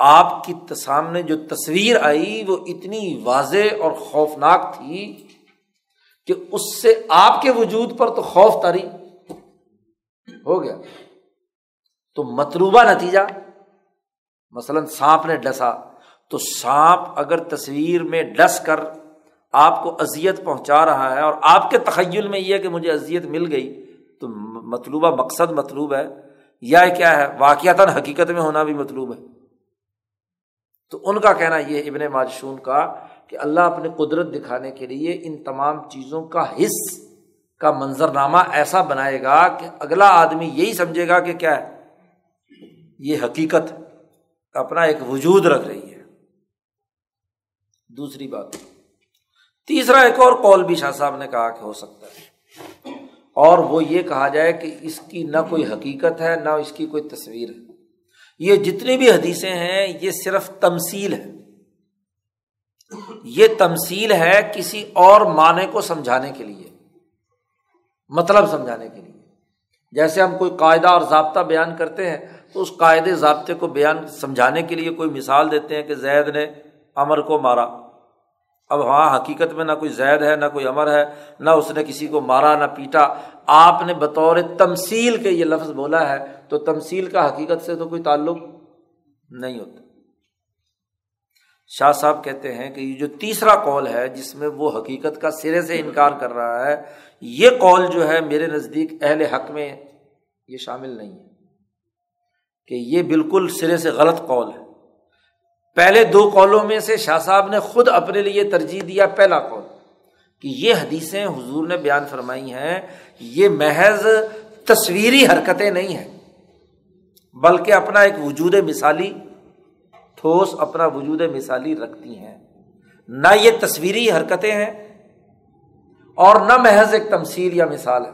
آپ کی سامنے جو تصویر آئی وہ اتنی واضح اور خوفناک تھی کہ اس سے آپ کے وجود پر تو خوف تاری ہو گیا۔ تو متروبہ نتیجہ، مثلاً سانپ نے ڈسا۔ تو سانپ اگر تصویر میں ڈس کر آپ کو اذیت پہنچا رہا ہے اور آپ کے تخیل میں یہ کہ مجھے اذیت مل گئی، تو مطلوبہ مقصد مطلوب ہے۔ یا کیا ہے؟ واقعات حقیقت میں ہونا بھی مطلوب ہے۔ تو ان کا کہنا یہ ابن ماجشون کا کہ اللہ اپنی قدرت دکھانے کے لیے ان تمام چیزوں کا حص کا منظرنامہ ایسا بنائے گا کہ اگلا آدمی یہی سمجھے گا کہ کیا ہے؟ یہ حقیقت اپنا ایک وجود رکھ رہی ہے۔ دوسری بات۔ تیسرا ایک اور کال بھی شاہ صاحب نے کہا کہ ہو سکتا ہے۔ اور وہ یہ کہا جائے کہ اس کی نہ کوئی حقیقت ہے، نہ اس کی کوئی تصویر ہے۔ یہ جتنی بھی حدیثیں ہیں، یہ صرف تمسیل ہے۔ یہ تمسیل ہے کسی اور معنی کو سمجھانے کے لیے۔ مطلب سمجھانے کے لیے۔ جیسے ہم کوئی قاعدہ اور ضابطہ بیان کرتے ہیں، تو اس قاعدے ضابطے کو بیان سمجھانے کے لیے کوئی مثال دیتے ہیں کہ زید نے امر کو مارا۔ اب وہاں حقیقت میں نہ کوئی زید ہے، نہ کوئی امر ہے، نہ اس نے کسی کو مارا، نہ پیٹا آپ نے بطور تمسیل کے یہ لفظ بولا ہے، تو تمسیل کا حقیقت سے تو کوئی تعلق نہیں ہوتا۔ شاہ صاحب کہتے ہیں کہ یہ جو تیسرا کال ہے، جس میں وہ حقیقت کا سرے سے انکار کر رہا ہے، یہ کال جو ہے میرے نزدیک اہل حق میں یہ شامل نہیں ہے۔ کہ یہ بالکل سرے سے غلط کال ہے۔ پہلے دو کالوں میں سے شاہ صاحب نے خود اپنے لیے ترجیح دیا پہلا کال کہ یہ حدیثیں حضور نے بیان فرمائی ہیں یہ محض تصویری حرکتیں نہیں ہیں، بلکہ اپنا ایک وجود مثالی، ٹھوس اپنا وجود مثالی رکھتی ہیں۔ نہ یہ تصویری حرکتیں ہیں اور نہ محض ایک تمثیل یا مثال ہے۔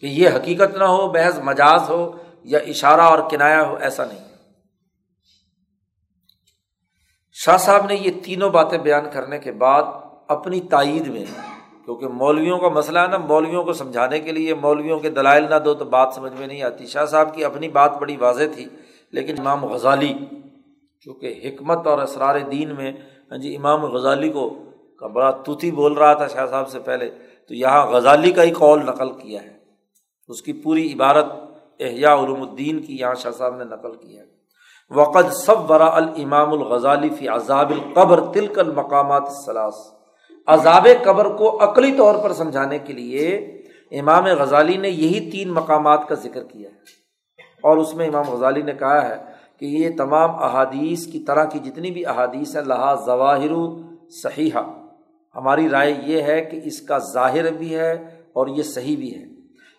کہ یہ حقیقت نہ ہو، محض مجاز ہو یا اشارہ اور کنایا ہو، ایسا نہیں۔ شاہ صاحب نے یہ تینوں باتیں بیان کرنے کے بعد اپنی تائید میں کیونکہ مولویوں کا مسئلہ ہے نا، مولویوں کو سمجھانے کے لیے، مولویوں کے دلائل نہ دو تو بات سمجھ میں نہیں آتی۔ شاہ صاحب کی اپنی بات بڑی واضح تھی، لیکن امام غزالی، چونکہ حکمت اور اسرار دین میں ہاں جی امام غزالی کو کا بڑا توتی بول رہا تھا شاہ صاحب سے پہلے، تو یہاں غزالی کا ہی قول نقل کیا ہے۔ اس کی پوری عبارت احیاء علوم الدین کی یہاں شاہ صاحب نے نقل کیا ہے۔ وقت سب ورا الامام الغزالی فی عذاب القبر تلک المقامات الثلاث۔ عذاب قبر کو عقلی طور پر سمجھانے کے لیے امام غزالی نے یہی تین مقامات کا ذکر کیا ہے۔ اور اس میں امام غزالی نے کہا ہے کہ یہ تمام احادیث کی طرح کی جتنی بھی احادیث ہیں لہٰ ظواہر صحیح ہماری رائے یہ ہے کہ اس کا ظاہر بھی ہے اور یہ صحیح بھی ہے۔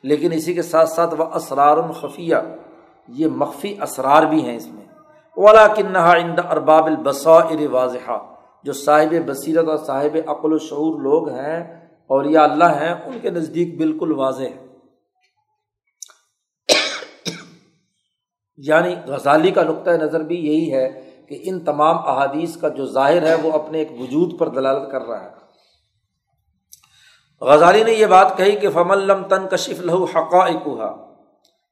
لیکن اسی کے ساتھ ساتھ وہ اسرار الخفیہ یہ مخفی اسرار بھی ہیں اس میں۔ اولا کنہا اند ارباب البصائر واضح جو صاحب بصیرت اور صاحب عقل و شعور لوگ ہیں اور یا اللہ ہیں، ان کے نزدیک بالکل واضح ہے یعنی غزالی کا نقطۂ نظر بھی یہی ہے کہ ان تمام احادیث کا جو ظاہر ہے، وہ اپنے ایک وجود پر دلالت کر رہا ہے۔ غزالی نے یہ بات کہی کہ فم الم تن کشف لہو حقا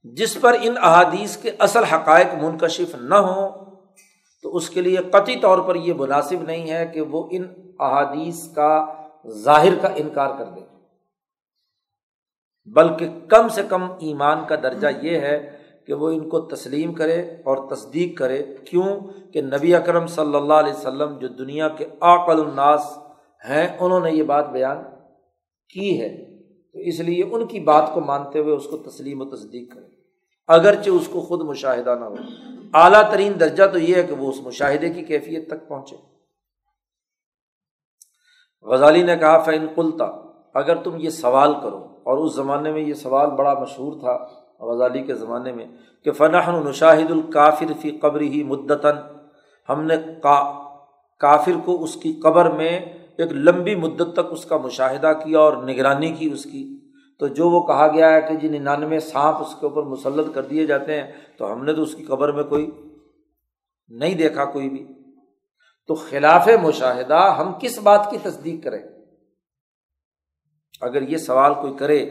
جس پر ان احادیث کے اصل حقائق منکشف نہ ہوں تو اس کے لیے قطعی طور پر یہ مناسب نہیں ہے کہ وہ ان احادیث کا ظاہر کا انکار کر دے۔ بلکہ کم سے کم ایمان کا درجہ یہ ہے کہ وہ ان کو تسلیم کرے اور تصدیق کرے۔ کیوں کہ نبی اکرم صلی اللہ علیہ وسلم جو دنیا کے عقل الناس ہیں، انہوں نے یہ بات بیان کی ہے۔ تو اس لیے ان کی بات کو مانتے ہوئے اس کو تسلیم و تصدیق کرے اگرچہ اس کو خود مشاہدہ نہ ہو۔ اعلیٰ ترین درجہ تو یہ ہے کہ وہ اس مشاہدے کی کیفیت تک پہنچے۔ غزالی نے کہا فین کلتا اگر تم یہ سوال کرو، اور اس زمانے میں یہ سوال بڑا مشہور تھا، غزالی کے زمانے میں، کہ فنحن نشاہد الکافر فی قبر ہی مدتاً۔ ہم نے کافر کو اس کی قبر میں ایک لمبی مدت تک اس کا مشاہدہ کیا اور نگرانی کی اس کی۔ تو جو وہ کہا گیا ہے کہ جی ننانوے سانپ اس کے اوپر مسلط کر دیے جاتے ہیں، تو ہم نے تو اس کی قبر میں کوئی نہیں دیکھا کوئی بھی۔ تو خلاف مشاہدہ ہم کس بات کی تصدیق کریں؟ اگر یہ سوال کوئی کرے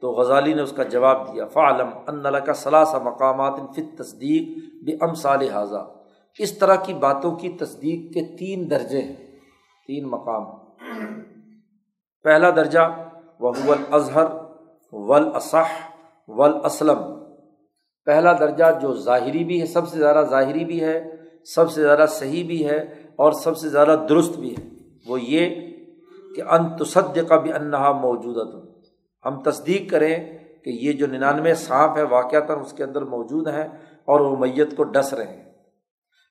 تو غزالی نے اس کا جواب دیا، فعلم ان کا ثلاثہ مقامات فت تصدیق بے ام حاضہ اس طرح کی باتوں کی تصدیق کے تین درجے ہیں، تین مقام۔ پہلا درجہ وہ اظہر ولاصح ولاسلم پہلا درجہ جو ظاہری بھی ہے، سب سے زیادہ ظاہری بھی ہے، سب سے زیادہ صحیح بھی ہے، اور سب سے زیادہ درست بھی ہے۔ وہ یہ کہ ان تصد کا بھی انہا موجود ہم تصدیق کریں کہ یہ جو ننانوے سانپ ہے واقعات اس کے اندر موجود ہیں، اور وہ میت کو ڈس رہے ہیں۔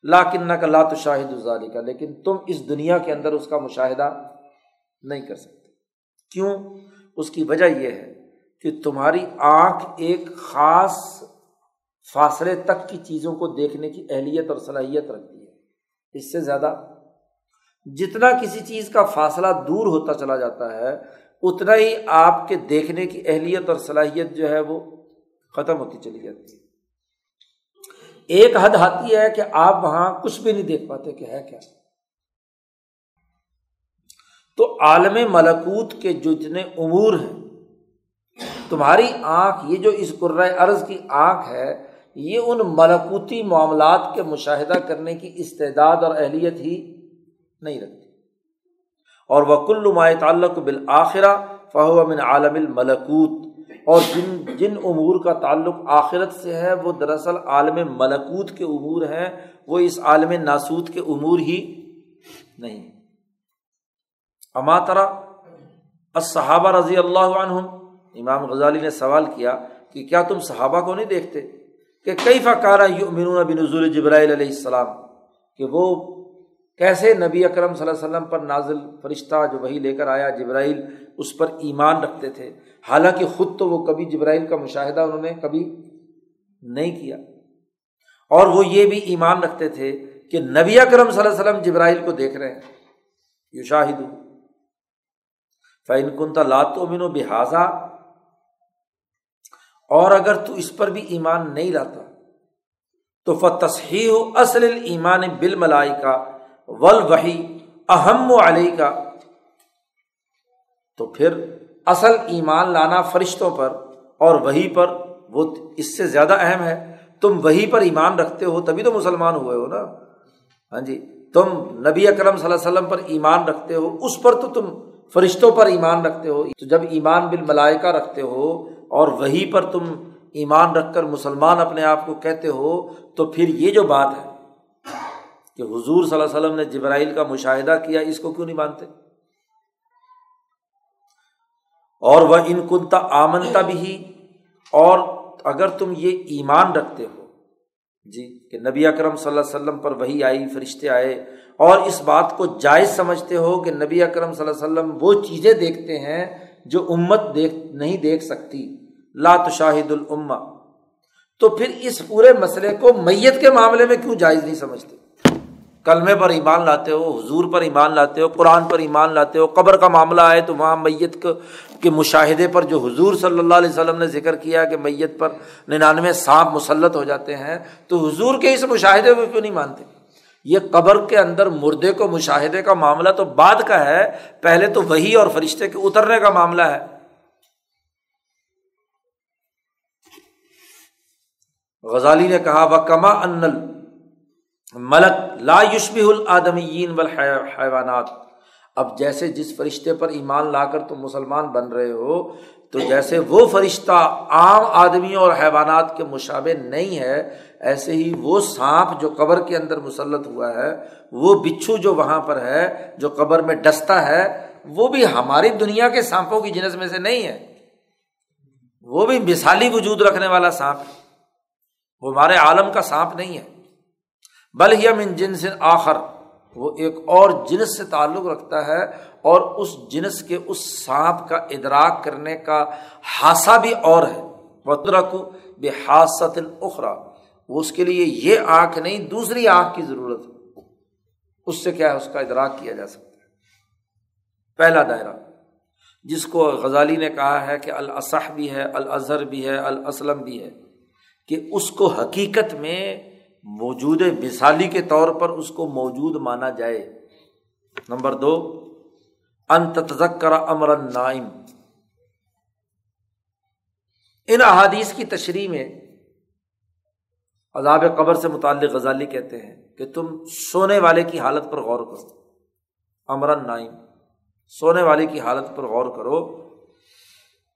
لا کنہ کا لا تو شاہد ازالی کا لیکن تم اس دنیا کے اندر اس کا مشاہدہ نہیں کر سکتے۔ کیوں؟ اس کی وجہ یہ ہے کہ تمہاری آنکھ ایک خاص فاصلے تک کی چیزوں کو دیکھنے کی اہلیت اور صلاحیت رکھتی ہے۔ اس سے زیادہ جتنا کسی چیز کا فاصلہ دور ہوتا چلا جاتا ہے، اتنا ہی آپ کے دیکھنے کی اہلیت اور صلاحیت جو ہے وہ ختم ہوتی چلی جاتی ہے۔ ایک حد آتی ہے کہ آپ وہاں کچھ بھی نہیں دیکھ پاتے کہ ہے کیا۔ تو عالم ملکوت کے جو جتنے امور ہیں تمہاری آنکھ، یہ جو اس ارض کی آنکھ ہے، یہ ان ملکوتی معاملات کے مشاہدہ کرنے کی استعداد اور اہلیت ہی نہیں رکھتی۔ اور وکل تعلق بالآخرہ فہو من عالم الملکوت اور جن جن امور کا تعلق آخرت سے ہے، وہ دراصل عالم ملکوت کے امور ہیں، وہ اس عالم ناسوت کے امور ہی نہیں۔ اماترا صحابہ رضی اللہ عنہ امام غزالی نے سوال کیا کہ کیا تم صحابہ کو نہیں دیکھتے کہ کئی فکارہ یؤمنون بنزول جبرائیل علیہ السلام؟ کہ وہ کیسے نبی اکرم صلی اللہ علیہ وسلم پر نازل فرشتہ جو وہی لے کر آیا جبرائیل، اس پر ایمان رکھتے تھے۔ حالانکہ خود تو وہ کبھی جبرائیل کا مشاہدہ انہوں نے کبھی نہیں کیا۔ اور وہ یہ بھی ایمان رکھتے تھے کہ نبی اکرم صلی اللہ علیہ وسلم جبرائیل کو دیکھ رہے ہیں۔ یو شاہد فین کنتا لاتو من و بحاظہ اور اگر تو اس پر بھی ایمان نہیں لاتا، تو تصحیح اصل ایمان بل ملائی کا ول وہی اہم و علی کا تو پھر اصل ایمان لانا فرشتوں پر اور وہی پر وہ اس سے زیادہ اہم ہے۔ تم وہی پر ایمان رکھتے ہو تبھی تو مسلمان ہوئے ہو نا۔ ہاں جی تم نبی اکرم صلی اللہ علیہ وسلم پر ایمان رکھتے ہو، اس پر تو تم فرشتوں پر ایمان رکھتے ہو۔ تو جب ایمان بال ملائکہ رکھتے ہو اور وہی پر تم ایمان رکھ کر مسلمان اپنے آپ کو کہتے ہو، تو پھر یہ جو بات ہے کہ حضور صلی اللہ علیہ وسلم نے جبرائیل کا مشاہدہ کیا، اس کو کیوں نہیں مانتے؟ اور وہ ان کنتا آمنتا بھی اور اگر تم یہ ایمان رکھتے ہو جی کہ نبی اکرم صلی اللہ علیہ وسلم پر وہی آئی، فرشتے آئے، اور اس بات کو جائز سمجھتے ہو کہ نبی اکرم صلی اللہ علیہ وسلم وہ چیزیں دیکھتے ہیں جو امت دیکھ، نہیں دیکھ سکتی۔ لات شاہد العما تو پھر اس پورے مسئلے کو میت کے معاملے میں کیوں جائز نہیں سمجھتے؟ کلمے پر ایمان لاتے ہو، حضور پر ایمان لاتے ہو، قرآن پر ایمان لاتے ہو، قبر کا معاملہ آئے تو وہاں میت کے مشاہدے پر جو حضور صلی اللہ علیہ وسلم نے ذکر کیا کہ میت پر ننانوے سانپ مسلط ہو جاتے ہیں، تو حضور کے اس مشاہدے کو کیوں نہیں مانتے؟ یہ قبر کے اندر مردے کو مشاہدے کا معاملہ تو بعد کا ہے، پہلے تو وہی اور فرشتے کے اترنے کا معاملہ ہے۔ غزالی نے کہا وہ کما انل ملک لا یشبہ العدمین حیوانات اب جیسے جس فرشتے پر ایمان لا کر تم مسلمان بن رہے ہو، تو جیسے وہ فرشتہ عام آدمیوں اور حیوانات کے مشابے نہیں ہے، ایسے ہی وہ سانپ جو قبر کے اندر مسلط ہوا ہے، وہ بچھو جو وہاں پر ہے، جو قبر میں ڈستا ہے، وہ بھی ہماری دنیا کے سانپوں کی جنس میں سے نہیں ہے۔ وہ بھی مثالی وجود رکھنے والا سانپ ہے۔ وہ ہمارے عالم کا سانپ نہیں ہے۔ بل ہی ان جنس آخر، وہ ایک اور جنس سے تعلق رکھتا ہے اور اس جنس کے اس سانپ کا ادراک کرنے کا حادثہ بھی اور ہے۔ وہ بے حاصت الخرا اس کے لیے یہ آنکھ نہیں، دوسری آنکھ کی ضرورت ہے۔ اس سے کیا ہے؟ اس کا ادراک کیا جا سکتا ہے۔ پہلا دائرہ، جس کو غزالی نے کہا ہے کہ الاصح بھی ہے، الازہر بھی ہے، الاسلم بھی ہے۔ کہ اس کو حقیقت میں موجود مثالی کے طور پر اس کو موجود مانا جائے۔ نمبر دو، ان تذکر امر نائم۔ ان احادیث کی تشریح میں عذاب قبر سے متعلق غزالی کہتے ہیں کہ تم سونے والے کی حالت پر غور کرو۔ امرن نائم، سونے والے کی حالت پر غور کرو۔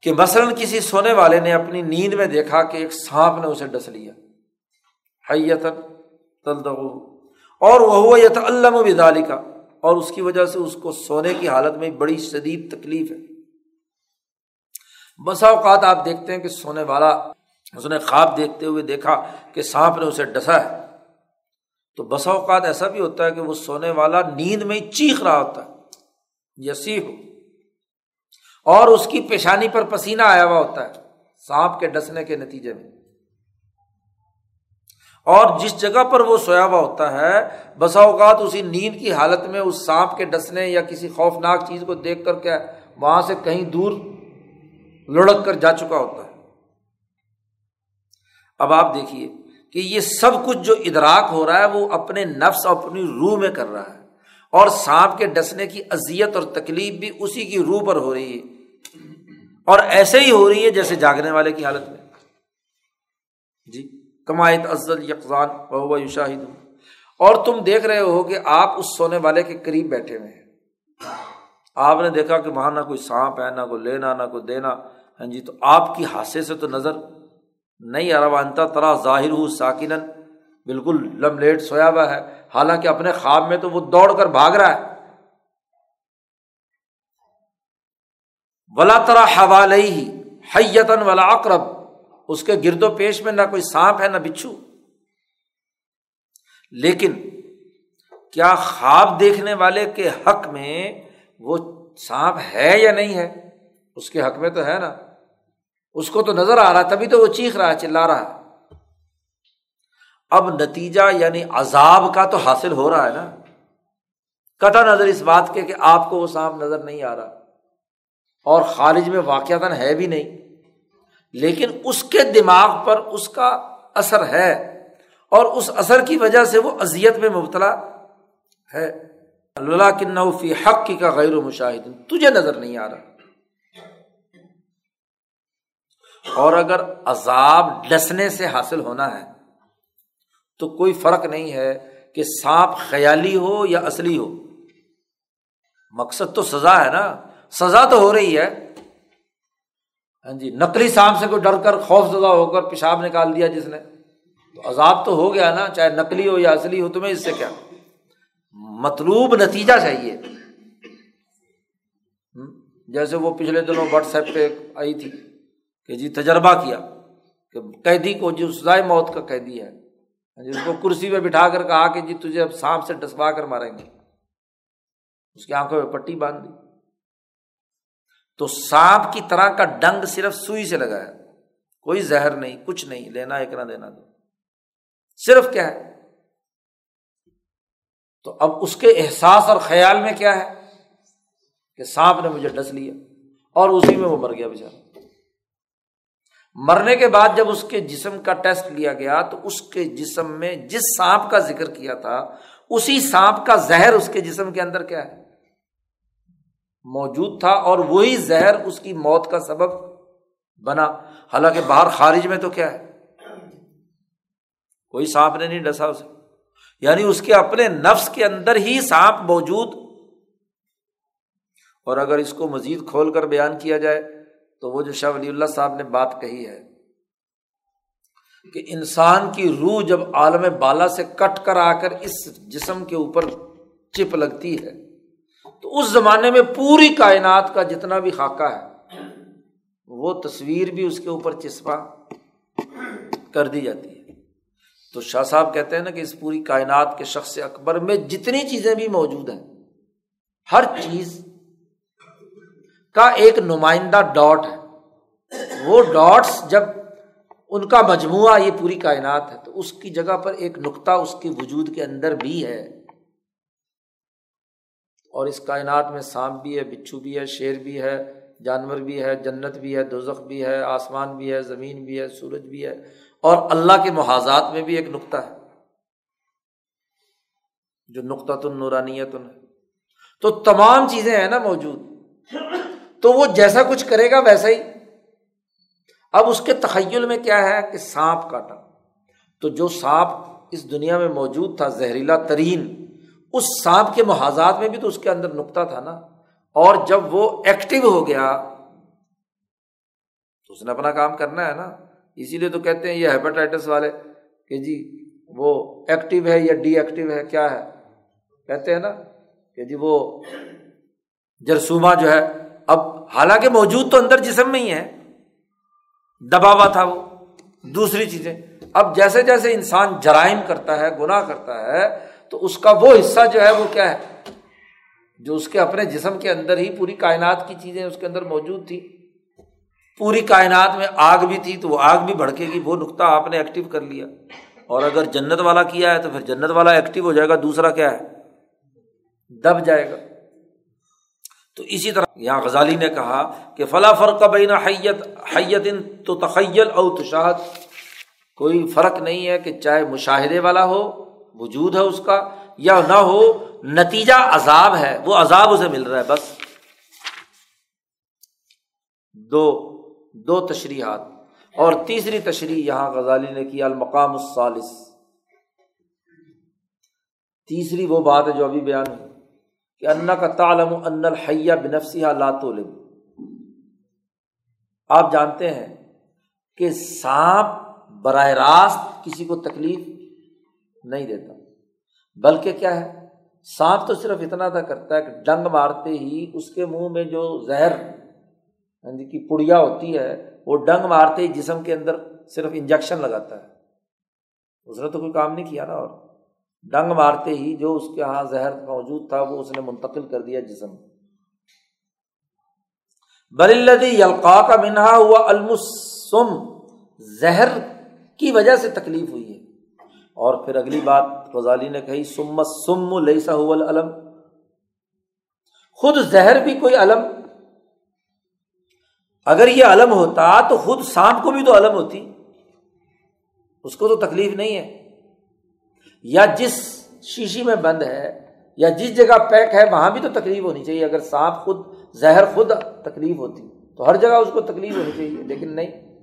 کہ مثلاً کسی سونے والے نے اپنی نیند میں دیکھا کہ ایک سانپ نے اسے ڈس لیا۔ حیتن تلدغ اور وہ یت علم ودالی کا اور اس کی وجہ سے اس کو سونے کی حالت میں بڑی شدید تکلیف ہے۔ بسا اوقات آپ دیکھتے ہیں کہ سونے والا اس نے خواب دیکھتے ہوئے دیکھا کہ سانپ نے اسے ڈسا ہے۔ تو بسا اوقات ایسا بھی ہوتا ہے کہ وہ سونے والا نیند میں ہی چیخ رہا ہوتا ہے۔ یسی ہو اور اس کی پیشانی پر پسینہ آیا ہوا ہوتا ہے۔ سانپ کے ڈسنے کے نتیجے میں۔ اور جس جگہ پر وہ سویا ہوا ہوتا ہے، بسا اوقات اسی نیند کی حالت میں اس سانپ کے ڈسنے یا کسی خوفناک چیز کو دیکھ کر کیا وہاں سے کہیں دور لڑک کر جا چکا ہوتا ہے۔ اب آپ دیکھیے کہ یہ سب کچھ جو ادراک ہو رہا ہے، وہ اپنے نفس اپنی روح میں کر رہا ہے۔ اور سانپ کے ڈسنے کی اذیت اور تکلیف بھی اسی کی روح پر ہو رہی ہے۔ اور ایسے ہی ہو رہی ہے جیسے جاگنے والے کی حالت میں۔ جی کمایت ازل یقان بہو شاہد اور تم دیکھ رہے ہو کہ آپ اس سونے والے کے قریب بیٹھے ہوئے ہیں۔ آپ نے دیکھا کہ وہاں نہ کوئی سانپ ہے، نہ کوئی لینا، نہ کوئی دینا۔ ہاں جی تو آپ کی حادثے سے تو نظر نہیں آ رہا انتا ظاہر ہوں ساکن بالکل لم لیٹ سویا ہوا ہے۔ حالانکہ اپنے خواب میں تو وہ دوڑ کر بھاگ رہا ہے۔ ولا طرح حوال ہی حیتن ولا اقرب اس کے گرد و پیش میں نہ کوئی سانپ ہے نہ بچھو۔ لیکن کیا خواب دیکھنے والے کے حق میں وہ سانپ ہے یا نہیں ہے؟ اس کے حق میں تو ہے نا۔ اس کو تو نظر آ رہا ہے، تبھی تو وہ چیخ رہا ہے، چلا رہا ہے۔ اب نتیجہ یعنی عذاب کا تو حاصل ہو رہا ہے نا۔ قطع نظر اس بات کے کہ آپ کو وہ سانپ نظر نہیں آ رہا۔ اور خارج میں واقعات ہے بھی نہیں۔ لیکن اس کے دماغ پر اس کا اثر ہے اور اس اثر کی وجہ سے وہ اذیت میں مبتلا ہے۔ اللہ کن فی حق کی کا غیر و مشاہد تجھے نظر نہیں آ رہا۔ اور اگر عذاب ڈسنے سے حاصل ہونا ہے، تو کوئی فرق نہیں ہے کہ سانپ خیالی ہو یا اصلی ہو۔ مقصد تو سزا ہے نا۔ سزا تو ہو رہی ہے۔ ہاں جی نقلی سانپ سے کوئی ڈر کر خوف زدہ ہو کر پیشاب نکال دیا جس نے۔ تو عذاب تو ہو گیا نا، چاہے نقلی ہو یا اصلی ہو، تمہیں اس سے کیا؟ مطلوب نتیجہ چاہیے۔ جیسے وہ پچھلے دنوں واٹس ایپ پہ آئی تھی کہ جی تجربہ کیا کہ قیدی کو جو سزائے موت کا قیدی ہے ہاں جی، جس کو کرسی پہ بٹھا کر کہا کہ جی تجھے اب سانپ سے ڈسوا کر ماریں گے۔ اس کی آنکھوں میں پٹی باندھ دی۔ تو سانپ کی طرح کا ڈنگ صرف سوئی سے لگا ہے۔ کوئی زہر نہیں، کچھ نہیں، لینا ایک نہ دینا دو۔ صرف کیا ہے؟ تو اب اس کے احساس اور خیال میں کیا ہے؟ کہ سانپ نے مجھے ڈس لیا اور اسی میں وہ مر گیا بےچارا مرنے کے بعد جب اس کے جسم کا ٹیسٹ لیا گیا تو اس کے جسم میں جس سانپ کا ذکر کیا تھا، اسی سانپ کا زہر اس کے جسم کے اندر کیا ہے؟ موجود تھا اور وہی زہر اس کی موت کا سبب بنا۔ حالانکہ باہر خارج میں تو کیا ہے؟ کوئی سانپ نے نہیں ڈسا اسے۔ یعنی اس کے اپنے نفس کے اندر ہی سانپ موجود۔ اور اگر اس کو مزید کھول کر بیان کیا جائے تو وہ جو شاہ ولی اللہ صاحب نے بات کہی ہے کہ انسان کی روح جب عالم بالا سے کٹ کر آ کر اس جسم کے اوپر چپ لگتی ہے تو اس زمانے میں پوری کائنات کا جتنا بھی خاکہ ہے، وہ تصویر بھی اس کے اوپر چسپا کر دی جاتی ہے۔ تو شاہ صاحب کہتے ہیں نا کہ اس پوری کائنات کے شخص اکبر میں جتنی چیزیں بھی موجود ہیں، ہر چیز کا ایک نمائندہ ڈاٹ ہے۔ وہ ڈاٹس جب ان کا مجموعہ یہ پوری کائنات ہے، تو اس کی جگہ پر ایک نقطہ اس کے وجود کے اندر بھی ہے۔ اور اس کائنات میں سانپ بھی ہے، بچھو بھی ہے، شیر بھی ہے، جانور بھی ہے، جنت بھی ہے، دوزخ بھی ہے، آسمان بھی ہے، زمین بھی ہے، سورج بھی ہے۔ اور اللہ کے محاذات میں بھی ایک نقطہ ہے۔ جو نقطہ تن نورانیت تو تمام چیزیں ہیں نا موجود۔ تو وہ جیسا کچھ کرے گا ویسا ہی۔ اب اس کے تخیل میں کیا ہے کہ سانپ کاٹا۔ تو جو سانپ اس دنیا میں موجود تھا، زہریلا ترین اس سانپ کے محاذات میں بھی تو اس کے اندر نقطہ تھا نا۔ اور جب وہ ایکٹیو ہو گیا، تو اس نے اپنا کام کرنا ہے نا۔ اسی لیے تو کہتے ہیں یہ ہیپاٹائٹس والے کہ جی وہ ایکٹیو ہے یا ڈی ایکٹیو ہے، کیا ہے؟ کہتے ہیں نا کہ جی وہ جرسوما جو ہے، اب حالانکہ موجود تو اندر جسم میں ہی ہے دبا ہوا تھا وہ، دوسری چیزیں۔ اب جیسے جیسے انسان جرائم کرتا ہے، گناہ کرتا ہے تو اس کا وہ حصہ جو ہے وہ کیا ہے؟ جو اس کے اپنے جسم کے اندر ہی پوری کائنات کی چیزیں اس کے اندر موجود تھی پوری کائنات میں آگ بھی تھی تو وہ آگ بھی بھڑکے گی، وہ نقطہ آپ نے ایکٹیو کر لیا۔ اور اگر جنت والا کیا ہے تو پھر جنت والا ایکٹیو ہو جائے گا، دوسرا کیا ہے؟ دب جائے گا۔ تو اسی طرح یہاں غزالی نے کہا کہ فلاں فرق کا بین حیت حیت ان تو تخیل او تشاہد۔ کوئی فرق نہیں ہے کہ چاہے مشاہدے والا ہو وجود ہے اس کا، یا نہ ہو، نتیجہ عذاب ہے، وہ عذاب اسے مل رہا ہے، بس۔ دو دو تشریحات۔ اور تیسری تشریح یہاں غزالی نے کیا المقام السالس تیسری وہ بات ہے جو ابھی بیان ہوئی، کہ انا کا تعلم ان الحیہ بنفسیہ لاتولم آپ جانتے ہیں کہ سانپ براہ راست کسی کو تکلیف نہیں دیتا۔ بلکہ کیا ہے؟ سانپ تو صرف اتنا تھا کرتا ہے کہ ڈنگ مارتے ہی اس کے منہ میں جو زہر ہاں جی، کی پڑیا ہوتی ہے، وہ ڈنگ مارتے ہی جسم کے اندر صرف انجیکشن لگاتا ہے۔ اس نے تو کوئی کام نہیں کیا نا اور ڈنگ مارتے ہی جو اس کے یہاں زہر موجود تھا، وہ اس نے منتقل کر دیا جسم۔ بلدی یلقا کا منہا، ہوا المسم۔ زہر کی وجہ سے تکلیف ہوئی ہے۔ اور پھر اگلی بات غزالی نے کہی، سم سم لئیسا علم خود زہر بھی کوئی علم؟ اگر یہ علم ہوتا تو خود سانپ کو بھی تو علم ہوتی۔ اس کو تو تکلیف نہیں ہے۔ یا جس شیشی میں بند ہے، یا جس جگہ پیک ہے، وہاں بھی تو تکلیف ہونی چاہیے۔ اگر سانپ خود زہر خود تکلیف ہوتی تو ہر جگہ اس کو تکلیف ہونی چاہیے، لیکن نہیں۔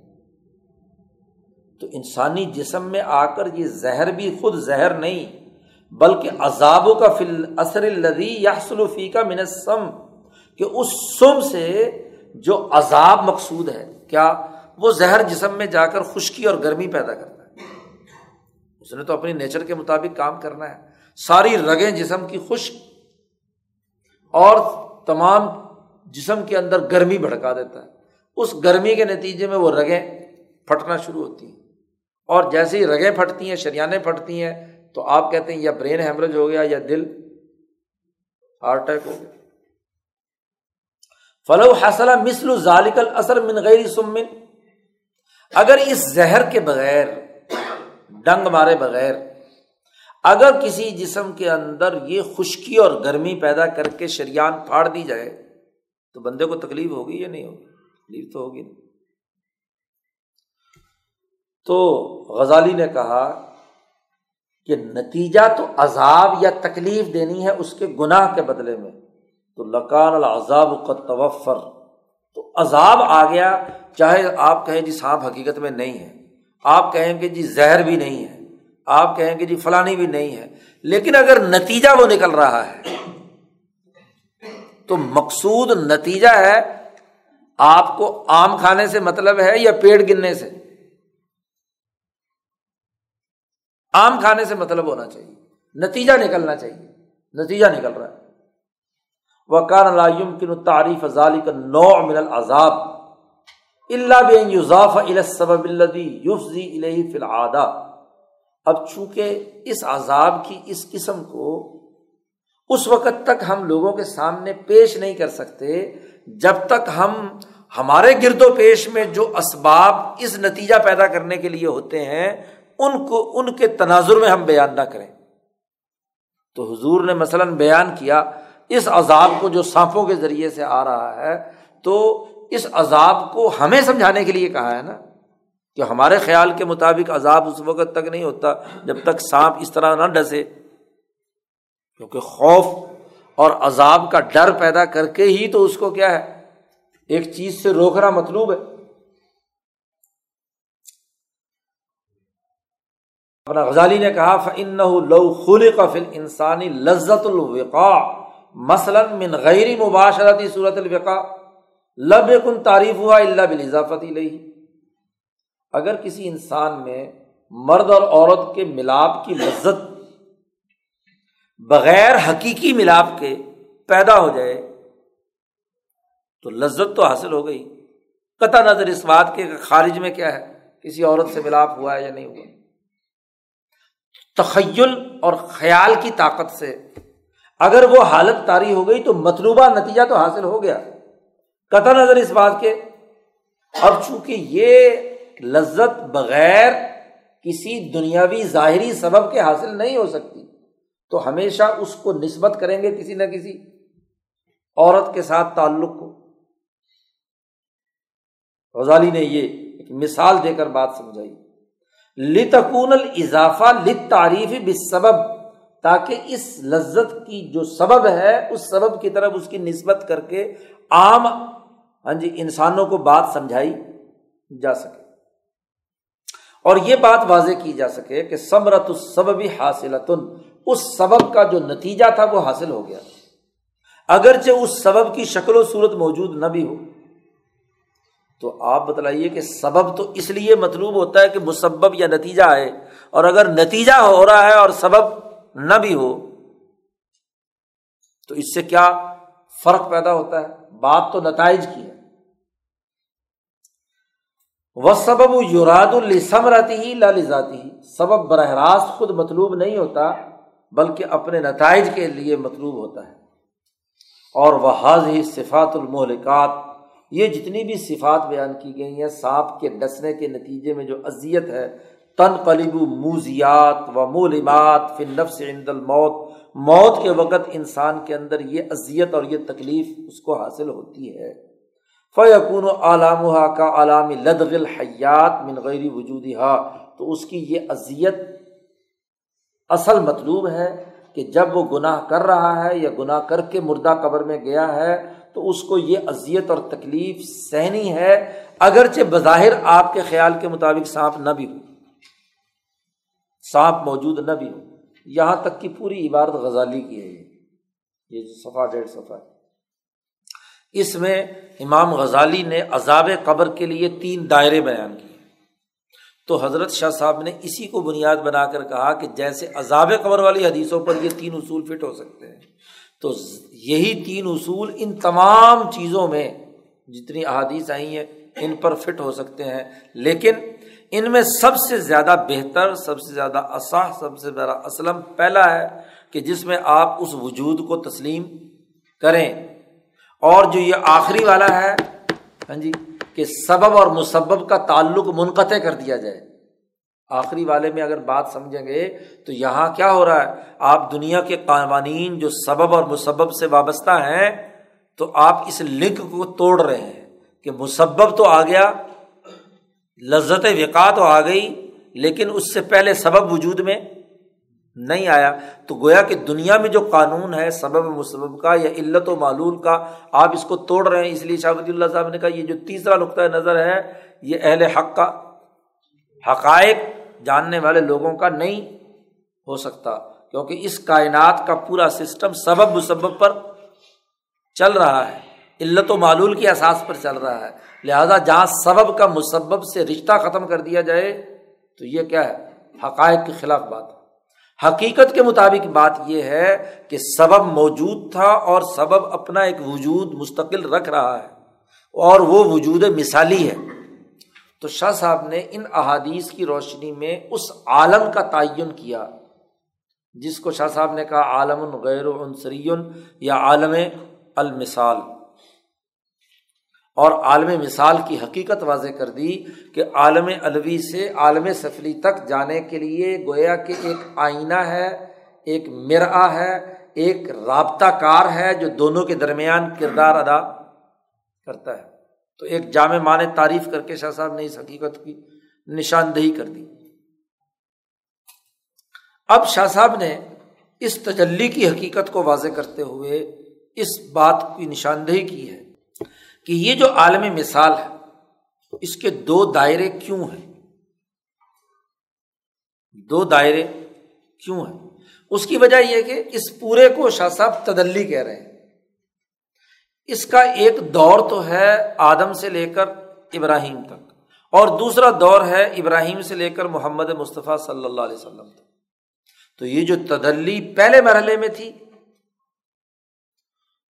تو انسانی جسم میں آ کر یہ زہر بھی خود زہر نہیں، بلکہ عذابوں کا فل اثر الدی یا سلوفی کا منسم کہ اس سم سے جو عذاب مقصود ہے، کیا وہ زہر جسم میں جا کر خشکی اور گرمی پیدا کرتا ہے؟ اس نے تو اپنی نیچر کے مطابق کام کرنا ہے۔ ساری رگیں جسم کی خشک اور تمام جسم کے اندر گرمی بھڑکا دیتا ہے۔ اس گرمی کے نتیجے میں وہ رگیں پھٹنا شروع ہوتی ہیں۔ اور جیسے ہی رگیں پھٹتی ہیں، شریانیں پھٹتی ہیں، تو آپ کہتے ہیں یا برین ہیمرج ہو گیا یا دل ہارٹ اٹیک ہو گیا۔ فلو حاصلہ مسل ذالکل اثر من غیر سمن اگر اس زہر کے بغیر، ڈنگ مارے بغیر، اگر کسی جسم کے اندر یہ خشکی اور گرمی پیدا کر کے شریان پھاڑ دی جائے، تو بندے کو تکلیف ہوگی یا نہیں ہوگی؟ تکلیف تو ہوگی۔ نہیں تو غزالی نے کہا کہ نتیجہ تو عذاب یا تکلیف دینی ہے اس کے گناہ کے بدلے میں۔ تو لکان العذاب کا توفر۔ تو عذاب آ گیا، چاہے آپ کہیں جی سانپ حقیقت میں نہیں ہے، آپ کہیں کہ جی زہر بھی نہیں ہے، آپ کہیں گے جی فلانی بھی نہیں ہے، لیکن اگر نتیجہ وہ نکل رہا ہے، تو مقصود نتیجہ ہے آپ کو آم کھانے سے مطلب ہے یا پیڑ گننے سے۔ آم کھانے سے مطلب ہونا چاہیے۔ نتیجہ نکلنا چاہیے۔ نتیجہ نکل رہا ہے۔ وہ کان لائم کن تعریف ظالی کا نو من العذاب اللہ بین یوزاف السبب الدی یوفزی الہی فی العادہ اب چونکہ اس عذاب کی اس قسم کو اس وقت تک ہم لوگوں کے سامنے پیش نہیں کر سکتے، جب تک ہم ہمارے گرد و پیش میں جو اسباب اس نتیجہ پیدا کرنے کے لیے ہوتے ہیں ان کو ان کے تناظر میں ہم بیان نہ کریں۔ تو حضور نے مثلاً بیان کیا، اس عذاب کو جو سانپوں کے ذریعے سے آ رہا ہے، تو اس عذاب کو ہمیں سمجھانے کے لیے کہا ہے نا کہ ہمارے خیال کے مطابق عذاب اس وقت تک نہیں ہوتا جب تک سانپ اس طرح نہ ڈسے۔ کیونکہ خوف اور عذاب کا ڈر پیدا کر کے ہی تو اس کو کیا ہے، ایک چیز سے روکنا مطلوب ہے۔ اپنا غزالی نے کہا فن لو خل فل انسانی لذت الوقا مثلاً من غیر مباشرتی صورت الوقا لب کن تعریف ہوا اللہ بلضافت لئی اگر کسی انسان میں مرد اور عورت کے ملاپ کی لذت بغیر حقیقی ملاپ کے پیدا ہو جائے، تو لذت تو حاصل ہو گئی۔ قطع نظر اس بات کے خارج میں کیا ہے، کسی عورت سے ملاپ ہوا ہے یا نہیں ہوا۔ تخیل اور خیال کی طاقت سے۔ اگر وہ حالت تاری ہو گئی تو مطلوبہ نتیجہ تو حاصل ہو گیا۔ قطع نظر اس بات کے۔ اب چونکہ یہ لذت بغیر کسی دنیاوی ظاہری سبب کے حاصل نہیں ہو سکتی، تو ہمیشہ اس کو نسبت کریں گے کسی نہ کسی عورت کے ساتھ تعلق کو۔ غزالی نے یہ ایک مثال دے کر بات سمجھائی۔ لتکون اضافہ لت تعریف بس سبب تاکہ اس لذت کی جو سبب ہے، اس سبب کی طرف اس کی نسبت کر کے عام ہاں جی انسانوں کو بات سمجھائی جا سکے۔ اور یہ بات واضح کی جا سکے کہ سمرت اس سبب حاصل اس سبب کا جو نتیجہ تھا وہ حاصل ہو گیا۔ اگرچہ اس سبب کی شکل و صورت موجود نہ بھی ہو تو آپ بتلائیے کہ سبب تو اس لیے مطلوب ہوتا ہے کہ مسبب یا نتیجہ آئے، اور اگر نتیجہ ہو رہا ہے اور سبب نہ بھی ہو، تو اس سے کیا فرق پیدا ہوتا ہے؟ بات تو نتائج کی ہے۔ وہ سبب یوراد السم رہتی ہی لالاتی ہی سبب براہ راست خود مطلوب نہیں ہوتا، بلکہ اپنے نتائج کے لیے مطلوب ہوتا ہے۔ اور وہ حاض ہی صفات المحلکات یہ جتنی بھی صفات بیان کی گئی ہیں سانپ کے ڈسنے کے نتیجے میں جو اذیت ہے تن قلیب موزیات و مولمات فن نفس عند الموت، موت کے وقت انسان کے اندر یہ اذیت اور یہ تکلیف اس کو حاصل ہوتی ہے۔ فیقون و علام کا علام لدغ الحیات من غیر وجود ہا تو اس کی یہ اذیت اصل مطلوب ہے کہ جب وہ گناہ کر رہا ہے یا گناہ کر کے مردہ قبر میں گیا ہے تو اس کو یہ اذیت اور تکلیف سہنی ہے، اگرچہ بظاہر آپ کے خیال کے مطابق سانپ نہ بھی ہو۔ سانپ موجود نہ بھی ہو۔ یہاں تک کہ پوری عبارت غزالی کی ہے۔ یہ جو صفحہ ڈیڑھ صفحہ ہے۔ اس میں امام غزالی نے عذاب قبر کے لیے تین دائرے بیان کیے۔ تو حضرت شاہ صاحب نے اسی کو بنیاد بنا کر کہا کہ جیسے عذاب قبر والی حدیثوں پر یہ تین اصول فٹ ہو سکتے ہیں۔ تو یہی تین اصول ان تمام چیزوں میں جتنی احادیث آئی ہیں، ان پر فٹ ہو سکتے ہیں۔ لیکن ان میں سب سے زیادہ بہتر، سب سے زیادہ اصح، سب سے زیادہ اسلم پہلا ہے کہ جس میں آپ اس وجود کو تسلیم کریں۔ اور جو یہ آخری والا ہے ہاں جی کہ سبب اور مسبب کا تعلق منقطع کر دیا جائے۔ آخری والے میں اگر بات سمجھیں گے تو یہاں کیا ہو رہا ہے؟ آپ دنیا کے قوانین جو سبب اور مسبب سے وابستہ ہیں، تو آپ اس لنک کو توڑ رہے ہیں کہ مسبب تو آ گیا، لذت وقا تو آ گئی، لیکن اس سے پہلے سبب وجود میں نہیں آیا۔ تو گویا کہ دنیا میں جو قانون ہے، سبب مسبب کا یا علت و معلول کا، آپ اس کو توڑ رہے ہیں۔ اس لیے شاہ اللہ صاحب نے کہا، یہ جو تیسرا نقطۂ نظر ہے، یہ اہل حق کا حقائق جاننے والے لوگوں کا نہیں ہو سکتا، کیونکہ اس کائنات کا پورا سسٹم سبب مسبب پر چل رہا ہے۔ علت و معلول کے احساس پر چل رہا ہے۔ لہذا جہاں سبب کا مسبب سے رشتہ ختم کر دیا جائے، تو یہ کیا ہے؟ حقائق کے خلاف بات۔ حقیقت کے مطابق بات یہ ہے کہ سبب موجود تھا اور سبب اپنا ایک وجود مستقل رکھ رہا ہے، اور وہ وجود مثالی ہے۔ تو شاہ صاحب نے ان احادیث کی روشنی میں اس عالم کا تعین کیا، جس کو شاہ صاحب نے کہا عالم غیر عنصری یا عالم المثال۔ اور عالم مثال کی حقیقت واضح کر دی کہ عالم الوی سے عالم سفلی تک جانے کے لیے گویا کہ ایک آئینہ ہے، ایک مرآ ہے، ایک رابطہ کار ہے جو دونوں کے درمیان کردار ادا کرتا ہے۔ تو ایک جامع مان تعریف کر کے شاہ صاحب نے اس حقیقت کی نشاندہی کر دی۔ اب شاہ صاحب نے اس تجلی کی حقیقت کو واضح کرتے ہوئے اس بات کی نشاندہی کی ہے کہ یہ جو عالم مثال ہے، اس کے دو دائرے کیوں ہیں؟ دو دائرے کیوں ہیں؟ اس کی وجہ یہ کہ اس پورے کو شاہ صاحب تدلی کہہ رہے ہیں۔ اس کا ایک دور تو ہے آدم سے لے کر ابراہیم تک، اور دوسرا دور ہے ابراہیم سے لے کر محمد مصطفیٰ صلی اللہ علیہ وسلم تک۔ تو یہ جو تدلی پہلے مرحلے میں تھی،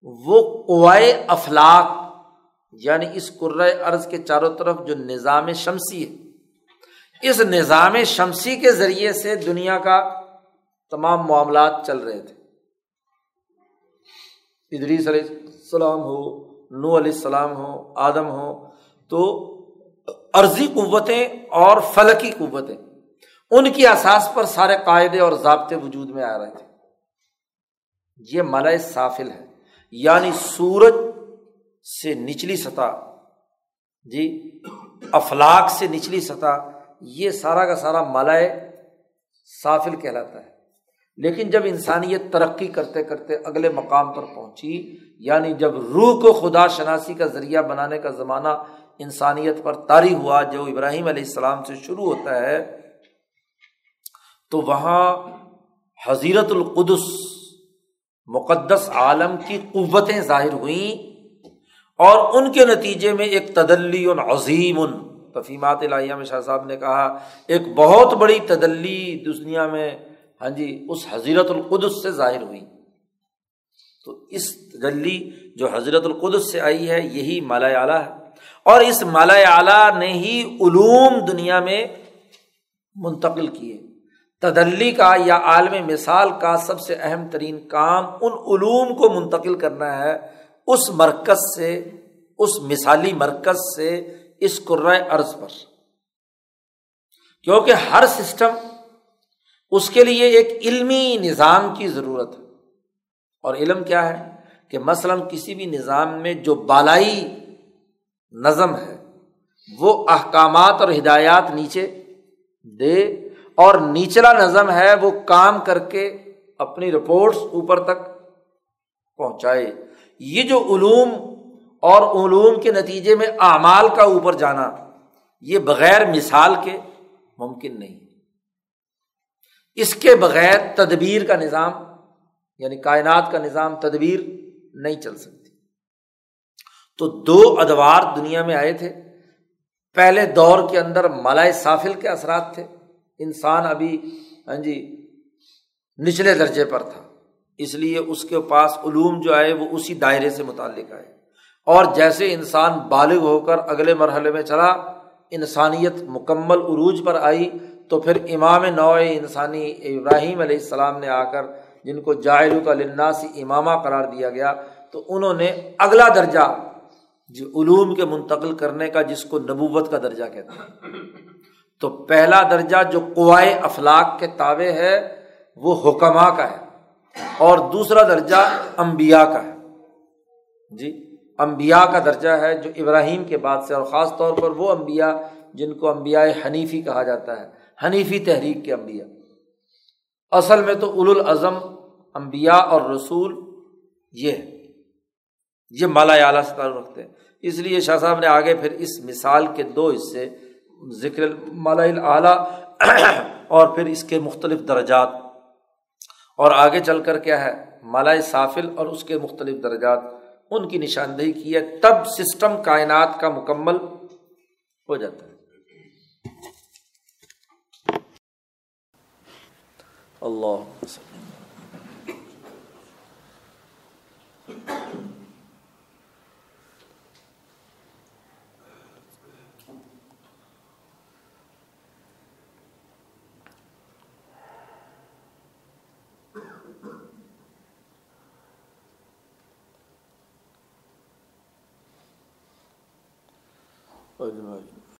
وہ قوائے افلاق یعنی اس ارض کے چاروں طرف جو نظام شمسی ہے۔ اس نظام شمسی کے ذریعے سے دنیا کا تمام معاملات چل رہے تھے۔ ادریس علیہ السلام ہو نو علیہ السلام ہو، آدم ہو، تو عرضی قوتیں اور فلکی قوتیں، ان کی اساس پر سارے قاعدے اور ضابطے وجود میں آ رہے تھے۔ یہ ملئے سافل ہے یعنی سورج سے نچلی سطح جی افلاق سے نچلی سطح، یہ سارا کا سارا ملائے سافل کہلاتا ہے۔ لیکن جب انسانیت ترقی کرتے کرتے اگلے مقام پر پہنچی یعنی جب روح کو خدا شناسی کا ذریعہ بنانے کا زمانہ انسانیت پر طاری ہوا، جو ابراہیم علیہ السلام سے شروع ہوتا ہے، تو وہاں حضیرت القدس، مقدس عالم کی قوتیں ظاہر ہوئیں اور ان کے نتیجے میں ایک تدلی عظیم ان تفیمات الہیہ میں شاہ صاحب نے کہا، ایک بہت بڑی تدلی دنیا میں ہاں جی اس حضیرت القدس سے ظاہر ہوئی۔ تو اس تدلی جو حضرت القدس سے آئی ہے، یہی مالا اعلیٰ ہے۔ اور اس مالا اعلیٰ نے ہی علوم دنیا میں منتقل کیے۔ تدلی کا یا عالم مثال کا سب سے اہم ترین کام ان علوم کو منتقل کرنا ہے۔ اس مرکز سے، اس مثالی مرکز سے اس قرائے ارض پر۔ کیونکہ ہر سسٹم اس کے لیے ایک علمی نظام کی ضرورت ہے۔ اور علم کیا ہے؟ کہ مثلاً کسی بھی نظام میں جو بالائی نظم ہے، وہ احکامات اور ہدایات نیچے دے اور نچلا نظم ہے، وہ کام کر کے اپنی رپورٹس اوپر تک پہنچائے۔ یہ جو علوم اور علوم کے نتیجے میں اعمال کا اوپر جانا، یہ بغیر مثال کے ممکن نہیں۔ اس کے بغیر تدبیر کا نظام یعنی کائنات کا نظام تدبیر نہیں چل سکتی۔ تو دو ادوار دنیا میں آئے تھے۔ پہلے دور کے اندر ملائے سافل کے اثرات تھے۔ انسان ابھی ہاں جی نچلے درجے پر تھا۔ اس لیے اس کے پاس علوم جو آئے، وہ اسی دائرے سے متعلق آئے۔ اور جیسے انسان بالغ ہو کر اگلے مرحلے میں چلا، انسانیت مکمل عروج پر آئی۔ تو پھر امام نو انسانی ابراہیم علیہ السلام نے آ کر جن کو جائل کا لناسی امامہ قرار دیا گیا، تو انہوں نے اگلا درجہ جو علوم کے منتقل کرنے کا، جس کو نبوت کا درجہ کہتے ہیں۔ تو پہلا درجہ جو قوائے افلاق کے تابع ہے، وہ حکمہ کا ہے۔ اور دوسرا درجہ امبیا کا ہے۔ جی امبیا کا درجہ ہے جو ابراہیم کے بعد سے، اور خاص طور پر وہ امبیا جن کو امبیا حنیفی کہا جاتا ہے۔ حنیفی تحریک کے امبیا اصل میں تو اول الازم امبیا اور رسول یہ ہے یہ مالا اعلیٰ سے تعلق رکھتے ہیں۔ اس لیے شاہ صاحب نے آگے پھر اس مثال کے دو حصے، ذکر مالا اعلیٰ اور پھر اس کے مختلف درجات۔ اور آگے چل کر کیا ہے؟ مالا سافل اور اس کے مختلف درجات۔ ان کی نشاندہی کی ہے۔ تب سسٹم کائنات کا مکمل ہو جاتا ہے۔ اللہ اجمعین۔